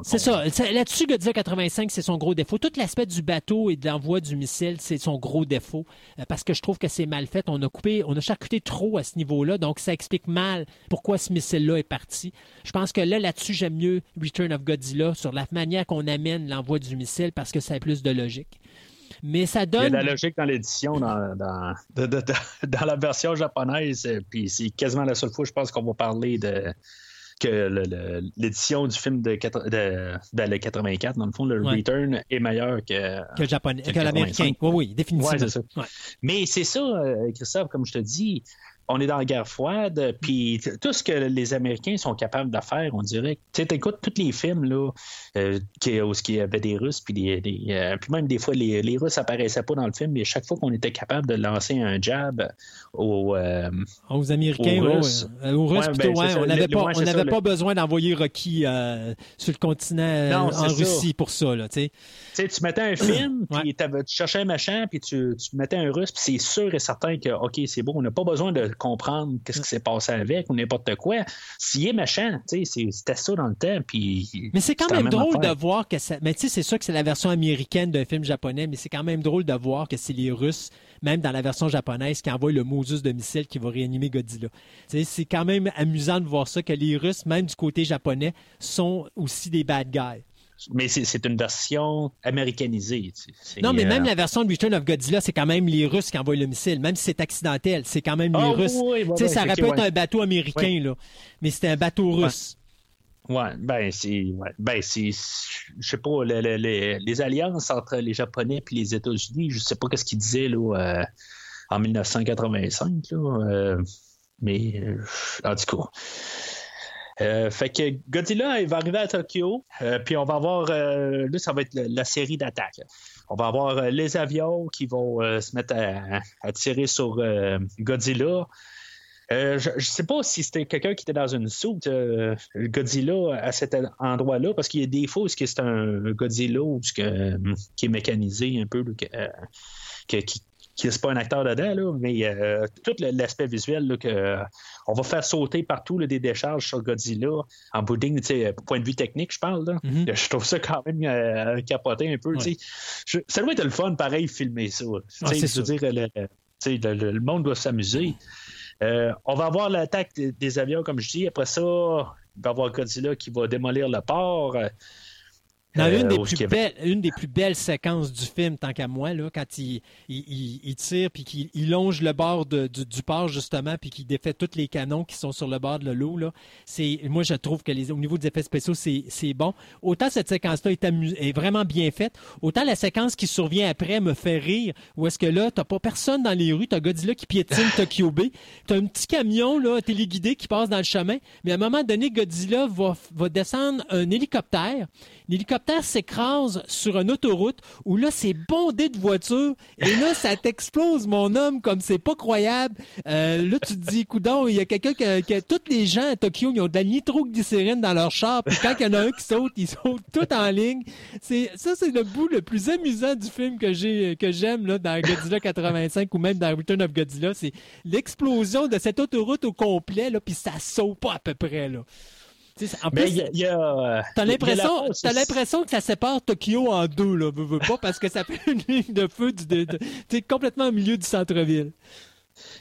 C'est ça. Là-dessus, Godzilla 85, c'est son gros défaut. Tout l'aspect du bateau et de l'envoi du missile, c'est son gros défaut. parce que je trouve que c'est mal fait. On a on a charcuté trop à ce niveau-là, donc ça explique mal pourquoi ce missile-là est parti. Je pense que là, là-dessus, j'aime mieux Return of Godzilla sur la manière qu'on amène l'envoi du missile parce que ça a plus de logique. Mais ça donne. Il y a de la logique dans l'édition, dans, dans, <laughs> dans, la version japonaise, puis c'est quasiment la seule fois, je pense, qu'on va parler de que l'édition du film de, de, ben, le 84, dans le fond, le Return est meilleur que, que le japonais, que, l'américain. Oui, oui, définitivement. Mais c'est ça, euh, Christophe, comme je te dis, on est dans la guerre froide, puis tout ce que les Américains sont capables de faire, on dirait. Tu sais, écoutes tous les films là, euh, qui, où il y avait des Russes, puis, des, euh, puis même des fois, les, les, Russes apparaissaient pas dans le film, mais chaque fois qu'on était capable de lancer un jab aux, euh, aux Américains, aux Russes, aux Russes plutôt, ben, on n'avait pas, on pas besoin d'envoyer Rocky sur le continent en Russie pour ça. Là, tu tu mettais un film, <clears throat> puis tu cherchais un machin, puis tu, tu mettais un Russe, puis c'est sûr et certain que, OK, c'est bon, on n'a pas besoin de comprendre qu'est-ce qui s'est passé avec ou n'importe quoi. S'il est machin, c'était ça dans le temps. Puis mais c'est quand même drôle de voir que ça. Mais tu sais, c'est sûr que c'est la version américaine d'un film japonais, mais c'est quand même drôle de voir que c'est les Russes, même dans la version japonaise, qui envoient le Moses de missile qui va réanimer Godzilla. c'est quand même amusant de voir ça, que les Russes, même du côté japonais, sont aussi des bad guys. Mais c'est une version américanisée. Non, mais même la version de Return of Godzilla, c'est quand même les Russes qui envoient le missile. Même si c'est accidentel, c'est quand même les ah, Russes. ça aurait pu être un bateau américain, là, mais c'était un bateau russe. Ouais, ben c'est, ben c'est, je sais pas, les alliances entre les Japonais et les États-Unis, je sais pas qu'est-ce qu'ils disaient là euh, en 1985 là, euh, mais euh, en tout cas. Fait que Godzilla il va arriver à Tokyo, puis on va avoir là ça va être la, série d'attaques. On va avoir les avions qui vont se mettre à tirer sur Godzilla. Euh, je ne sais pas si c'était quelqu'un qui était dans une soute euh, Godzilla à cet endroit-là, parce qu'il y a des fois où c'est un Godzilla qui est mécanisé un peu, euh, qui, qui c'est pas un acteur dedans, là, mais tout l'aspect visuel, que, on va faire sauter partout des décharges sur Godzilla en bouding, point de vue technique, je parle. Mm-hmm. Je trouve ça quand même capoté un peu. ça doit être le fun, pareil, filmer ça. Ah, je veux dire, le, monde doit s'amuser. Euh, on va avoir l'attaque des, avions, comme je dis. Après ça, il va y avoir Godzilla qui va démolir le port. Euh, une, des plus belles, une des plus belles séquences du film, tant qu'à moi, là, quand il, il, tire puis qu'il longe le bord du, port, justement, puis qu'il défait tous les canons qui sont sur le bord de l'eau, là, c'est, moi, je trouve que les, au niveau des effets spéciaux, c'est, bon. Autant cette séquence-là est, est, vraiment bien faite, autant la séquence qui survient après me fait rire, où est-ce que là, t'as pas personne dans les rues, t'as Godzilla qui piétine Tokyo Bay, t'as un petit camion, là, téléguidé qui passe dans le chemin, mais à un moment donné, Godzilla va, va descendre un hélicoptère, l'hélicoptère s'écrase sur une autoroute où là, c'est bondé de voitures et là, ça t'explose, mon homme, comme c'est pas croyable. Euh, là, tu te dis, coudon, il y a quelqu'un qui, a, Tous les gens à Tokyo, ils ont de la nitroglycérine dans leur char, puis quand il y en a un qui saute, ils sautent tout en ligne. C'est, ça, c'est le bout le plus amusant du film que j'ai, que j'aime, là, dans Godzilla 85 ou même dans Return of Godzilla. C'est l'explosion de cette autoroute au complet, là, puis ça saute pas à peu près, là. En plus, t'as l'impression, t'as l'impression que ça sépare Tokyo en deux, là, veux, pas, parce que ça fait une ligne de feu du, complètement au milieu du centre-ville.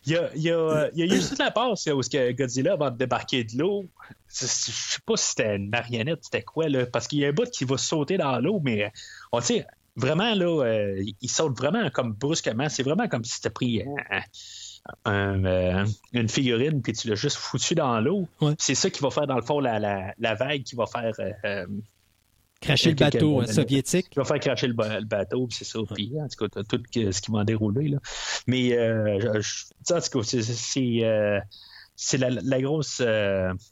Il y a, il y a, il y a juste la passe où Godzilla va débarquer de l'eau. Je sais pas si c'était une marionnette, c'était quoi, là, parce qu'il y a un bout qui va sauter dans l'eau, mais on sait, vraiment, là, euh, il saute vraiment comme brusquement. C'est vraiment comme si c'était pris. Euh, une figurine, puis tu l'as juste foutu dans l'eau. C'est ça qui va faire, dans le fond, la, la, vague qui va faire. Euh, euh, cracher le bateau soviétique. Qui va faire cracher le, bateau, c'est ça. Puis, en tout cas, tout ce qui va en dérouler. Là. Mais, je, en tout cas, c'est. la, la, grosse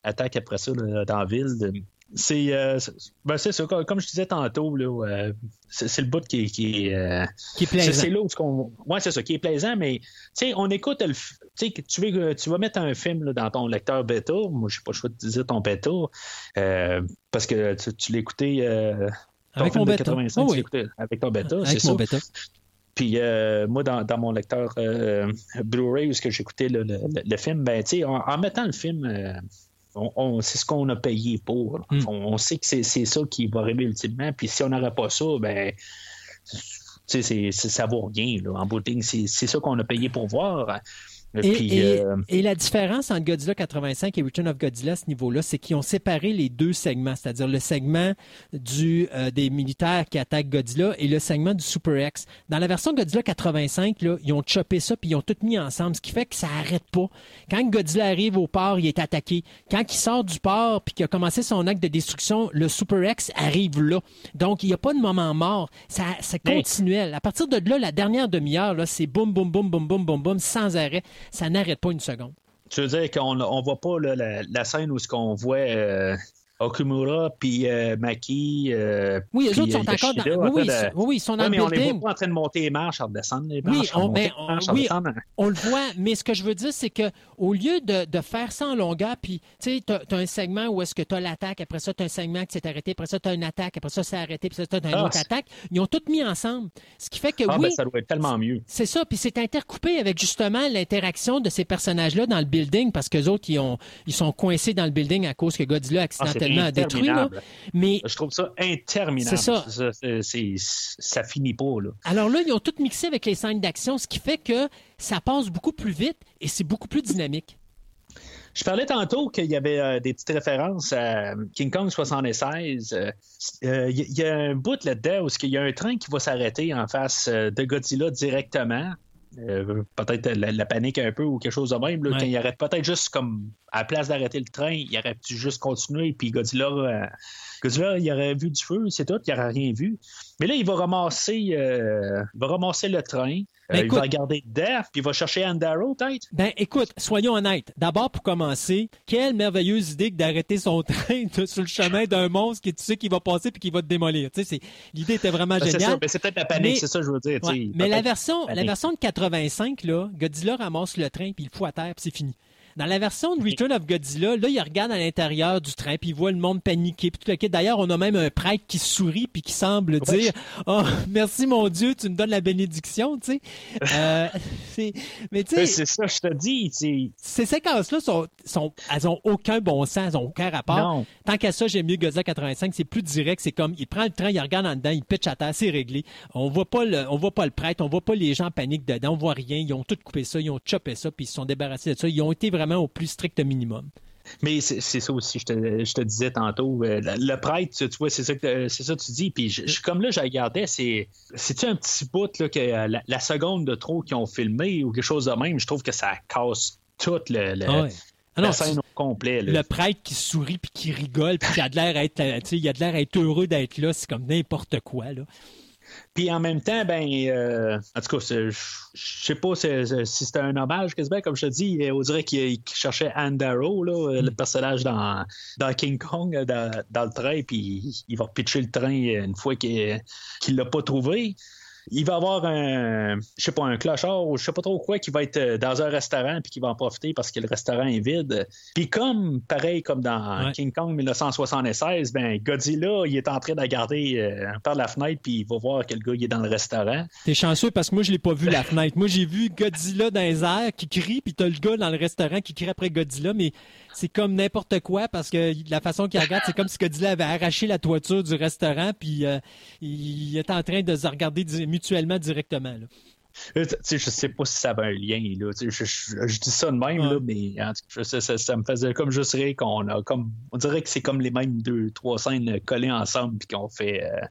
attaque après ça dans la ville. Euh, ben, c'est ça, comme je disais tantôt, euh, c'est le bout qui, qui, euh, qui est plaisant. C'est là où ouais, c'est ça, qui est plaisant, mais on écoute le, tu, veux, tu vas mettre un film dans ton lecteur bêta, moi je sais pas le choix de dire ton bêta, parce que tu, tu l'écoutais avec mon bêta. Oh, oui. avec ton bêta, c'est ça. Bêta. Puis moi, dans, mon lecteur Blu-ray où j'écoutais le, le, le, film, ben, en, en mettant le film on, c'est ce qu'on a payé pour. Hmm. On, sait que c'est, ça qui va arriver ultimement. Puis si on n'aurait pas ça, ben c'est, ça vaut rien. En bout c'est, c'est ça qu'on a payé pour voir. Euh, et, la différence entre Godzilla 85 et Return of Godzilla à ce niveau-là, c'est qu'ils ont séparé les deux segments, c'est-à-dire le segment du, euh, des militaires qui attaquent Godzilla et le segment du Super X. Dans la version Godzilla 85, là, ils ont chopé ça puis ils ont tout mis ensemble, ce qui fait que ça arrête pas. Quand Godzilla arrive au port, il est attaqué. Quand il sort du port puis qu'il a commencé son acte de destruction, le Super X arrive là. Donc, il n'y a pas de moment mort. Ça, c'est continuel. À partir de là, la dernière demi-heure, c'est boum, boum, boum, boum, boum, boum, boum, sans arrêt ça n'arrête pas une seconde. Tu veux dire qu'on ne voit pas la, scène où ce qu'on voit euh, Okumura puis euh, Maki. Euh, oui, les autres sont encore dans. Oui, oui, ils sont dans le building. On les voit pas en train de monter les marches, en descendre les marches. Oui, on, mais oui, on le voit, mais ce que je veux dire, c'est que au lieu de, de, faire ça en longueur, puis tu sais, tu as, un segment où est-ce que tu as l'attaque, après ça, tu as un segment qui s'est arrêté, après ça, tu as une attaque, après ça, c'est arrêté, puis ça, tu as une ah, autre attaque. Ils ont tout mis ensemble. Ce qui fait que ah, oui. Ben, ça doit être tellement mieux. C'est ça, puis c'est intercoupé avec justement l'interaction de ces personnages-là dans le building, parce qu'eux autres, ils, ont, ils sont coincés dans le building à cause que Godzilla Mais je trouve ça interminable. C'est ça. Ça, finit pas. Là. Alors là, ils ont tout mixé avec les scènes d'action, ce qui fait que ça passe beaucoup plus vite et c'est beaucoup plus dynamique. Je parlais tantôt qu'il y avait euh, des petites références à King Kong 76. Euh, euh, il y, a un bout là-dedans où il y a un train qui va s'arrêter en face de Godzilla directement. Peut-être la, panique un peu ou quelque chose de même. Là, il arrête peut-être juste comme à la place d'arrêter le train, il aurait pu juste continuer puis Godzilla, Godzilla il aurait vu du feu, c'est tout, il n'aurait rien vu. Mais là, il va ramasser, il va ramasser le train. Ben, il va regarder dedans, puis il va chercher Andaro, peut-être? Ben, écoute, soyons honnêtes. D'abord, pour commencer, quelle merveilleuse idée que d'arrêter son <laughs> train sur le chemin d'un monstre qui tu sais qu'il va passer puis qui va te démolir. Tu sais, l'idée était vraiment ben, géniale. C'est peut-être la panique, c'est ça que je veux dire. mais la version, la version de 85, là, Godzilla ramasse le train puis il le fout à terre puis c'est fini. Dans la version de Return of Godzilla, là, il regarde à l'intérieur du train, puis il voit le monde paniquer, puis tout le D'ailleurs, on a même un prêtre qui sourit, puis qui semble dire Oh, merci mon Dieu, tu me donnes la bénédiction, tu sais. <laughs> Euh, mais tu sais. C'est ça, je te dis. Ces séquences-là, sont, sont, elles ont aucun bon sens, elles n'ont aucun rapport. Tant qu'à ça, j'aime mieux Godzilla 85, c'est plus direct, c'est comme, il prend le train, il regarde en dedans, il pitch à terre, c'est réglé. On voit pas le, on voit pas le prêtre, on voit pas les gens paniquent dedans, on voit rien, ils ont tout coupé ça, ils ont chopé ça, puis ils se sont débarrassés de ça. Ils ont été vraiment au plus strict minimum. Mais c'est ça aussi, je te, disais tantôt. Euh, le, prêtre, tu vois, c'est ça que c'est ça que tu dis. Puis je, comme là, je regardais, c'est c'est-tu un petit bout là, que la, seconde de trop qu'ils ont filmé ou quelque chose de même, je trouve que ça casse tout le, le ah ah scène au complet. Le prêtre qui sourit puis qui rigole puis qui a de l'air être, il a de l'air être heureux d'être là, c'est comme n'importe quoi là. Puis en même temps, ben, euh, en tout cas, je sais pas si c'était un hommage, quasiment, comme je te dis, on dirait qu'il cherchait Andaro, là, le mm. personnage dans, dans King Kong, dans, dans, le train, puis il va pitcher le train une fois qu'il l'a pas trouvé il va avoir un, je sais pas, un clochard ou je sais pas trop quoi qui va être euh, dans un restaurant puis qui va en profiter parce que le restaurant est vide. Puis comme, pareil comme dans King Kong 1976, ben Godzilla, il est en train de regarder euh, par la fenêtre puis il va voir quel gars il est dans le restaurant. T'es chanceux parce que moi je l'ai pas vu la fenêtre. Moi j'ai vu Godzilla dans les airs qui crie puis t'as le gars dans le restaurant qui crie après Godzilla mais c'est comme n'importe quoi parce que la façon qu'il regarde, c'est comme si Godzilla avait arraché la toiture du restaurant puis euh, il est en train de se regarder mutuellement directement. Là. Euh, je sais pas si ça avait un lien. Là. Je, je, dis ça de même, mais ça, me faisait comme juste rire qu'on a comme. On dirait que c'est comme les mêmes deux, trois scènes collées ensemble puis qu'on fait euh,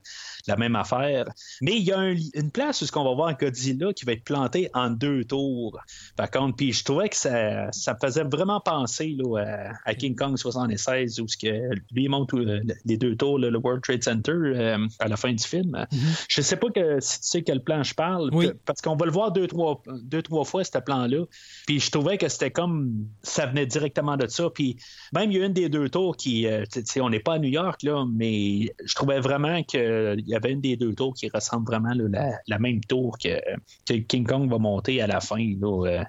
la même affaire. Mais il y a une place où ce qu'on va voir Godzilla qui va être planté en deux tours. Par contre, puis je trouvais que ça, ça me faisait vraiment penser là, à, King Kong 76 où ce que lui monte euh, les deux tours, le World Trade Center à la fin du film. Mm-hmm. Je sais pas que, si tu sais quel plan je parle, parce qu'on on va le voir deux, trois, deux, trois fois, ce plan-là. Puis je trouvais que c'était comme ça venait directement de ça. Puis même il y a une des deux tours qui, euh, on n'est pas à New York, là, mais je trouvais vraiment qu'il y avait une des deux tours qui ressemble vraiment à la, même tour que, King Kong va monter à la fin. Euh.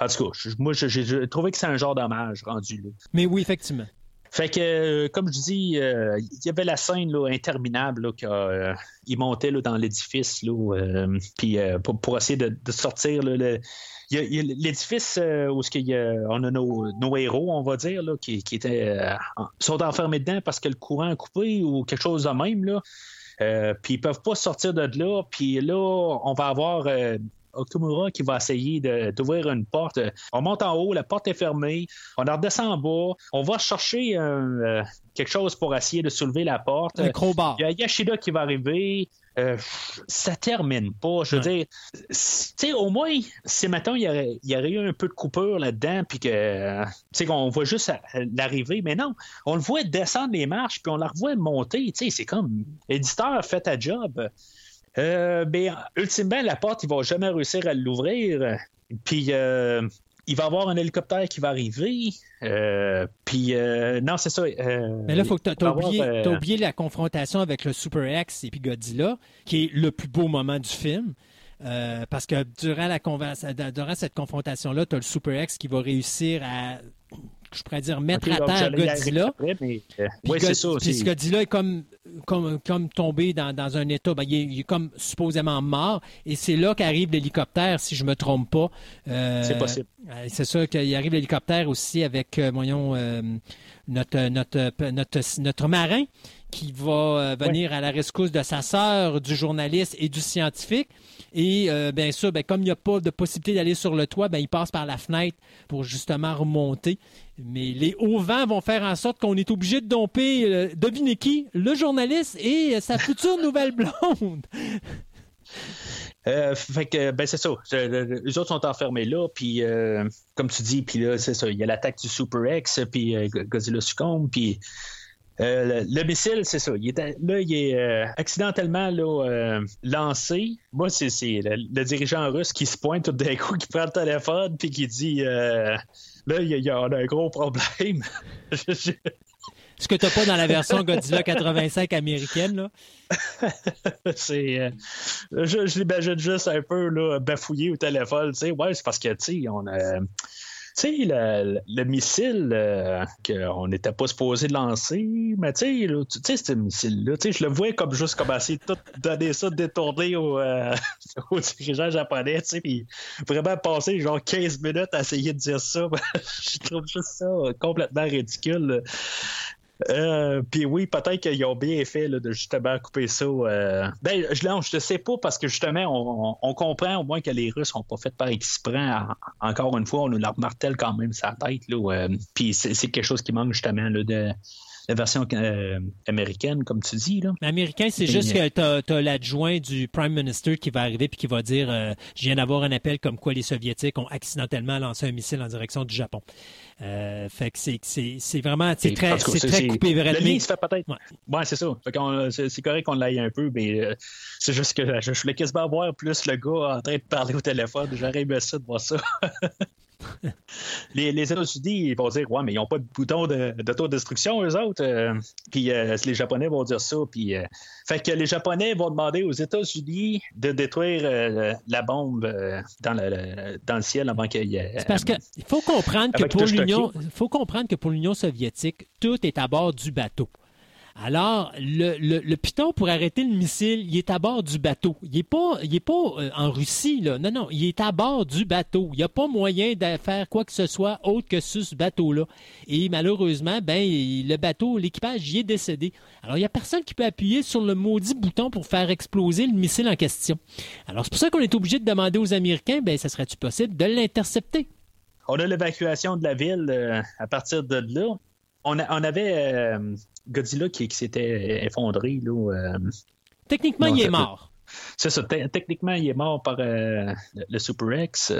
En tout cas, moi, j'ai trouvé que c'est un genre d'hommage rendu là. Mais oui, effectivement. Fait que, euh, comme je dis, euh, il y avait la scène là, interminable qu'il euh, montait là, dans l'édifice, là, puis pour, essayer de, sortir l'édifice où on a nos, héros, on va dire, là, qui, étaient, sont enfermés dedans parce que le courant a coupé ou quelque chose de même. Là. Puis ils peuvent pas sortir de là. Puis là, on va avoir Octomura qui va essayer d'ouvrir une porte. On monte en haut, la porte est fermée, on redescend en bas, on va chercher euh, quelque chose pour essayer de soulever la porte. Un crowbar. Il y a Yashida qui va arriver. Euh, ça termine pas. Je veux dire, tu sais, au moins, si maintenant il y aurait, il y aurait eu un peu de coupure là-dedans, puis que, tu sais, qu'on voit juste l'arrivée, mais non, on le voit descendre les marches, puis on la revoit monter. Tu sais, c'est comme éditeur, fait ta job. Euh, ben, ultimement, la porte, il va jamais réussir à l'ouvrir. Puis, euh, il va y avoir un hélicoptère qui va arriver. Euh, puis, euh, non, c'est ça. Mais là, faut que tu oublié, oublié, la confrontation avec le Super X et puis Godzilla, qui est le plus beau moment du film. parce que durant, la durant cette confrontation-là, tu as le Super X qui va réussir à je pourrais dire, mettre à terre Godzilla. oui, c'est ça. Puis Godzilla est comme, comme, comme tombé dans, dans un état, ben, il, est, comme supposément mort. Et c'est là qu'arrive l'hélicoptère, si je ne me trompe pas. Euh, c'est possible. Euh, c'est ça qu'il arrive l'hélicoptère aussi avec, euh, voyons, notre, notre, notre, notre marin qui va venir à la rescousse de sa sœur, du journaliste et du scientifique. Et euh, bien sûr, ben, comme il n'y a pas de possibilité d'aller sur le toit, ben, il passe par la fenêtre pour justement remonter. Mais les hauts vents vont faire en sorte qu'on est obligé de domper, euh, devinez qui, le journaliste et sa future nouvelle blonde. <laughs> Euh, fait que, ben c'est ça. Les autres sont enfermés là, puis comme tu dis, puis là, c'est ça. Il y a l'attaque du Super X, puis Godzilla succombe, puis euh, le, missile, c'est ça. Il est, là, il est euh, accidentellement là, euh, lancé. Moi, c'est, le, dirigeant russe qui se pointe tout d'un coup, qui prend le téléphone, puis qui dit Là, il y, a, un gros problème. <laughs> Ce que tu pas dans la version Godzilla 85 américaine, là? <laughs> c'est. je, l'imagine juste un peu là, bafouillé au téléphone. Tu sais, ouais, c'est parce que, tu sais, on a sais, le, missile euh, qu'on n'était pas supposé lancer, mais tu sais, ce missile-là, je le voyais comme juste commencer tout donner ça, détourner au, euh, <laughs> aux dirigeants japonais, tu sais, puis vraiment passer genre 15 minutes à essayer de dire ça. <laughs> je trouve juste ça complètement ridicule. Euh, puis oui, peut-être qu'ils ont bien fait de justement couper ça. Euh... Ben, je ne sais pas parce que justement, on, comprend au moins que les Russes n'ont pas fait par exprès. Encore une fois, on nous leur martèle quand même sa tête. Euh, puis c'est quelque chose qui manque justement là, de la version euh, américaine, comme tu dis. Là. L'américain, c'est juste que tu as, l'adjoint du Prime Minister qui va arriver puis qui va dire euh, Je viens d'avoir un appel comme quoi les Soviétiques ont accidentellement lancé un missile en direction du Japon. Euh, fait que c'est vraiment c'est très, très coupé Le lien se fait peut-être. Ouais, c'est ça. C'est correct qu'on l'aille un peu, mais c'est juste que je, voulais quasiment voir plus le gars en train de parler au téléphone. J'aurais aimé ça de voir ça. <laughs> <laughs> les, les États-Unis ils vont dire Ouais, mais ils n'ont pas de bouton d'autodestruction, eux autres. Euh, puis euh, les Japonais vont dire ça. Puis, euh, fait que les Japonais vont demander aux États-Unis de détruire la bombe dans, le, dans le ciel avant qu'il y ait. parce qu'il faut comprendre que pour l'Union, faut comprendre que pour l'Union soviétique, tout est à bord du bateau. Alors, le, le, piton pour arrêter le missile, il est à bord du bateau. Il n'est pas, il est pas euh, en Russie, là. Non, non, il est à bord du bateau. Il n'y a pas moyen de faire quoi que ce soit autre que sur ce bateau-là. Et malheureusement, ben, le bateau, l'équipage y est décédé. Alors, il n'y a personne qui peut appuyer sur le maudit bouton pour faire exploser le missile en question. Alors, c'est pour ça qu'on est obligé de demander aux Américains, ben, ça serait-tu possible de l'intercepter? On a l'évacuation de la ville euh, à partir de là. On, on avait euh, Godzilla qui, s'était effondré. Là, euh, Techniquement, il est mort. C'est ça. Techniquement, il est mort par euh, le Super X.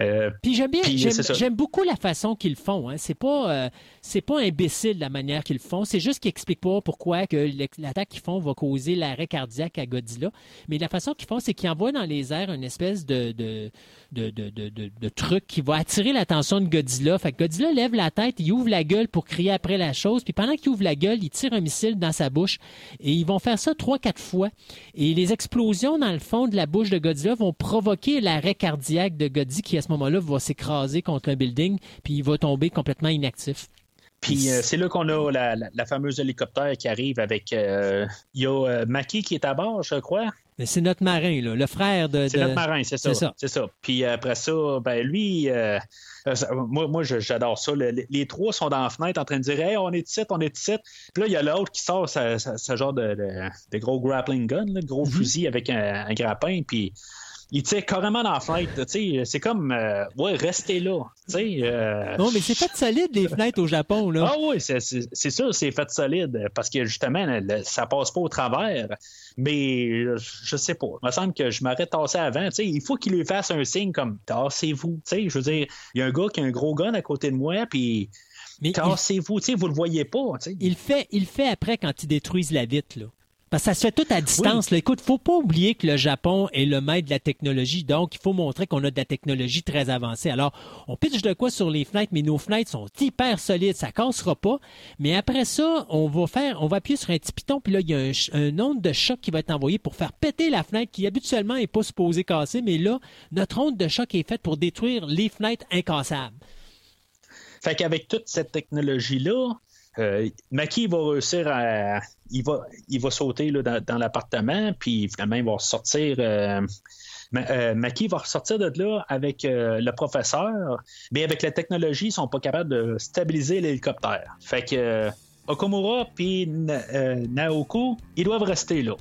Euh, puis j'aime bien, j'aime beaucoup la façon qu'ils font. Hein. C'est pas, euh, c'est pas imbécile la manière qu'ils font. C'est juste qu'ils expliquent pas pourquoi que l'attaque qu'ils font va causer l'arrêt cardiaque à Godzilla. Mais la façon qu'ils font, c'est qu'ils envoient dans les airs une espèce de de, de, de, de, truc qui va attirer l'attention de Godzilla. Fait que Godzilla lève la tête, il ouvre la gueule pour crier après la chose. Puis pendant qu'il ouvre la gueule, il tire un missile dans sa bouche. Et ils vont faire ça trois, quatre fois. Et les explosions dans le fond de la bouche de Godzilla vont provoquer l'arrêt cardiaque de Godzilla qui, à ce moment-là, va s'écraser contre un building, puis il va tomber complètement inactif. Puis euh, c'est là qu'on a la, fameuse hélicoptère qui arrive avec. Euh, il y a euh, Maki qui est à bord, je crois. C'est notre marin, là, le frère de. C'est notre marin, c'est ça. C'est ça. Puis après ça, ben lui, moi, moi j'adore ça. les, trois sont dans la fenêtre en train de dire Hey, on est ici, on est ici. Puis là, il y a l'autre qui sort ce genre de, de, gros grappling gun, le gros mm-hmm. fusil avec un, un grappin. Puis il tire carrément dans la fenêtre. C'est comme, euh, ouais, restez là. Euh... Non, mais c'est fait solide, les fenêtres au Japon. Là. Ah oui, c'est sûr, c'est fait solide parce que justement, ça passe pas au travers. Mais je sais pas. Il me semble que je m'arrête tassé avant. il faut qu'il lui fasse un signe comme tassez-vous. Je veux dire, il y a un gars qui a un gros gun à côté de moi, puis. Tassez-vous, il... vous le voyez pas. Il fait, il fait après quand ils détruisent la vitre. Là. Parce que ça se fait tout à distance. Là. Écoute, faut pas oublier que le Japon est le maître de la technologie, donc il faut montrer qu'on a de la technologie très avancée. Alors, on pitche de quoi sur les fenêtres, mais nos fenêtres sont hyper solides, ça cassera pas. Mais après ça, on va faire, on va appuyer sur un petit piton, puis là, il y a un, un onde de choc qui va être envoyé pour faire péter la fenêtre qui habituellement est pas supposée casser, mais là, notre onde de choc est faite pour détruire les fenêtres incassables. Fait qu'avec toute cette technologie-là, euh, Maki va réussir à. Il va, il va sauter dans, l'appartement, puis finalement, il va sortir. Euh, euh, Maki va ressortir de là avec le professeur, mais avec la technologie, ils sont pas capables de stabiliser l'hélicoptère. Fait que Okumura puis Naoko, ils doivent rester là.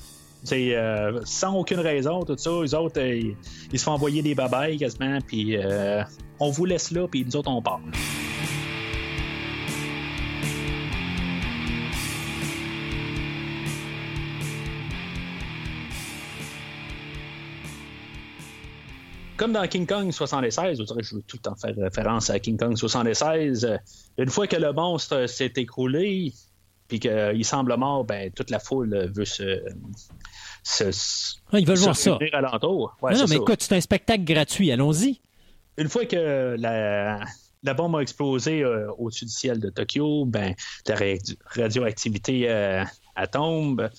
C'est sans aucune raison, tout ça. Les autres, ils, se font envoyer des babayes quasiment, puis on vous laisse là, puis nous autres, on part. Comme dans King Kong 76, je veux tout le temps faire référence à King Kong 76, euh, une fois que le monstre s'est écroulé, puis qu'il semble mort, ben, toute la foule veut se. Ah, ils veulent voir ça. Alentour. non, mais écoute, c'est un spectacle gratuit, allons-y. Une fois que la, la bombe a explosé euh, au-dessus du ciel de Tokyo, ben, la radioactivité euh, tombe.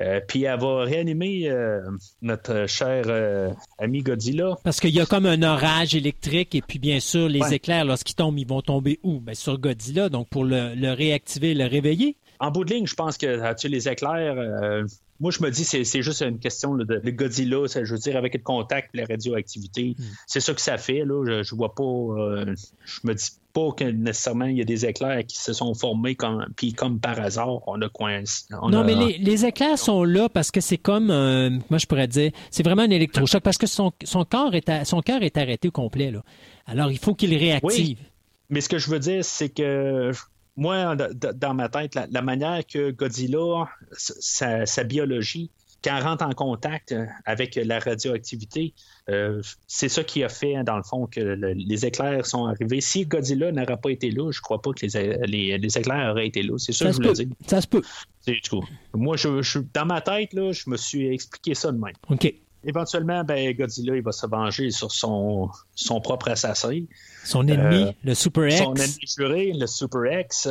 Euh, puis elle va réanimer euh, notre cher euh, ami Godzilla. Parce qu'il y a comme un orage électrique et puis bien sûr les éclairs lorsqu'ils tombent, ils vont tomber où? Ben, Sur Godzilla, donc pour le, le réactiver, le réveiller. En bout de ligne, je pense que tu les éclairs, moi, je me dis c'est c'est juste une question de, Godzilla, je veux dire, avec le contact la radioactivité. Hmm. C'est ça que ça fait. Là. Je, je vois pas. je me dis pas que nécessairement il y a des éclairs qui se sont formés comme puis comme par hasard on a coincé. non, mais les, éclairs sont là parce que c'est comme moi je pourrais dire c'est vraiment un électrochoc parce que son, son corps est son cœur est arrêté au complet là. Alors il faut qu'il réactive. Mais ce que je veux dire c'est que moi dans ma tête la, manière que Godzilla sa biologie quand on rentre en contact euh, avec la radioactivité, euh, c'est ça qui a fait, hein, dans le fond, que les éclairs sont arrivés. Si Godzilla n'aurait pas été là, je ne crois pas que les, éclairs auraient été là. C'est ça, que je voulais dire. Ça se peut. Moi, je, dans ma tête, là, je me suis expliqué ça de même. OK. Éventuellement, ben, Godzilla il va se venger sur son, son propre assassin. Son ennemi, euh, le Super X. Son ennemi juré, le Super X.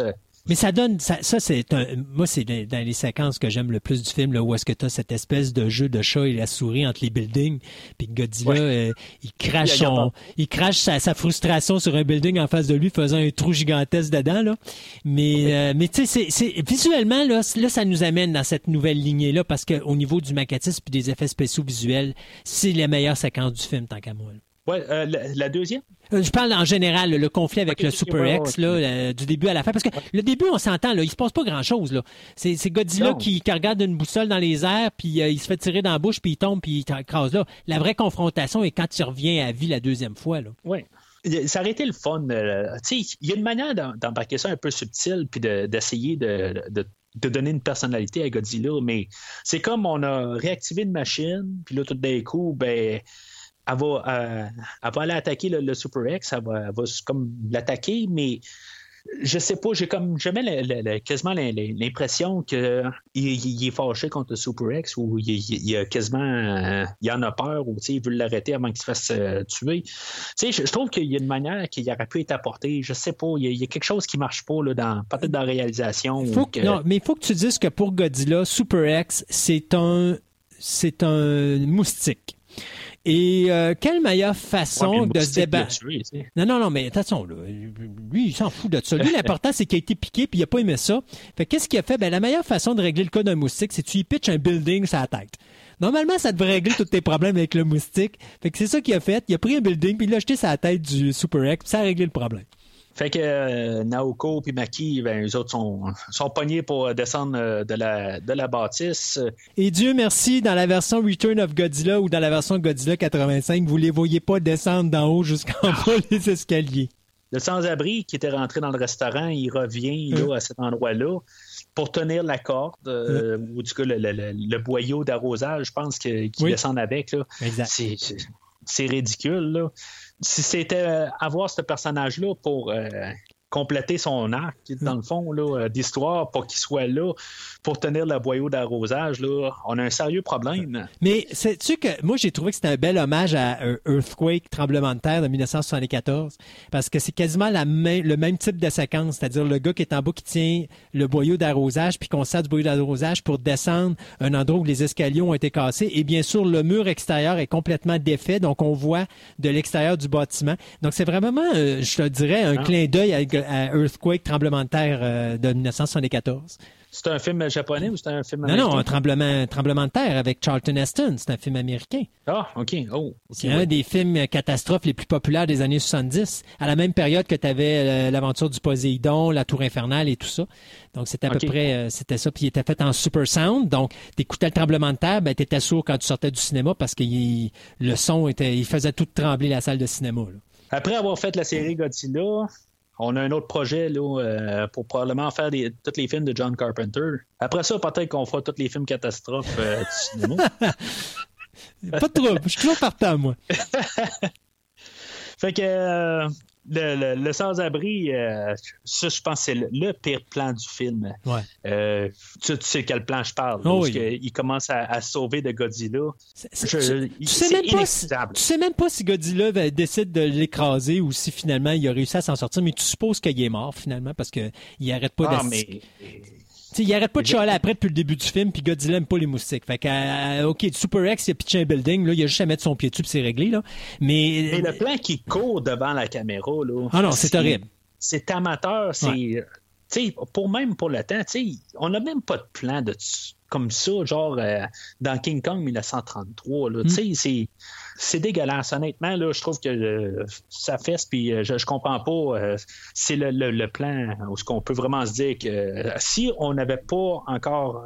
Mais ça donne, ça, c'est un, moi c'est dans les séquences que j'aime le plus du film là, où est-ce que tu as cette espèce de jeu de chat et la souris entre les buildings, puis Godzilla euh, il crache son, il crache sa, frustration sur un building en face de lui, faisant un trou gigantesque dedans là. Mais euh, mais tu sais c'est visuellement là, là ça nous amène dans cette nouvelle lignée là parce qu'au niveau du maquettisme puis des effets spéciaux visuels, c'est la meilleure séquence du film tant qu'à moi. Ouais, euh, la, deuxième? Euh, je parle en général, le conflit avec le Super X, là, euh, du début à la fin. Parce que le début, on s'entend, là, il se passe pas grand-chose. là. C'est, Godzilla qui, regarde une boussole dans les airs, puis il se fait tirer dans la bouche, puis il tombe, puis il t'écrase là. La vraie confrontation est quand il revient à vie la deuxième fois. Là. Oui. Ça aurait été le fun. il y a une manière d'embarquer ça un peu subtil, puis d'essayer de, de donner une personnalité à Godzilla, mais c'est comme on a réactivé une machine, puis là, tout d'un coup, ben, euh, elle va, aller attaquer le, Super X, elle va, comme l'attaquer, mais je sais pas, j'ai comme jamais quasiment l'impression qu'il il est fâché contre le Super X ou il, a quasiment euh, il en a peur ou il veut l'arrêter avant qu'il se fasse euh, tuer. Je, je, trouve qu'il y a une manière qui aurait pu être apportée. Je sais pas, il y a, quelque chose qui marche pas là, dans peut-être dans la réalisation. Non, mais il faut que tu dises que pour Godzilla, Super X, c'est un c'est un moustique. Et euh, quelle meilleure façon de se débattre? Non, non, non, mais attention, lui, il s'en fout de ça. Lui, l'important, c'est qu'il a été piqué puis il n'a pas aimé ça. Fait qu'est-ce qu'il a fait? Ben, la meilleure façon de régler le cas d'un moustique, c'est que tu y pitches un building sur la tête. Normalement, ça devrait régler tous tes problèmes avec le moustique. Fait que c'est ça qu'il a fait. Il a pris un building puis il l'a jeté sur la tête du Super X puis ça a réglé le problème. Fait que euh, Naoko et Maki, ben, eux autres sont, sont pognés pour descendre euh, de la, de la bâtisse. Et Dieu merci, dans la version Return of Godzilla ou dans la version Godzilla 85, vous les voyez pas descendre d'en haut jusqu'en bas les escaliers. Le sans-abri qui était rentré dans le restaurant, il revient là, à cet endroit-là pour tenir la corde, euh, ou du coup le, le, boyau d'arrosage, je pense, qu'il descend avec. C'est ridicule. Là si c'était euh, avoir ce personnage-là pour euh, compléter son arc, dans le fond, euh, d'histoire pour qu'il soit là pour tenir le boyau d'arrosage, là, on a un sérieux problème. Mais sais-tu que moi, j'ai trouvé que c'était un bel hommage à Earthquake, tremblement de terre de 1974, parce que c'est quasiment la le même type de séquence, c'est-à-dire le gars qui est en bas qui tient le boyau d'arrosage, puis qu'on sert du boyau d'arrosage pour descendre un endroit où les escaliers ont été cassés. Et bien sûr, le mur extérieur est complètement défait, donc on voit de l'extérieur du bâtiment. Donc c'est vraiment, je te dirais, un ah. clin d'œil à Earthquake, tremblement de terre de 1974. C'est un film japonais ou c'est un film américain? Non, non, un tremblement, tremblement de terre avec Charlton Heston. C'est un film américain. Ah, OK. Oh, c'est un des films catastrophes les plus populaires des années 70, à la même période que tu avais euh, l'aventure du Poséidon, la Tour infernale et tout ça. Donc, c'était à peu près, euh, c'était ça. Puis, il était fait en super sound. Donc, tu écoutais le tremblement de terre, ben, tu étais sourd quand tu sortais du cinéma parce que le son était, il faisait tout trembler la salle de cinéma. Après avoir fait la série Godzilla, on a un autre projet là, euh, pour probablement faire des, tous les films de John Carpenter. Après ça, peut-être qu'on fera tous les films catastrophes euh, du cinéma. <laughs> Pas trop, je suis toujours partant, moi. <laughs> fait que euh, le, le, sans-abri, euh, ça, je pense que c'est le, pire plan du film. Ouais. Euh, tu, sais quel plan je parle. Oh, parce il commence à, sauver de Godzilla. tu, sais même pas si, tu sais même pas si Godzilla décide de l'écraser ou si finalement il a réussi à s'en sortir, mais tu supposes qu'il est mort finalement parce qu'il n'arrête pas ah, mais il arrête pas de chialer après depuis le début du film, puis Godzilla aime pas les moustiques. Fait que, euh, OK, Super X, il a pitché un building, là, il a juste à mettre son pied dessus, puis c'est réglé, là. Mais... Mais le plan qui court devant la caméra, là... Ah non, c'est horrible. C'est amateur, c'est... sais, pour même pour le temps, on n'a même pas de plan de comme ça, genre euh, dans King Kong 1933. Là, mm. c'est c'est dégueulasse. Honnêtement, là, je trouve que euh, ça fesse, puis euh, je, je comprends pas. C'est le, le, plan où ce qu'on peut vraiment se dire que si on n'avait pas encore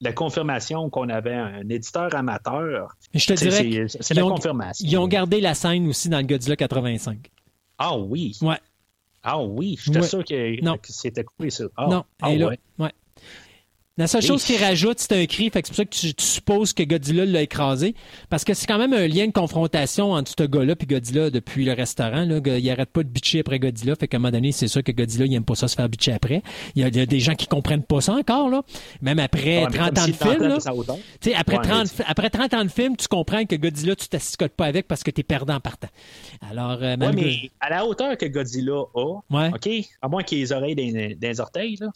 la confirmation qu'on avait un éditeur amateur, je te dirais c'est la confirmation. Ils ont gardé la scène aussi dans le Godzilla 85. Ah oui. Ouais. Ah oui, j'étais sûr que, que c'était coupé ça. Ah, non, ah, ouais. ouais. La seule chose qu'il rajoute, c'est un cri. Fait que c'est pour ça que tu, supposes que Godzilla l'a écrasé. Parce que c'est quand même un lien de confrontation entre ce gars-là et Godzilla depuis le restaurant. Là. Il arrête pas de bitcher après Godzilla. Fait qu'à un moment donné, c'est sûr que Godzilla, il aime pas ça se faire bitcher après. Il y, a, des gens qui comprennent pas ça encore, là. Même après 30 ans de film, là. après, 30, après 30 ans de film, tu comprends que Godzilla, tu t'assicotes pas avec parce que tu es perdant partant. Alors, euh, mais à la hauteur que Godzilla a, OK? À moins qu'il ait les oreilles des, orteils, là.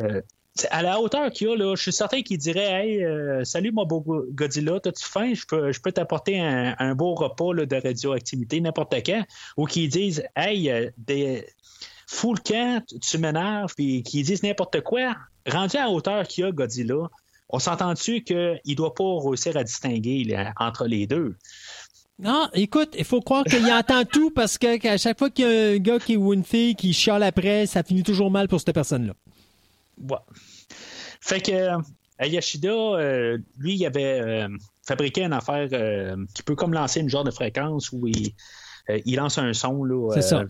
Euh, à la hauteur qu'il a, là, je suis certain qu'il dirait Hey, euh, salut mon beau Godzilla, t'as-tu faim? Je peux, je peux t'apporter un, beau repas de radioactivité n'importe quand. Ou qu'ils disent Hey, euh, des... fous le camp, tu m'énerves, puis qu'ils disent n'importe quoi. Rendu à la hauteur qu'il a, Godzilla, on s'entend-tu qu'il ne doit pas réussir à distinguer entre les deux? Non, écoute, il faut croire qu'il entend tout parce qu'à chaque fois qu'il y a un gars qui ou une fille qui chiale après, ça finit toujours mal pour cette personne-là. Fait que Ayashida, euh, lui, il avait euh, fabriqué une affaire euh, qui peut comme lancer une genre de fréquence où il, lance un son. C'est ça.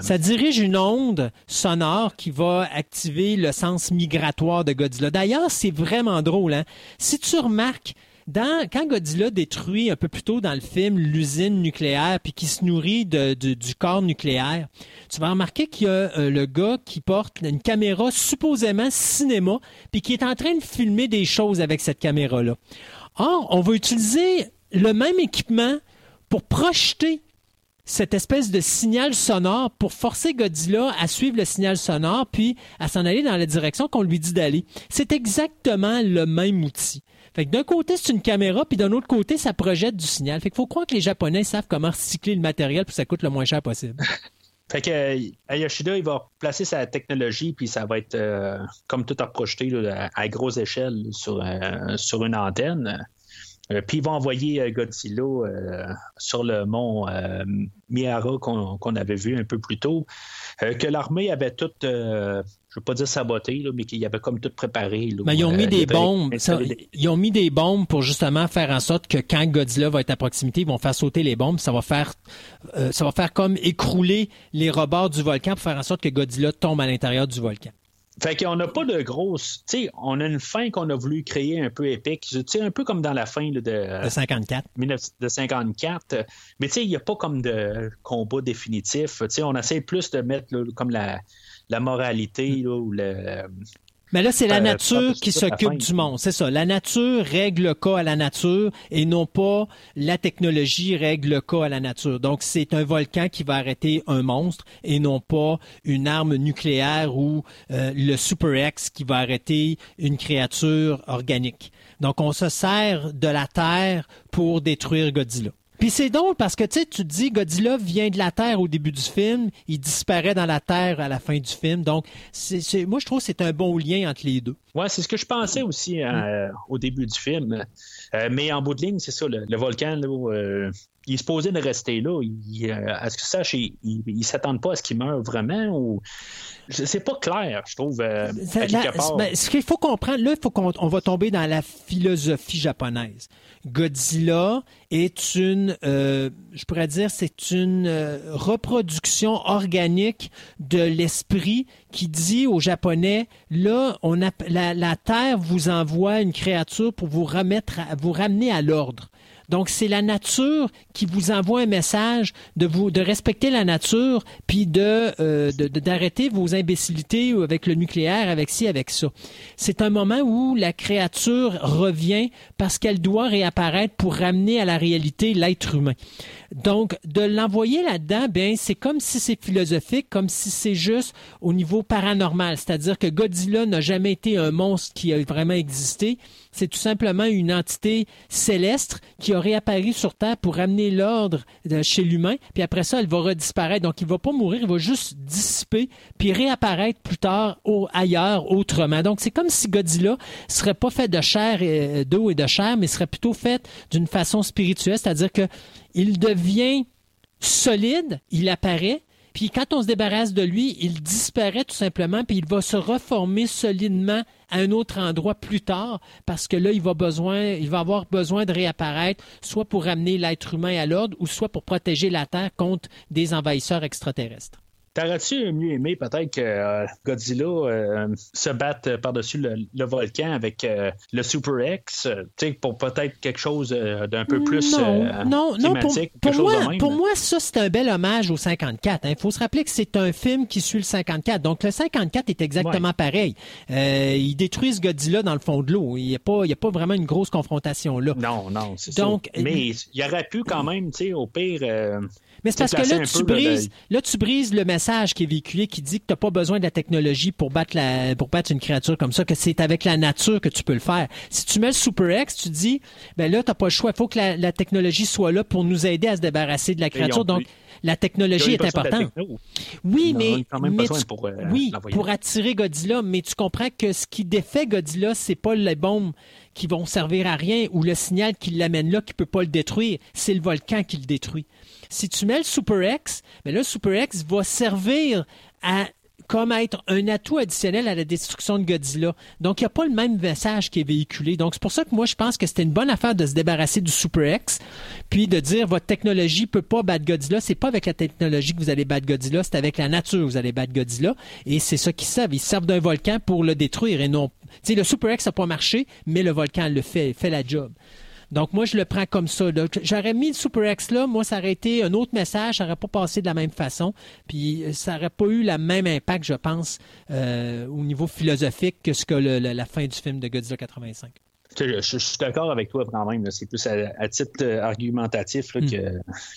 Ça dirige une onde sonore qui va activer le sens migratoire de Godzilla. D'ailleurs, c'est vraiment drôle. Hein? Si tu remarques, quand Godzilla détruit un peu plus tôt dans le film l'usine nucléaire puis qui se nourrit du corps nucléaire, tu vas remarquer qu'il y a euh, le gars qui porte une caméra supposément cinéma puis qui est en train de filmer des choses avec cette caméra-là. Or, on va utiliser le même équipement pour projeter cette espèce de signal sonore pour forcer Godzilla à suivre le signal sonore puis à s'en aller dans la direction qu'on lui dit d'aller. C'est exactement le même outil. Fait que d'un côté, c'est une caméra, puis d'un autre côté, ça projette du signal. Fait qu'il faut croire que les Japonais savent comment recycler le matériel pour que ça coûte le moins cher possible. <laughs> Fait que euh, il va placer sa technologie, puis ça va être euh, comme tout à projeté à, grosse échelle sur, euh, sur une antenne. Puis il va envoyer Godzilla sur le mont Miara qu'on avait vu un peu plus tôt, que l'armée avait toute je veux pas dire saboté, mais qu'il y avait comme tout préparé. mais ils ont mis des bombes. ils ont mis des bombes pour justement faire en sorte que quand Godzilla va être à proximité, ils vont faire sauter les bombes. Ça va faire, euh, ça va faire comme écrouler les rebords du volcan pour faire en sorte que Godzilla tombe à l'intérieur du volcan. Fait qu'on n'a pas de grosse. Tu sais, on a une fin qu'on a voulu créer un peu épique. Tu sais, un peu comme dans la fin de. de 54. De 54. Mais tu sais, il n'y a pas comme de combat définitif. Tu sais, on essaie plus de mettre comme la, la moralité ou le. Mais là, c'est la euh, nature qui s'occupe du monde. C'est ça. La nature règle le cas à la nature et non pas la technologie règle le cas à la nature. Donc, c'est un volcan qui va arrêter un monstre et non pas une arme nucléaire ou euh, le Super X qui va arrêter une créature organique. Donc, on se sert de la Terre pour détruire Godzilla. Puis c'est drôle parce que tu te dis Godzilla vient de la Terre au début du film, il disparaît dans la Terre à la fin du film. Donc, c'est, moi, je trouve que c'est un bon lien entre les deux. Ouais, c'est ce que je pensais aussi euh, au début du film. Euh, mais en bout de ligne, c'est ça, le, volcan, là, euh, il est supposé de rester là. Il, à ce que sache, il ne s'attendent pas à ce qu'il meure vraiment ou c'est pas clair, je trouve. ce qu'il faut comprendre, là, il faut qu'on on va tomber dans la philosophie japonaise. Godzilla est une, euh, je pourrais dire, c'est une euh, reproduction organique de l'esprit qui dit aux Japonais, là, on a, la, la Terre vous envoie une créature pour vous remettre, vous ramener à l'ordre. Donc, c'est la nature qui vous envoie un message de vous de respecter la nature, puis de euh, d'arrêter vos imbécilités avec le nucléaire, avec ci, avec ça. C'est un moment où la créature revient parce qu'elle doit réapparaître pour ramener à la réalité l'être humain. Donc, de l'envoyer là-dedans, c'est comme si c'est philosophique, comme si c'est juste au niveau paranormal. C'est-à-dire que Godzilla n'a jamais été un monstre qui a vraiment existé. C'est tout simplement une entité céleste qui a réapparu sur Terre pour ramener l'ordre chez l'humain. Puis après ça, elle va redisparaître. Donc, il va pas mourir, il va juste dissiper, puis réapparaître plus tard ailleurs, autrement. Donc, c'est comme si Godzilla serait pas fait de chair, d'eau et de chair, mais serait plutôt fait d'une façon spirituelle. C'est-à-dire que il devient solide, il apparaît, puis quand on se débarrasse de lui, il disparaît tout simplement, puis il va se reformer solidement à un autre endroit plus tard, parce que là, il va, besoin, il va avoir besoin de réapparaître, soit pour ramener l'être humain à l'ordre, ou soit pour protéger la Terre contre des envahisseurs extraterrestres. T'aurais-tu mieux aimé peut-être que euh, Godzilla euh, se batte par-dessus le, volcan avec euh, le Super X, pour peut-être quelque chose d'un peu plus non, non, non, pour, moi, pour moi, ça c'est un bel hommage au 54. Il faut se rappeler que c'est un film qui suit le 54. Donc le 54 est exactement pareil. ils détruisent Godzilla dans le fond de l'eau. Il n'y a, pas, a pas vraiment une grosse confrontation là. Non, non, c'est ça. Mais il aurait pu quand même, tu sais, au pire mais c'est parce que là, tu brises, là, tu brises le message qui est véhiculé qui dit que tu n'as pas besoin de la technologie pour battre, la, pour battre une créature comme ça, que c'est avec la nature que tu peux le faire. Si tu mets le Super X, tu dis, ben là, tu n'as pas le choix. Il faut que la, technologie soit là pour nous aider à se débarrasser de la créature. Donc, la technologie est importante. Oui, mais, pour, euh, oui, pour attirer Godzilla, mais tu comprends que ce qui défait Godzilla, c'est pas les bombes qui vont servir à rien ou le signal qui l'amène là qui peut pas le détruire, c'est le volcan qui le détruit. Si tu mets le Super X, mais là, le Super X va servir à comme être un atout additionnel à la destruction de Godzilla. Donc, il n'y a pas le même message qui est véhiculé. Donc, c'est pour ça que moi, je pense que c'était une bonne affaire de se débarrasser du Super X, puis de dire votre technologie peut pas battre Godzilla. C'est pas avec la technologie que vous allez battre Godzilla, c'est avec la nature que vous allez battre Godzilla. Et c'est ça qu'ils savent. Ils servent d'un volcan pour le détruire et non. Tu le Super X n'a pas marché, mais le volcan le fait, fait la job. Donc, moi, je le prends comme ça. J'aurais mis le Super X là, moi, ça aurait été un autre message, ça n'aurait pas passé de la même façon, puis euh, ça n'aurait pas eu le même impact, je pense, euh, au niveau philosophique que ce que la fin du film de Godzilla 85. Je, suis d'accord avec toi quand même. C'est plus à, titre euh, argumentatif hmm.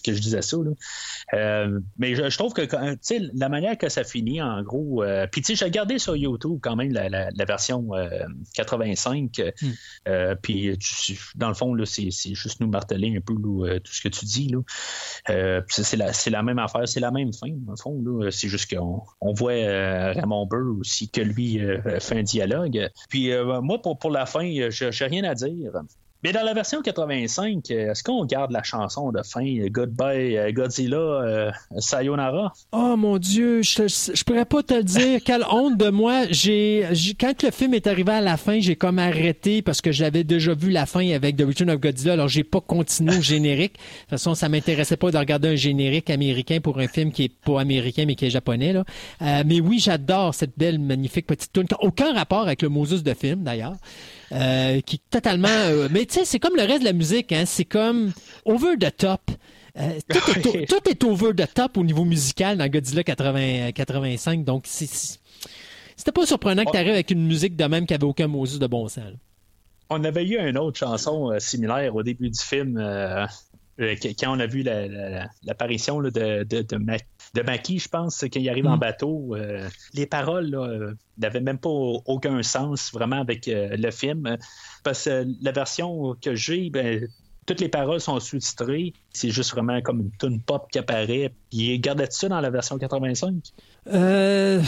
que, je disais ça. Euh, mais je, trouve que la manière que ça finit, en gros, euh, puis j'ai regardé sur YouTube quand même la, version 85. Hmm. puis dans le fond, c'est juste nous marteler un peu tout ce que tu dis. c'est la, la, même affaire, c'est la même fin, dans le fond. C'est juste qu'on on voit Raymond Burr aussi que lui fait un dialogue. Puis moi, pour, pour la fin, je rien à dire. Mais dans la version 85, est-ce qu'on garde la chanson de fin Goodbye euh, Godzilla euh, Sayonara? Oh mon Dieu, je, je, pourrais pas te le dire. <laughs> Quelle honte de moi. J'ai quand le film est arrivé à la fin, j'ai comme arrêté parce que j'avais déjà vu la fin avec The Return of Godzilla. Alors j'ai pas continué au générique. De toute façon, ça m'intéressait pas de regarder un générique américain pour un film qui est pas américain mais qui est japonais. Là. Euh, mais oui, j'adore cette belle magnifique petite tune. Aucun rapport avec le Moses de film d'ailleurs. Euh, qui est totalement. Euh, mais tu sais, c'est comme le reste de la musique, hein, c'est comme over the top. Euh, tout, est over the top au niveau musical dans Godzilla 80, 85, donc c'était pas surprenant que tu arrives avec une musique de même qui avait aucun Moses de bon sens. On avait eu une autre chanson similaire au début du film. Quand on a vu l'apparition de, de, de, de Maki, je pense, quand il arrive en mm. bateau. Euh, les paroles euh, n'avaient même pas aucun sens vraiment avec euh, le film. Parce que la version que j'ai, ben, toutes les paroles sont sous-titrées. c'est juste vraiment comme une tune pop qui apparaît. Puis gardait ça dans la version 85? Euh,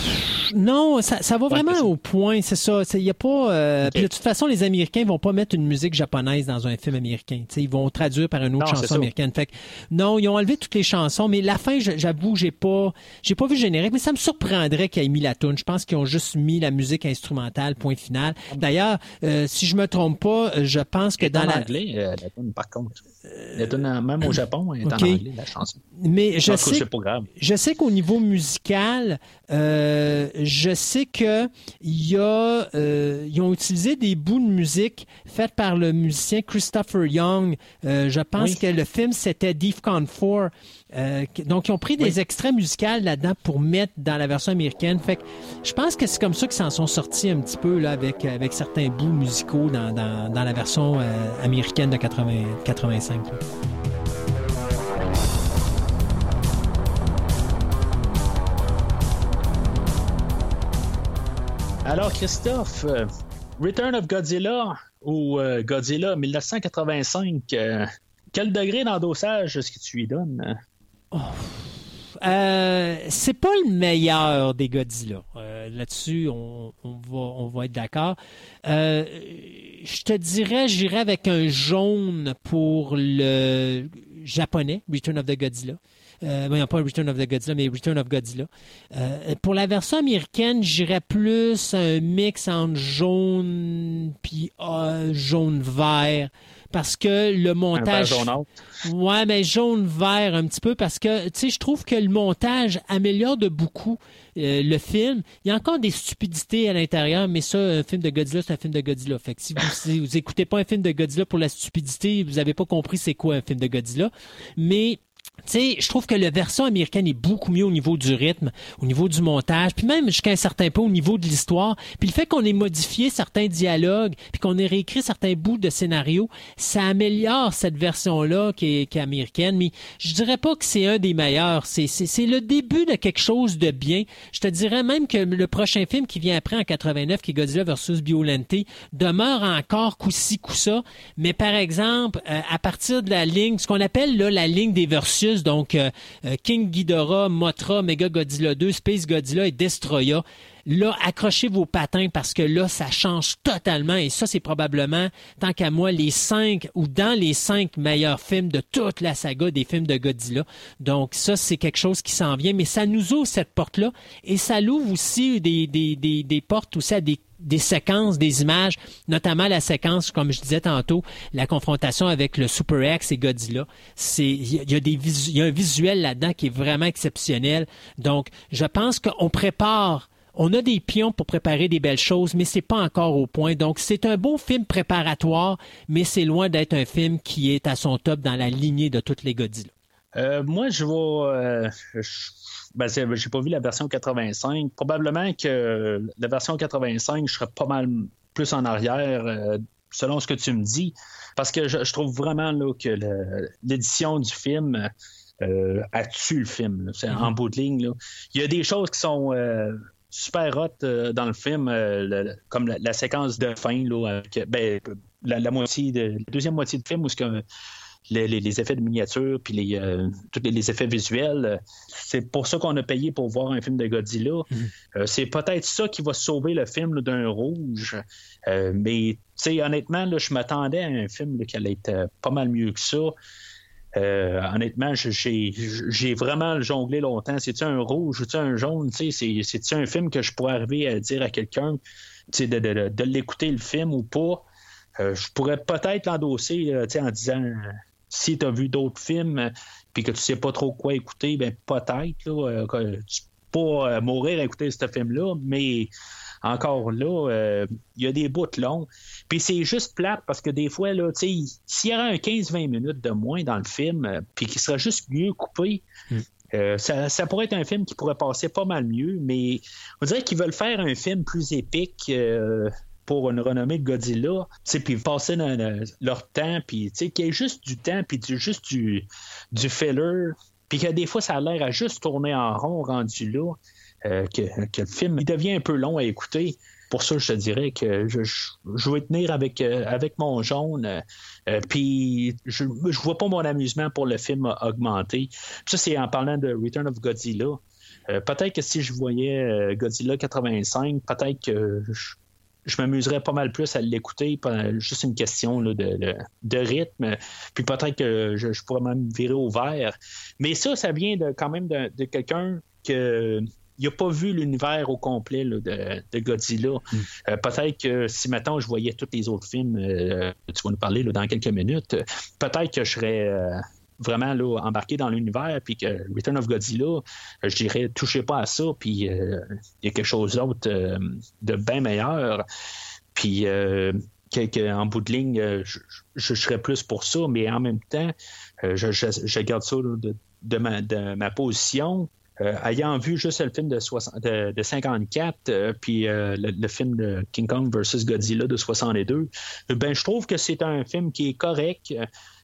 non, ça, ça va vraiment au point, c'est ça. Il y a pas. Euh, de toute façon, les Américains vont pas mettre une musique japonaise dans un film américain. ils vont traduire par une autre chanson américaine. Fait non, ils ont enlevé toutes les chansons, mais la fin, j'avoue, j'ai pas, j'ai pas vu le générique, mais ça me surprendrait qu'ils aient mis la tune. Je pense qu'ils ont juste mis la musique instrumentale, point final. D'ailleurs, euh, si je me trompe pas, je pense que dans en la. anglais, euh, la tune, par contre. La tune, même au Japon, est en anglais, la chanson. Mais je sais, je sais qu'au niveau musical, euh, je sais que y a, euh, ils ont utilisé des bouts de musique faits par le musicien Christopher Young. Euh, je pense que le film c'était Defcon 4. donc ils ont pris des extraits musicaux là-dedans pour mettre dans la version américaine. Fait que je pense que c'est comme ça qu'ils s'en sont sortis un petit peu là avec avec certains bouts musicaux dans, dans, dans la version américaine de 80, 85. Alors, Christophe, euh, Return of Godzilla ou euh, Godzilla 1985, euh, quel degré d'endossage est-ce que tu lui donnes? Oh. c'est pas le meilleur des Godzilla. Là-dessus, on, va, on va être d'accord. je te dirais, j'irais avec un jaune pour le japonais, Return of the Godzilla. Euh, pas Return of the Godzilla, mais Return of Godzilla. Euh, pour la version américaine, j'irais plus un mix entre jaune puis euh, jaune-vert. Parce que le montage. ouais, mais jaune-vert un petit peu parce que, tu sais, je trouve que le montage améliore de beaucoup euh, le film. Il y a encore des stupidités à l'intérieur, mais ça, un film de Godzilla, c'est un film de Godzilla. Fait que si vous, vous écoutez pas un film de Godzilla pour la stupidité, vous avez pas compris c'est quoi un film de Godzilla. Mais sais, je trouve que la version américaine est beaucoup mieux au niveau du rythme, au niveau du montage, puis même jusqu'à un certain point au niveau de l'histoire. Puis le fait qu'on ait modifié certains dialogues, puis qu'on ait réécrit certains bouts de scénario, ça améliore cette version-là qui est, américaine. Mais je dirais pas que c'est un des meilleurs. C'est, c'est, le début de quelque chose de bien. Je te dirais même que le prochain film qui vient après en 89, qui est Godzilla vs. Biolente, demeure encore coup-ci, coup-ça. Mais par exemple, euh, à partir de la ligne, ce qu'on appelle là la ligne des versions donc euh, euh, King Ghidorah, Motra, Mega Godzilla 2, Space Godzilla et Destroya. Là, accrochez vos patins parce que là, ça change totalement. Et ça, c'est probablement, tant qu'à moi, les cinq ou dans les cinq meilleurs films de toute la saga des films de Godzilla. Donc, ça, c'est quelque chose qui s'en vient. Mais ça nous ouvre cette porte-là. Et ça l'ouvre aussi des, des, des, des portes aussi à des des séquences, des images, notamment la séquence, comme je disais tantôt, la confrontation avec le Super X et Godzilla. C'est, il y a des il y a un visuel là-dedans qui est vraiment exceptionnel. Donc, je pense qu'on prépare on a des pions pour préparer des belles choses, mais c'est pas encore au point. Donc, c'est un beau film préparatoire, mais c'est loin d'être un film qui est à son top dans la lignée de toutes les Godzilla. Euh, moi, je vais. Euh, ben, j'ai pas vu la version 85. Probablement que la version 85, je serais pas mal plus en arrière, euh, selon ce que tu me dis. Parce que je, trouve vraiment là, que l'édition du film euh, a tué le film. C'est en mm-hmm. bout de ligne. Il y a des choses qui sont euh, super hot dans le film, comme la, séquence de fin, là, ben, la, moitié de, la deuxième moitié du film où ce que les, effets de miniature puis les, euh, tous les, effets visuels. C'est pour ça qu'on a payé pour voir un film de Godzilla. Euh, c'est peut-être ça qui va sauver le film d'un rouge. Euh, mais honnêtement, là, je m'attendais à un film qui allait être pas mal mieux que ça. Honnêtement, j'ai vraiment jonglé longtemps. C'est-tu un rouge ou un jaune? C'est-tu un film que je pourrais arriver à dire à quelqu'un de, de, l'écouter le film ou pas? je pourrais peut-être l'endosser en disant si tu as vu d'autres films puis que tu sais pas trop quoi écouter, ben peut-être euh, tu peux pas euh, mourir à écouter ce film-là, mais encore là, euh, il y a des bouts longs. Puis c'est juste plate parce que des fois, là, s'il y aurait un 15-20 minutes de moins dans le film, puis qu'il serait juste mieux coupé, hmm. ça, pourrait être un film qui pourrait passer pas mal mieux, mais on dirait qu'ils veulent faire un film plus épique pour une renommée de Godzilla, puis passer leur temps, puis qu'il y ait juste du temps, puis juste du, du filler, puis que des fois ça a l'air à juste tourner en rond rendu là, euh, que, le film il devient un peu long à écouter pour ça, je te dirais que je, je, vais tenir avec, avec mon jaune. puis je ne vois pas mon amusement pour le film augmenter. Ça, c'est en parlant de Return of Godzilla. peut-être que si je voyais Godzilla 85, peut-être que je m'amuserais pas mal plus à l'écouter, juste une question de, rythme. Puis peut-être que je, pourrais même virer au vert. Mais ça, ça vient de, quand même de, quelqu'un que il n'a pas vu l'univers au complet de, Godzilla. Hmm. Euh, peut-être que si maintenant je voyais tous les autres films, euh, tu vas nous parler dans quelques minutes, peut-être que je serais euh, vraiment là, embarqué dans l'univers, puis que Return of Godzilla, euh, je dirais, touchez pas à ça, puis euh, il y a quelque chose d'autre euh, de bien meilleur. Puis en bout de ligne, je, serais plus pour ça, mais en même temps, je, garde ça de, ma, position. Ayant vu juste le film de, 54, puis le, film de King Kong versus Godzilla de 62, ben je trouve que c'est un film qui est correct.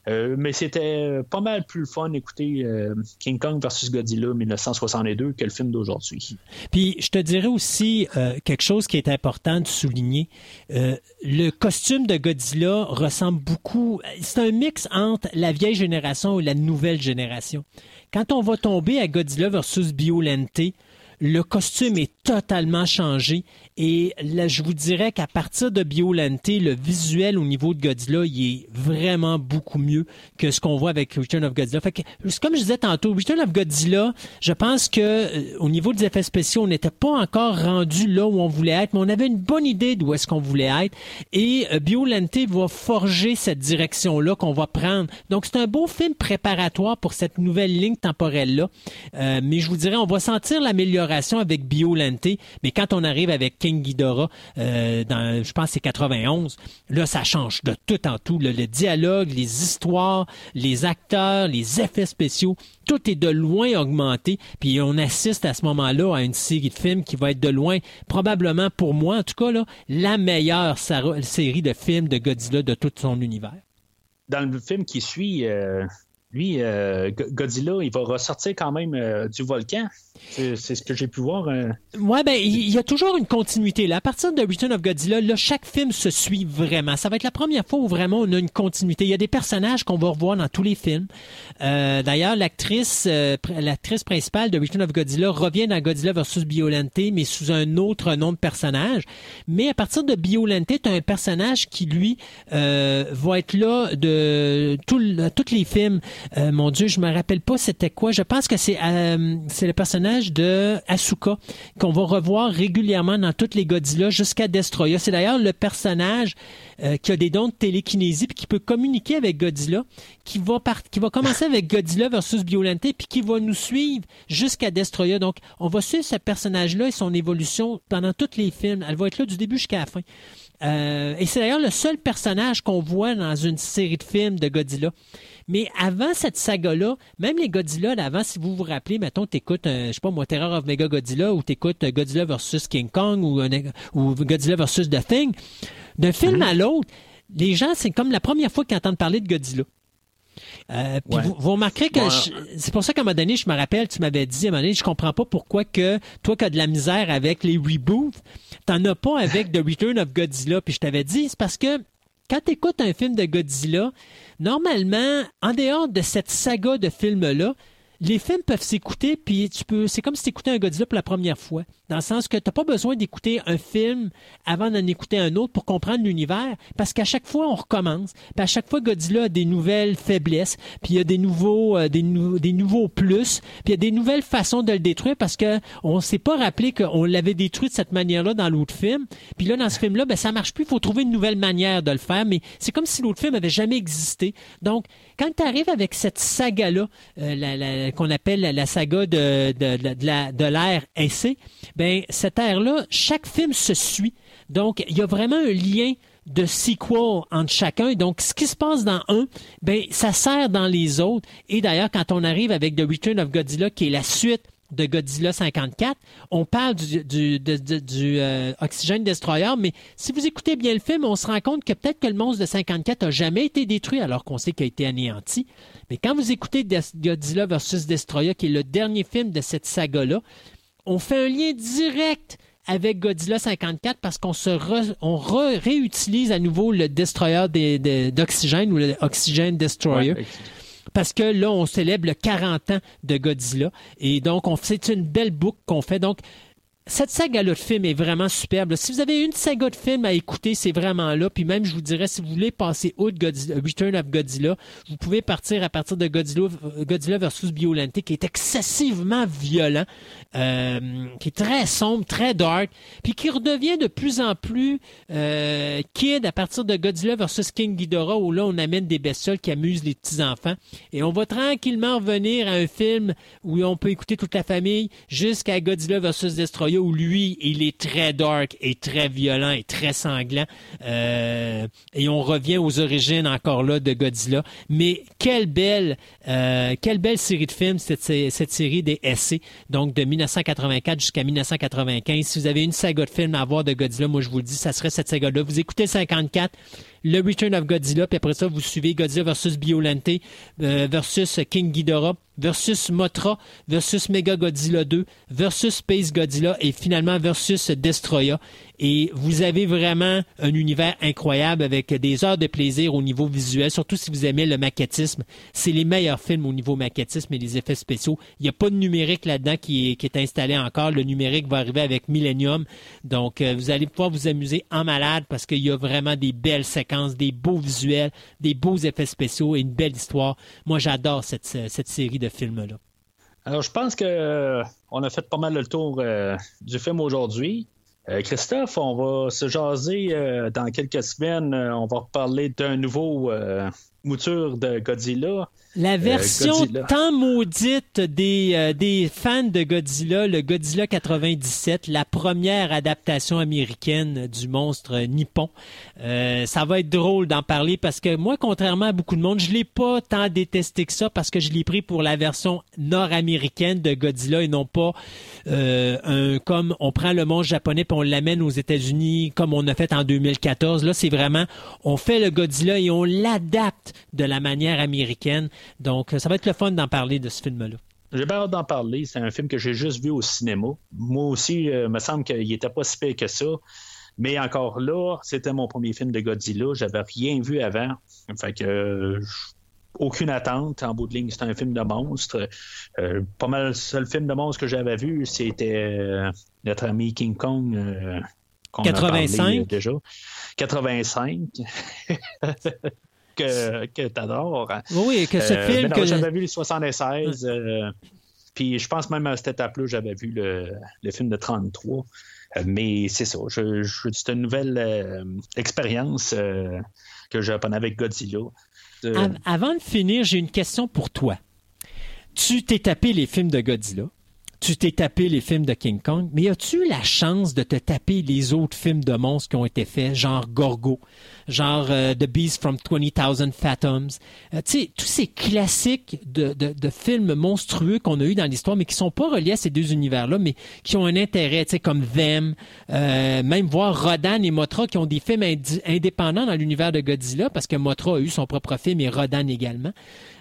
Euh, mais c'était pas mal plus fun d'écouter euh, King Kong versus Godzilla 1962 que le film d'aujourd'hui. Puis je te dirais aussi euh, quelque chose qui est important de souligner. le costume de Godzilla ressemble beaucoup. C'est un mix entre la vieille génération et la nouvelle génération. Quand on va tomber à Godzilla versus Biolente, le costume est totalement changé et là, je vous dirais qu'à partir de Biolente, le visuel au niveau de Godzilla, il est vraiment beaucoup mieux que ce qu'on voit avec Return of Godzilla. Fait que, comme je disais tantôt, Return of Godzilla, je pense que euh, au niveau des effets spéciaux, on n'était pas encore rendu là où on voulait être, mais on avait une bonne idée d'où est-ce qu'on voulait être. Et euh, Biolente va forger cette direction-là qu'on va prendre. Donc, c'est un beau film préparatoire pour cette nouvelle ligne temporelle-là. Euh, mais je vous dirais, on va sentir l'amélioration avec Biolente, mais quand on arrive avec King Ghidorah, euh, dans, je pense c'est 91, là, ça change de tout en tout. le dialogue, les histoires, les acteurs, les effets spéciaux, tout est de loin augmenté. Puis on assiste à ce moment-là à une série de films qui va être de loin, probablement pour moi en tout cas, là, la meilleure série de films de Godzilla de tout son univers. Dans le film qui suit, euh, lui, euh, Godzilla, il va ressortir quand même du volcan. C'est ce que j'ai pu voir. Euh. Ouais, ben il y, a toujours une continuité. À partir de Return of Godzilla, là, chaque film se suit vraiment. Ça va être la première fois où vraiment on a une continuité. Il y a des personnages qu'on va revoir dans tous les films. Euh, d'ailleurs, l'actrice euh, l'actrice principale de Return of Godzilla revient dans Godzilla vs Biolente, mais sous un autre nom de personnage. Mais à partir de Biolente, tu as un personnage qui, lui, va être là de tous les films. Mon Dieu, je me rappelle pas c'était quoi. Je pense que c'est c'est le personnage de Asuka qu'on va revoir régulièrement dans toutes les Godzilla jusqu'à Destroya. C'est d'ailleurs le personnage euh, qui a des dons de télékinésie puis qui peut communiquer avec Godzilla, qui va qui va commencer avec Godzilla versus Biolente puis qui va nous suivre jusqu'à Destroya. Donc, on va suivre ce personnage-là et son évolution pendant tous les films. Elle va être là du début jusqu'à la fin. Euh, et c'est d'ailleurs le seul personnage qu'on voit dans une série de films de Godzilla. Mais avant cette saga-là, même les Godzilla d'avant, si vous vous rappelez, mettons, t'écoutes, euh, je sais pas moi, Terror of Mega Godzilla ou t'écoutes euh, Godzilla versus King Kong ou, ou Godzilla versus The Thing, d'un film mhm. à l'autre, les gens, c'est comme la première fois qu'ils entendent parler de Godzilla. Euh, puis vous, remarquerez que c'est pour ça qu'à un moment donné, je me rappelle, tu m'avais dit à un moment donné, je comprends pas pourquoi que toi qui as de la misère avec les reboots, t'en as pas avec The Return of Godzilla. Puis je t'avais dit, c'est parce que quand tu écoutes un film de Godzilla, normalement, en dehors de cette saga de films-là, les films peuvent s'écouter, puis tu peux. C'est comme si tu un Godzilla pour la première fois. Dans le sens que tu n'as pas besoin d'écouter un film avant d'en écouter un autre pour comprendre l'univers, parce qu'à chaque fois, on recommence. Puis à chaque fois, Godzilla a des nouvelles faiblesses, puis il y a des nouveaux, euh, des, des, nouveaux plus, puis il y a des nouvelles façons de le détruire parce que on s'est pas rappelé qu'on l'avait détruit de cette manière-là dans l'autre film. Puis là, dans ce film-là, ben ça marche plus. Il faut trouver une nouvelle manière de le faire, mais c'est comme si l'autre film avait jamais existé. Donc, quand tu arrives avec cette saga-là, euh, qu'on appelle la saga de, de, de l'ère essai, ben cette ère-là, chaque film se suit. Donc, il y a vraiment un lien de sequel entre chacun. Donc, ce qui se passe dans un, ben, ça sert dans les autres. Et d'ailleurs, quand on arrive avec The Return of Godzilla, qui est la suite de Godzilla 54. On parle du, du, euh, Oxygen Destroyer, mais si vous écoutez bien le film, on se rend compte que peut-être que le monstre de 54 a jamais été détruit alors qu'on sait qu'il a été anéanti. Mais quand vous écoutez Godzilla vs. Destroyer, qui est le dernier film de cette saga-là, on fait un lien direct avec Godzilla 54 parce qu'on se on réutilise à nouveau le destroyer d'oxygène ou le Oxygen Destroyer. Parce que là, on célèbre le 40 ans de Godzilla. Et donc, c'est une belle boucle qu'on fait. Donc, cette saga-là de film est vraiment superbe. Si vous avez une saga de film à écouter, c'est vraiment là. Puis même, je vous dirais, si vous voulez passer au Return of Godzilla, vous pouvez partir à partir de Godzilla, Godzilla versus Biolante, qui est excessivement violent, euh, qui est très sombre, très dark, puis qui redevient de plus en plus euh, kid à partir de Godzilla versus King Ghidorah, où là, on amène des bestioles qui amusent les petits-enfants. Et on va tranquillement revenir à un film où on peut écouter toute la famille jusqu'à Godzilla versus Destroyer où lui, il est très dark et très violent et très sanglant. Euh, et on revient aux origines encore là de Godzilla. Mais quelle belle, euh, série de films, cette, cette série des essais, donc de 1984 jusqu'à 1995. Si vous avez une saga de films à voir de Godzilla, moi je vous le dis, ça serait cette saga-là. Vous écoutez 54, le Return of Godzilla, puis après ça, vous suivez Godzilla versus Biolante euh, versus King Ghidorah versus Motra versus Mega Godzilla 2 versus Space Godzilla et finalement versus Destroya. Et vous avez vraiment un univers incroyable avec des heures de plaisir au niveau visuel, surtout si vous aimez le maquettisme. C'est les meilleurs films au niveau maquettisme et les effets spéciaux. Il n'y a pas de numérique là-dedans qui est, installé encore. Le numérique va arriver avec Millennium. Donc, euh, vous allez pouvoir vous amuser en malade parce qu'il y a vraiment des belles séquences, des beaux visuels, des beaux effets spéciaux et une belle histoire. Moi, j'adore cette, cette série de films-là. Alors, je pense qu'on euh, a fait pas mal le tour euh, du film aujourd'hui. Euh, Christophe, on va se jaser euh, dans quelques semaines. Euh, on va reparler d'un nouveau mouture de Godzilla. La version tant maudite des, des fans de Godzilla, le Godzilla 97, la première adaptation américaine du monstre nippon. ça va être drôle d'en parler parce que moi, contrairement à beaucoup de monde, je l'ai pas tant détesté que ça parce que je l'ai pris pour la version nord-américaine de Godzilla et non pas un, comme on prend le monstre japonais on l'amène aux États-Unis comme on a fait en 2014. Là, c'est vraiment, on fait le Godzilla et on l'adapte de la manière américaine. Donc, ça va être le fun d'en parler de ce film-là. J'ai pas hâte d'en parler. C'est un film que j'ai juste vu au cinéma. Moi aussi, il euh, me semble qu'il n'était pas si pire que ça. Mais encore là, c'était mon premier film de Godzilla. J'avais rien vu avant. Fait que euh, aucune attente. En bout de ligne, c'était un film de monstre. Euh, pas mal le seul film de monstre que j'avais vu, c'était notre ami King Kong. 85 euh, déjà. 85. <laughs> que, que t'adores. Oui, que ce euh, film. que j'avais vu le 76. Euh, puis je pense même à cette étape-là, j'avais vu le, le, film de 33. mais c'est ça. Je, c'est une nouvelle expérience que j'ai avec Godzilla. Avant de finir, j'ai une question pour toi. Tu t'es tapé les films de Godzilla tu t'es tapé les films de King Kong, mais as-tu eu la chance de te taper les autres films de monstres qui ont été faits, genre Gorgo, genre euh, The Beast from 20,000 Fathoms, euh, tu tous ces classiques de, films monstrueux qu'on a eu dans l'histoire, mais qui sont pas reliés à ces deux univers-là, mais qui ont un intérêt, comme Them, euh, même voir Rodan et Motra qui ont des films indépendants dans l'univers de Godzilla, parce que Motra a eu son propre film et Rodan également.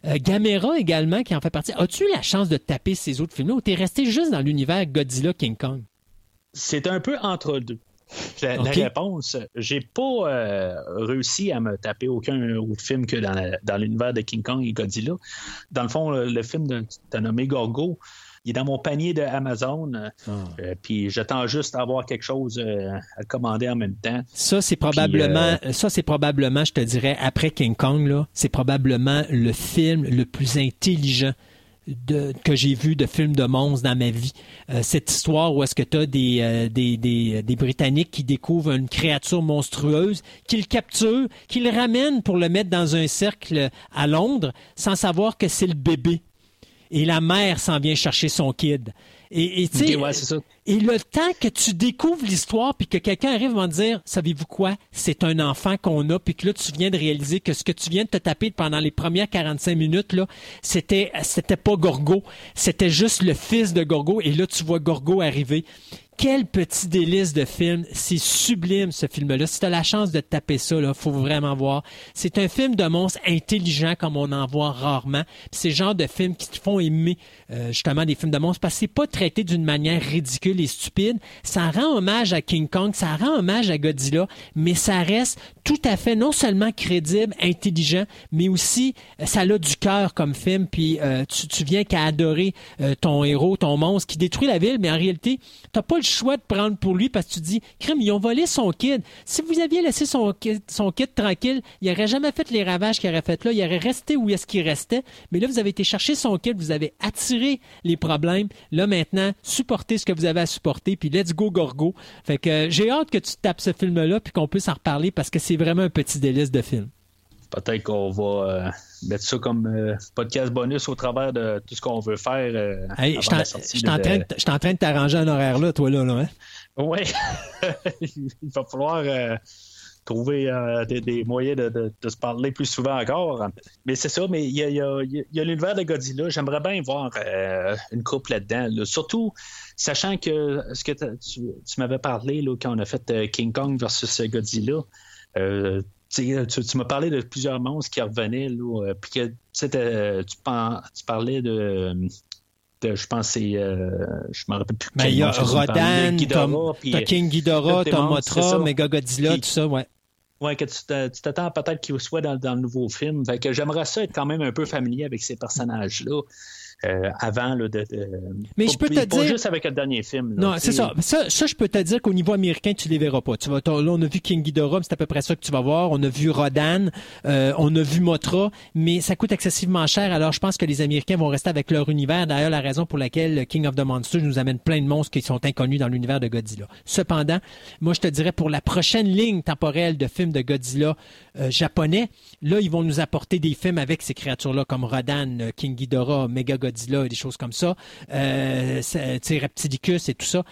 Gamera également, qui en fait partie. As-tu eu la chance de taper ces autres films-là ou t'es resté juste dans l'univers Godzilla King Kong? C'est un peu entre deux. La, réponse, j'ai pas euh, réussi à me taper aucun autre film que dans, l'univers de King Kong et Godzilla. Dans le fond, le, film de, nommé Gorgo, il est dans mon panier de Amazon. Euh, ah. euh, puis j'attends juste à avoir quelque chose à commander en même temps. Ça, c'est probablement, ça, c'est probablement, je te dirais, après King Kong, là, c'est probablement le film le plus intelligent que j'ai vu de films de monstres dans ma vie. Euh, cette histoire où est-ce que tu as euh, des, des, des, Britanniques qui découvrent une créature monstrueuse, qu'ils capturent, qu'ils ramènent pour le mettre dans un cercle à Londres sans savoir que c'est le bébé. Et la mère s'en vient chercher son kid. Et, et, et le temps que tu découvres l'histoire, puis que quelqu'un arrive à me dire, savez-vous quoi, c'est un enfant qu'on a, puis que là, tu viens de réaliser que ce que tu viens de te taper pendant les premières 45 minutes, là, c'était, c'était pas Gorgo, c'était juste le fils de Gorgo, et là, tu vois Gorgo arriver quel petit délice de film. C'est sublime, ce film-là. Si tu as la chance de taper ça, il faut vraiment voir. C'est un film de monstre intelligent comme on en voit rarement. C'est le genre de film qui te font aimer euh, justement des films de monstres parce que c'est pas traité d'une manière ridicule et stupide. Ça rend hommage à King Kong, ça rend hommage à Godzilla, mais ça reste tout à fait non seulement crédible, intelligent, mais aussi euh, ça a du cœur comme film. Puis euh, tu, tu, viens qu'à adorer ton héros, ton monstre qui détruit la ville, mais en réalité, t'as pas le choix de prendre pour lui parce que tu dis, crime, ils ont volé son kid. Si vous aviez laissé son kid, tranquille, il aurait jamais fait les ravages qu'il aurait fait là. Il aurait resté où est-ce qu'il restait. Mais là, vous avez été chercher son kid, vous avez attiré les problèmes. Là, maintenant, supportez ce que vous avez à supporter, puis let's go, Gorgo. Fait que euh, j'ai hâte que tu tapes ce film-là, puis qu'on puisse en reparler parce que c'est vraiment un petit délice de film. Peut-être qu'on va euh, mettre ça comme euh, podcast bonus au travers de tout ce qu'on veut faire. je suis en, train de t'arranger un horaire là, toi là. là hein? Oui. <laughs> Il va falloir trouver euh, des, moyens de, se parler plus souvent encore. Mais c'est ça, mais il y a, l'univers de Godzilla. J'aimerais bien voir euh, une couple là-dedans. Surtout, sachant que ce que tu, m'avais parlé là, quand on a fait euh, King Kong versus Godzilla. Tu, m'as parlé de plusieurs monstres qui revenaient, là, puis que tu, parlais de, je pense c'est je me rappelle plus mais ben, il y a Rodan, t'as King Ghidorah, t'as Mothra, Mega Godzilla, tout ça, ouais. Ouais, que tu t'attends peut-être qu'il soit dans, dans, le nouveau film. Fait que j'aimerais ça être quand même un peu familier avec ces personnages-là. Euh, avant là, de, Mais je peux te dire. juste avec le dernier film. non, c'est ça. ça. ça. je peux te dire qu'au niveau américain, tu les verras pas. Tu vas, là, on a vu King Ghidorah, c'est à peu près ça que tu vas voir. On a vu Rodan, euh, on a vu Motra, mais ça coûte excessivement cher. Alors, je pense que les Américains vont rester avec leur univers. D'ailleurs, la raison pour laquelle King of the Monsters nous amène plein de monstres qui sont inconnus dans l'univers de Godzilla. Cependant, moi, je te dirais pour la prochaine ligne temporelle de films de Godzilla euh, japonais, là, ils vont nous apporter des films avec ces créatures-là comme Rodan, King Ghidorah, Mega Godzilla et des choses comme ça, euh, Reptilicus et tout ça,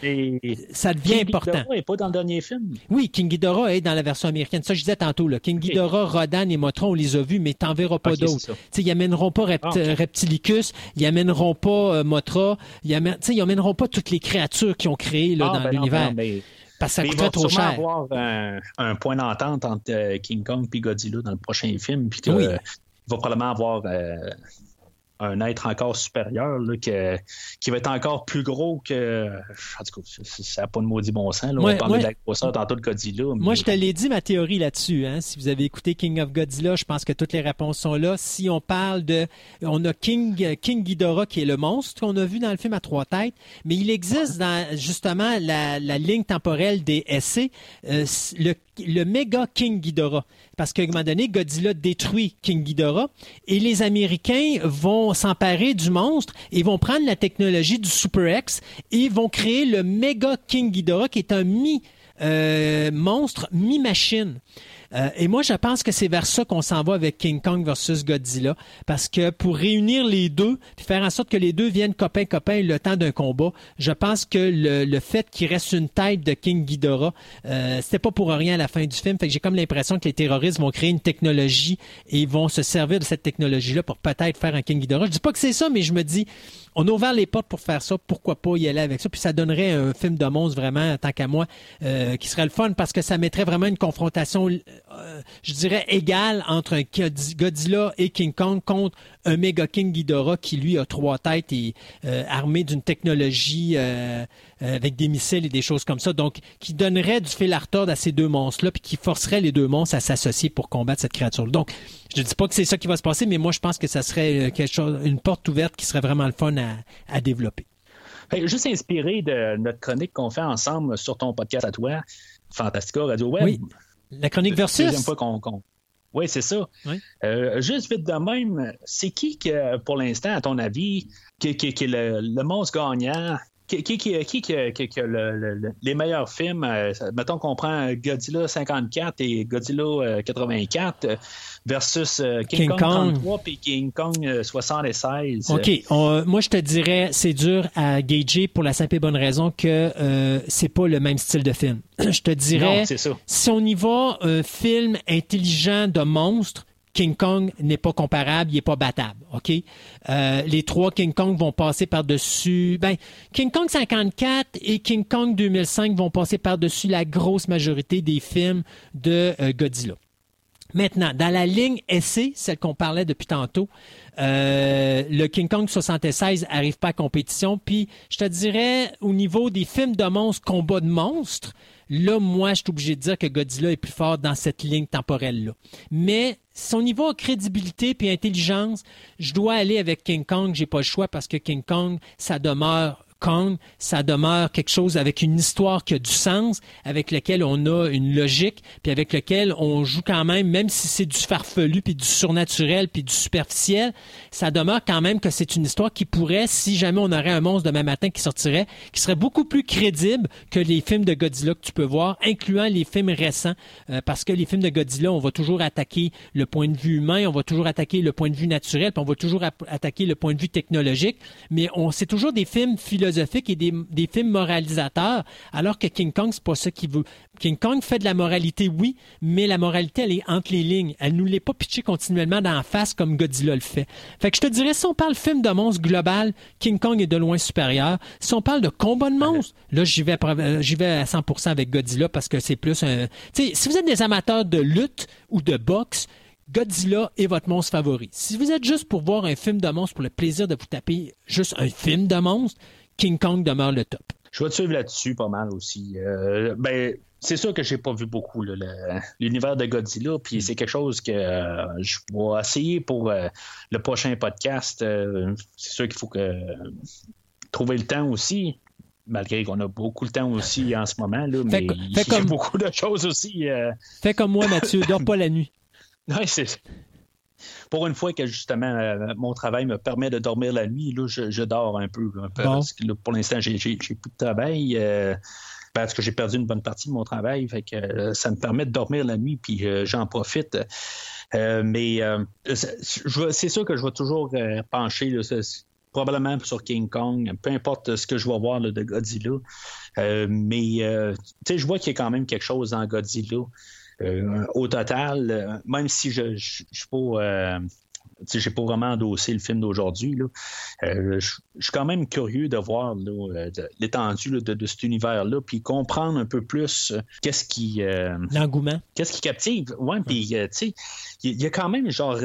ça devient King important. Ghidorah n'est pas dans le dernier film. Oui, King Ghidorah est dans la version américaine. Ça, je disais tantôt. Là. King Ghidorah, Rodan et Motron, on les a vus, mais t'en verras pas d'autres. Ils amèneront pas ah, Reptilicus, ils amèneront pas euh, Motra, ils, amèneront pas toutes les créatures qu'ils ont créées là, ah, dans ben l'univers. Ben, parce que ça coûterait trop cher. Il va avoir un, un point d'entente entre euh, King Kong et Godzilla dans le prochain film. Puis oui. il va probablement avoir un être encore supérieur là, qui va être encore plus gros que. En tout cas, ça n'a pas de maudit bon sens. Là. on parlait de la grosseur tantôt de Godzilla. Moi, je te l'ai dit, ma théorie là-dessus. Hein. Si vous avez écouté King of Godzilla, je pense que toutes les réponses sont là. Si on parle de. On a King, King Ghidorah qui est le monstre qu'on a vu dans le film à trois têtes, mais il existe dans justement la, la ligne temporelle des essais euh, le le méga King Ghidorah. Parce qu'à un moment donné, Godzilla détruit King Ghidorah et les Américains vont s'emparer du monstre et vont prendre la technologie du Super X et vont créer le méga King Ghidorah qui est un mi-monstre, euh, mi-machine. Euh, et moi, je pense que c'est vers ça qu'on s'en va avec King Kong versus Godzilla, parce que pour réunir les deux, puis faire en sorte que les deux viennent copain-copain le temps d'un combat, je pense que le, fait qu'il reste une tête de King Ghidorah, euh, c'était pas pour rien à la fin du film. Fait que j'ai comme l'impression que les terroristes vont créer une technologie et vont se servir de cette technologie-là pour peut-être faire un King Ghidorah. Je dis pas que c'est ça, mais je me dis, on a ouvert les portes pour faire ça. Pourquoi pas y aller avec ça? Puis ça donnerait un film de monstre vraiment, tant qu'à moi, euh, qui serait le fun parce que ça mettrait vraiment une confrontation, euh, je dirais, égale entre un Godzilla et King Kong contre un méga King Ghidorah qui, lui, a trois têtes et euh, armé d'une technologie avec des missiles et des choses comme ça. Donc, qui donnerait du fil à retordre à ces deux monstres-là puis qui forcerait les deux monstres à s'associer pour combattre cette créature. -là. Donc, je ne dis pas que c'est ça qui va se passer, mais moi, je pense que ça serait euh, quelque chose, une porte ouverte qui serait vraiment le fun à, développer. juste inspiré de notre chronique qu'on fait ensemble sur ton podcast à toi, Fantastica Radio Web. Oui. La chronique versus. Deuxième fois qu'on. Oui, c'est ça. Euh, juste vite de même, c'est qui que, pour l'instant, à ton avis, qui, est le, le monstre gagnant qui, qui, qui, qui, a les meilleurs films? Euh, mettons qu'on prend Godzilla 54 et Godzilla 84 euh, versus euh, King, Kong, 33 puis King Kong 76. OK. moi, je te dirais, c'est dur à gager pour la simple et bonne raison que c'est pas le même style de film. <clears throat> je te dirais, si on y va, un film intelligent de monstre, King Kong n'est pas comparable, il n'est pas battable. OK? Euh, les trois King Kong vont passer par-dessus. Ben, King Kong 54 et King Kong 2005 vont passer par-dessus la grosse majorité des films de euh, Godzilla. Maintenant, dans la ligne essai, celle qu'on parlait depuis tantôt, euh, le King Kong 76 arrive pas à compétition. Puis, je te dirais, au niveau des films de monstres, combat de monstres, là, moi, je suis obligé de dire que Godzilla est plus fort dans cette ligne temporelle-là. Mais son niveau de crédibilité puis intelligence, je dois aller avec King Kong. J'ai pas le choix parce que King Kong, ça demeure Kong, ça demeure quelque chose avec une histoire qui a du sens, avec lequel on a une logique, puis avec lequel on joue quand même, même si c'est du farfelu, puis du surnaturel, puis du superficiel, ça demeure quand même que c'est une histoire qui pourrait, si jamais on aurait un monstre demain matin qui sortirait, qui serait beaucoup plus crédible que les films de Godzilla que tu peux voir, incluant les films récents, euh, parce que les films de Godzilla, on va toujours attaquer le point de vue humain, on va toujours attaquer le point de vue naturel, puis on va toujours attaquer le point de vue technologique, mais on c'est toujours des films philosophiques philosophiques et des, films moralisateurs, alors que King Kong, c'est pas ça qu'il veut. King Kong fait de la moralité, oui, mais la moralité, elle est entre les lignes. Elle nous l'est pas pitchée continuellement d'en face comme Godzilla le fait. Fait que je te dirais, si on parle film de monstre global, King Kong est de loin supérieur. Si on parle de combat de monstres, là, j'y vais, euh, j'y vais à 100% avec Godzilla parce que c'est plus un... Tu sais, si vous êtes des amateurs de lutte ou de boxe, Godzilla est votre monstre favori. Si vous êtes juste pour voir un film de monstre pour le plaisir de vous taper juste un film de monstre, King Kong demeure le top. Je vais te suivre là-dessus pas mal aussi. Euh, ben, c'est sûr que j'ai pas vu beaucoup l'univers de Godzilla, puis c'est quelque chose que euh, je vais essayer pour euh, le prochain podcast. c'est sûr qu'il faut que trouver le temps aussi. Malgré qu'on a beaucoup de temps aussi en ce moment, là, mais il y a beaucoup de choses aussi. Fais comme moi, Mathieu, dors pas la nuit. <laughs> Oui, c'est pour une fois que justement euh, mon travail me permet de dormir la nuit, là, je, dors un peu. parce que pour l'instant, j'ai, plus de travail. Euh, parce que j'ai perdu une bonne partie de mon travail. Fait que euh, ça me permet de dormir la nuit, puis j'en profite. mais c'est sûr que je vais toujours pencher probablement sur King Kong, peu importe ce que je vais voir de Godzilla. mais je vois qu'il y a quand même quelque chose dans Godzilla. Euh, au total, euh, même si je ne suis pas euh, j'ai pas vraiment endossé le film d'aujourd'hui. je, suis quand même curieux de voir l'étendue de, cet univers-là, puis comprendre un peu plus qu'est-ce qui. L'engouement. Qu'est-ce qui captive. Ouais, puis, tu sais, il y, a quand même genre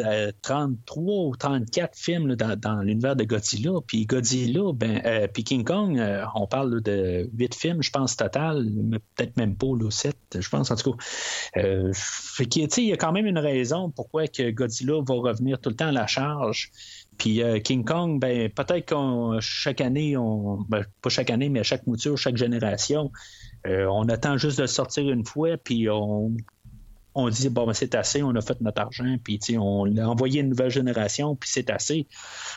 33 euh, ou 34 films dans, l'univers de Godzilla. Puis Godzilla, ben, euh, puis King Kong, euh, on parle de 8 films, je pense, total, peut-être même pas, là, 7, je pense, en tout cas. fait il y a quand même une raison pourquoi que Godzilla va revenir tout le temps à la charge. Puis King Kong, ben, peut-être qu'on chaque année, on, ben, pas chaque année, mais à chaque mouture, chaque génération, on attend juste de sortir une fois, puis on on dit bon ben, c'est assez, on a fait notre argent, puis on l'a envoyé une nouvelle génération, puis c'est assez.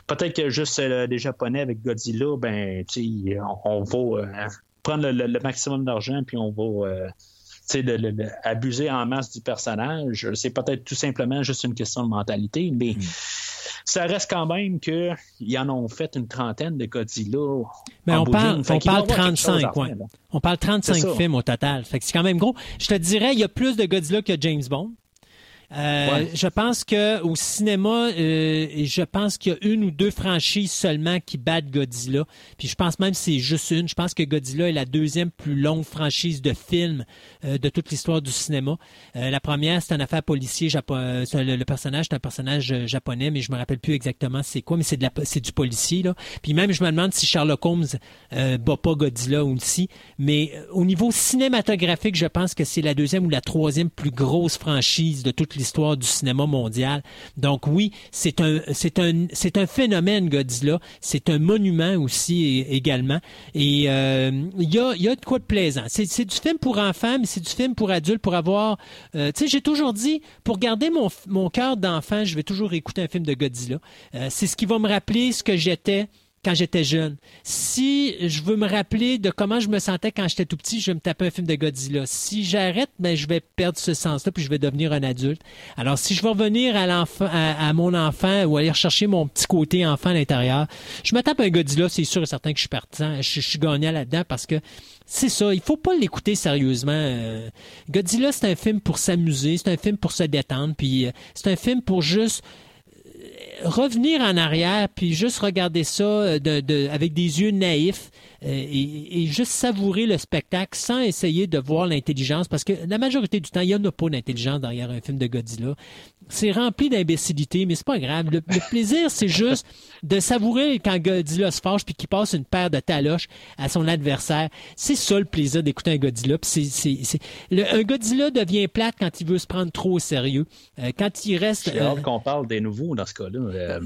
Peut-être que juste euh, les Japonais avec Godzilla, ben on, on va euh, prendre le, maximum d'argent, puis on va euh, abuser en masse du personnage. C'est peut-être tout simplement juste une question de mentalité, mais mm. ça reste quand même qu'ils en ont fait une trentaine de Godzilla. Mais on parle, on parle 35, ouais. On parle 35 films au total. Fait que c'est quand même gros. Je te dirais, il y a plus de Godzilla que James Bond. Euh, je pense que au cinéma, euh, je pense qu'il y a une ou deux franchises seulement qui battent Godzilla. Puis je pense même que c'est juste une. Je pense que Godzilla est la deuxième plus longue franchise de films euh, de toute l'histoire du cinéma. la première, c'est un affaire policier. Le, le, personnage, c'est un personnage japonais, mais je me rappelle plus exactement c'est quoi, mais c'est de la, c'est du policier là. Puis même, je me demande si Sherlock Holmes bat pas Godzilla aussi. Mais au niveau cinématographique, je pense que c'est la deuxième ou la troisième plus grosse franchise de toute l'histoire du cinéma mondial. Donc oui, c'est un, c'est un, c'est un phénomène Godzilla. C'est un monument aussi également. Et euh, il y, a, de quoi de plaisant. C'est, du film pour enfants, mais c'est du film pour adultes pour avoir. Euh, tu sais, j'ai toujours dit pour garder mon, mon cœur d'enfant, je vais toujours écouter un film de Godzilla. Euh, c'est ce qui va me rappeler ce que j'étais quand j'étais jeune. Si je veux me rappeler de comment je me sentais quand j'étais tout petit, je vais me taper un film de Godzilla. Si j'arrête, ben, je vais perdre ce sens-là, puis je vais devenir un adulte. Alors, si je veux revenir à, à, mon enfant ou aller chercher mon petit côté enfant à l'intérieur, je me tape un Godzilla, c'est sûr et certain que je suis partant, je, suis gagnant là-dedans parce que c'est ça, il faut pas l'écouter sérieusement. Euh, Godzilla, c'est un film pour s'amuser, c'est un film pour se détendre, puis euh, c'est un film pour juste revenir en arrière puis juste regarder ça euh, de, avec des yeux naïfs euh, et, juste savourer le spectacle sans essayer de voir l'intelligence parce que la majorité du temps, il n'y en a pas d'intelligence derrière un film de Godzilla. C'est rempli d'imbécilité, mais c'est pas grave. Le, plaisir, c'est juste de savourer quand Godzilla se fâche puis qu'il passe une paire de taloches à son adversaire. C'est ça le plaisir d'écouter un Godzilla. Puis c'est, un Godzilla devient plate quand il veut se prendre trop au sérieux. Euh, quand il reste... J'ai hâte qu'on parle des nouveaux dans ce cas-là. Euh,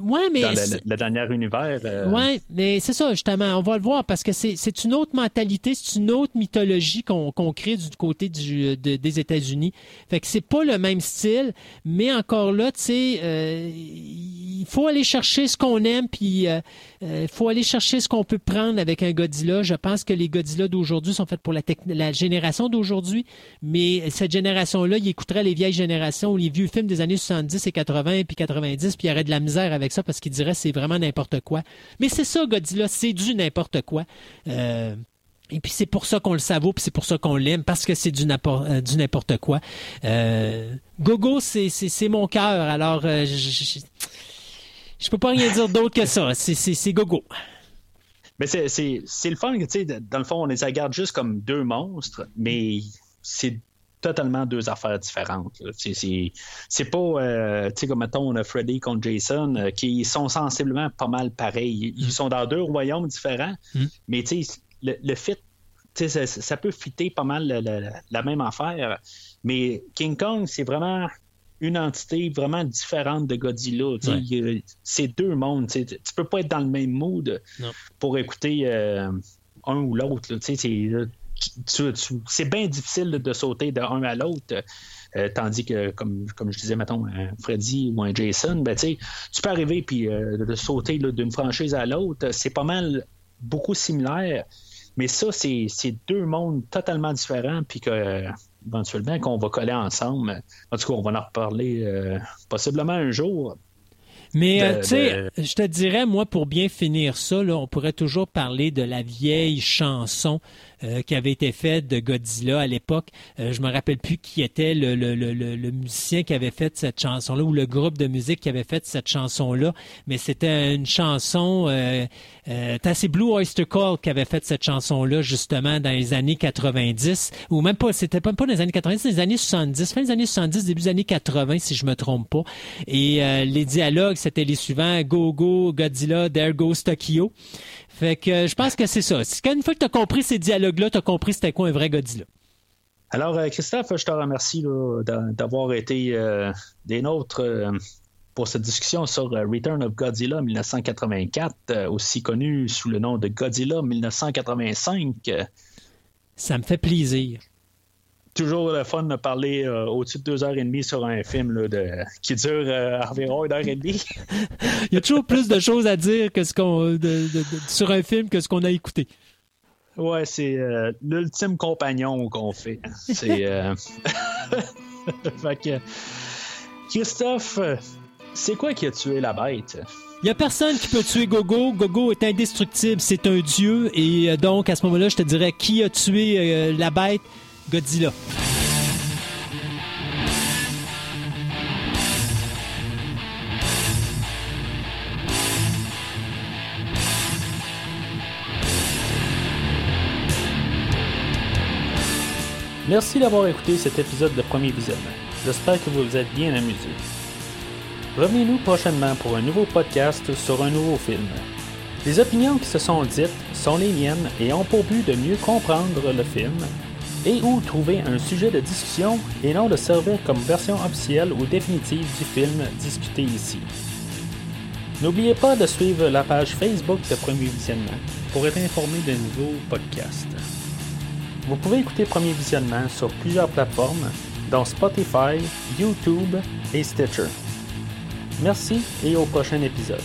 Ouais, mais. Dans le, dernier univers. Euh, Oui, mais c'est ça, justement. On va le voir parce que c'est une autre mentalité, c'est une autre mythologie qu'on crée du côté du, des États-Unis. Fait que c'est pas le même style, mais encore là, tu sais, euh, il faut aller chercher ce qu'on aime, puis euh, il faut aller chercher ce qu'on peut prendre avec un Godzilla. Je pense que les Godzilla d'aujourd'hui sont faits pour la, la génération d'aujourd'hui, mais cette génération-là, il écouterait les vieilles générations ou les vieux films des années 70 et 80 puis 90, puis il y aurait de la misère avec ça parce qu'il dirait c'est vraiment n'importe quoi. Mais c'est ça, Godzilla, c'est du n'importe quoi. Euh, et puis c'est pour ça qu'on le savoure, puis c'est pour ça qu'on l'aime, parce que c'est du euh, n'importe quoi. Euh, Gogo, c'est mon cœur, alors je, je peux pas rien dire d'autre que ça. C'est Gogo. Mais c'est le fun, tu sais, dans le fond, on les regarde juste comme deux monstres, mais c'est totalement deux affaires différentes. C'est pas, euh, tu sais, comme mettons, on a Freddy contre Jason, euh, qui sont sensiblement pas mal pareils. Ils mm. sont dans deux royaumes différents, mm. mais tu sais, le, le, fit, ça, ça, peut fitter pas mal la, même affaire. Mais King Kong, c'est vraiment une entité vraiment différente de Godzilla. C'est deux mondes. Tu peux pas être dans le même mood pour écouter euh, un ou l'autre c'est bien difficile de sauter d'un à l'autre. Euh, tandis que, comme, comme je disais, mettons, un Freddy ou un Jason, ben, tu peux arriver puis euh, de sauter d'une franchise à l'autre. C'est pas mal beaucoup similaire. Mais ça, c'est deux mondes totalement différents, puis que éventuellement qu'on va coller ensemble. En tout cas, on va en reparler euh, possiblement un jour. Mais euh, tu sais, je te dirais, moi, pour bien finir ça, on pourrait toujours parler de la vieille chanson euh, qui avait été faite de Godzilla à l'époque. Euh, je me rappelle plus qui était le, le, le, le, musicien qui avait fait cette chanson-là ou le groupe de musique qui avait fait cette chanson-là, mais c'était une chanson. Euh, c'est Blue Oyster Cult qui avait fait cette chanson-là justement dans les années 90 ou même pas. C'était pas, pas dans les années 90, c'était les années 70, fin des années 70, début des années 80 si je me trompe pas. Et les dialogues c'était les suivants Go Go, Godzilla, There Goes Tokyo. Fait que euh, je pense que c'est ça. Une fois que tu as compris ces dialogues-là, tu as compris c'était quoi un vrai Godzilla. Alors, euh, Christophe, je te remercie d'avoir été euh, des nôtres pour cette discussion sur Return of Godzilla 1984, aussi connu sous le nom de Godzilla 1985. Ça me fait plaisir toujours le fun de parler euh, au-dessus de deux heures et demie sur un film de, qui dure euh, environ une heure et demie. <laughs> Il y a toujours plus de choses à dire que ce qu'on sur un film que ce qu'on a écouté. Ouais, c'est euh, l'ultime compagnon qu'on fait. C'est <laughs> fait que... Christophe, c'est quoi qui a tué la bête? Il n'y a personne qui peut tuer Gogo. Gogo est indestructible, c'est un dieu. Et donc, à ce moment-là, je te dirais qui a tué la bête? Godzilla. Merci d'avoir écouté cet épisode de Premier Visionnement. J'espère que vous vous êtes bien amusé. Revenez-nous prochainement pour un nouveau podcast sur un nouveau film. Les opinions qui se sont dites sont les miennes et ont pour but de mieux comprendre le film et ou trouver un sujet de discussion et non de servir comme version officielle ou définitive du film discuté ici. N'oubliez pas de suivre la page Facebook de Premier Visionnement pour être informé de nouveaux podcasts. Vous pouvez écouter Premier Visionnement sur plusieurs plateformes, dont Spotify, YouTube et Stitcher. Merci et au prochain épisode.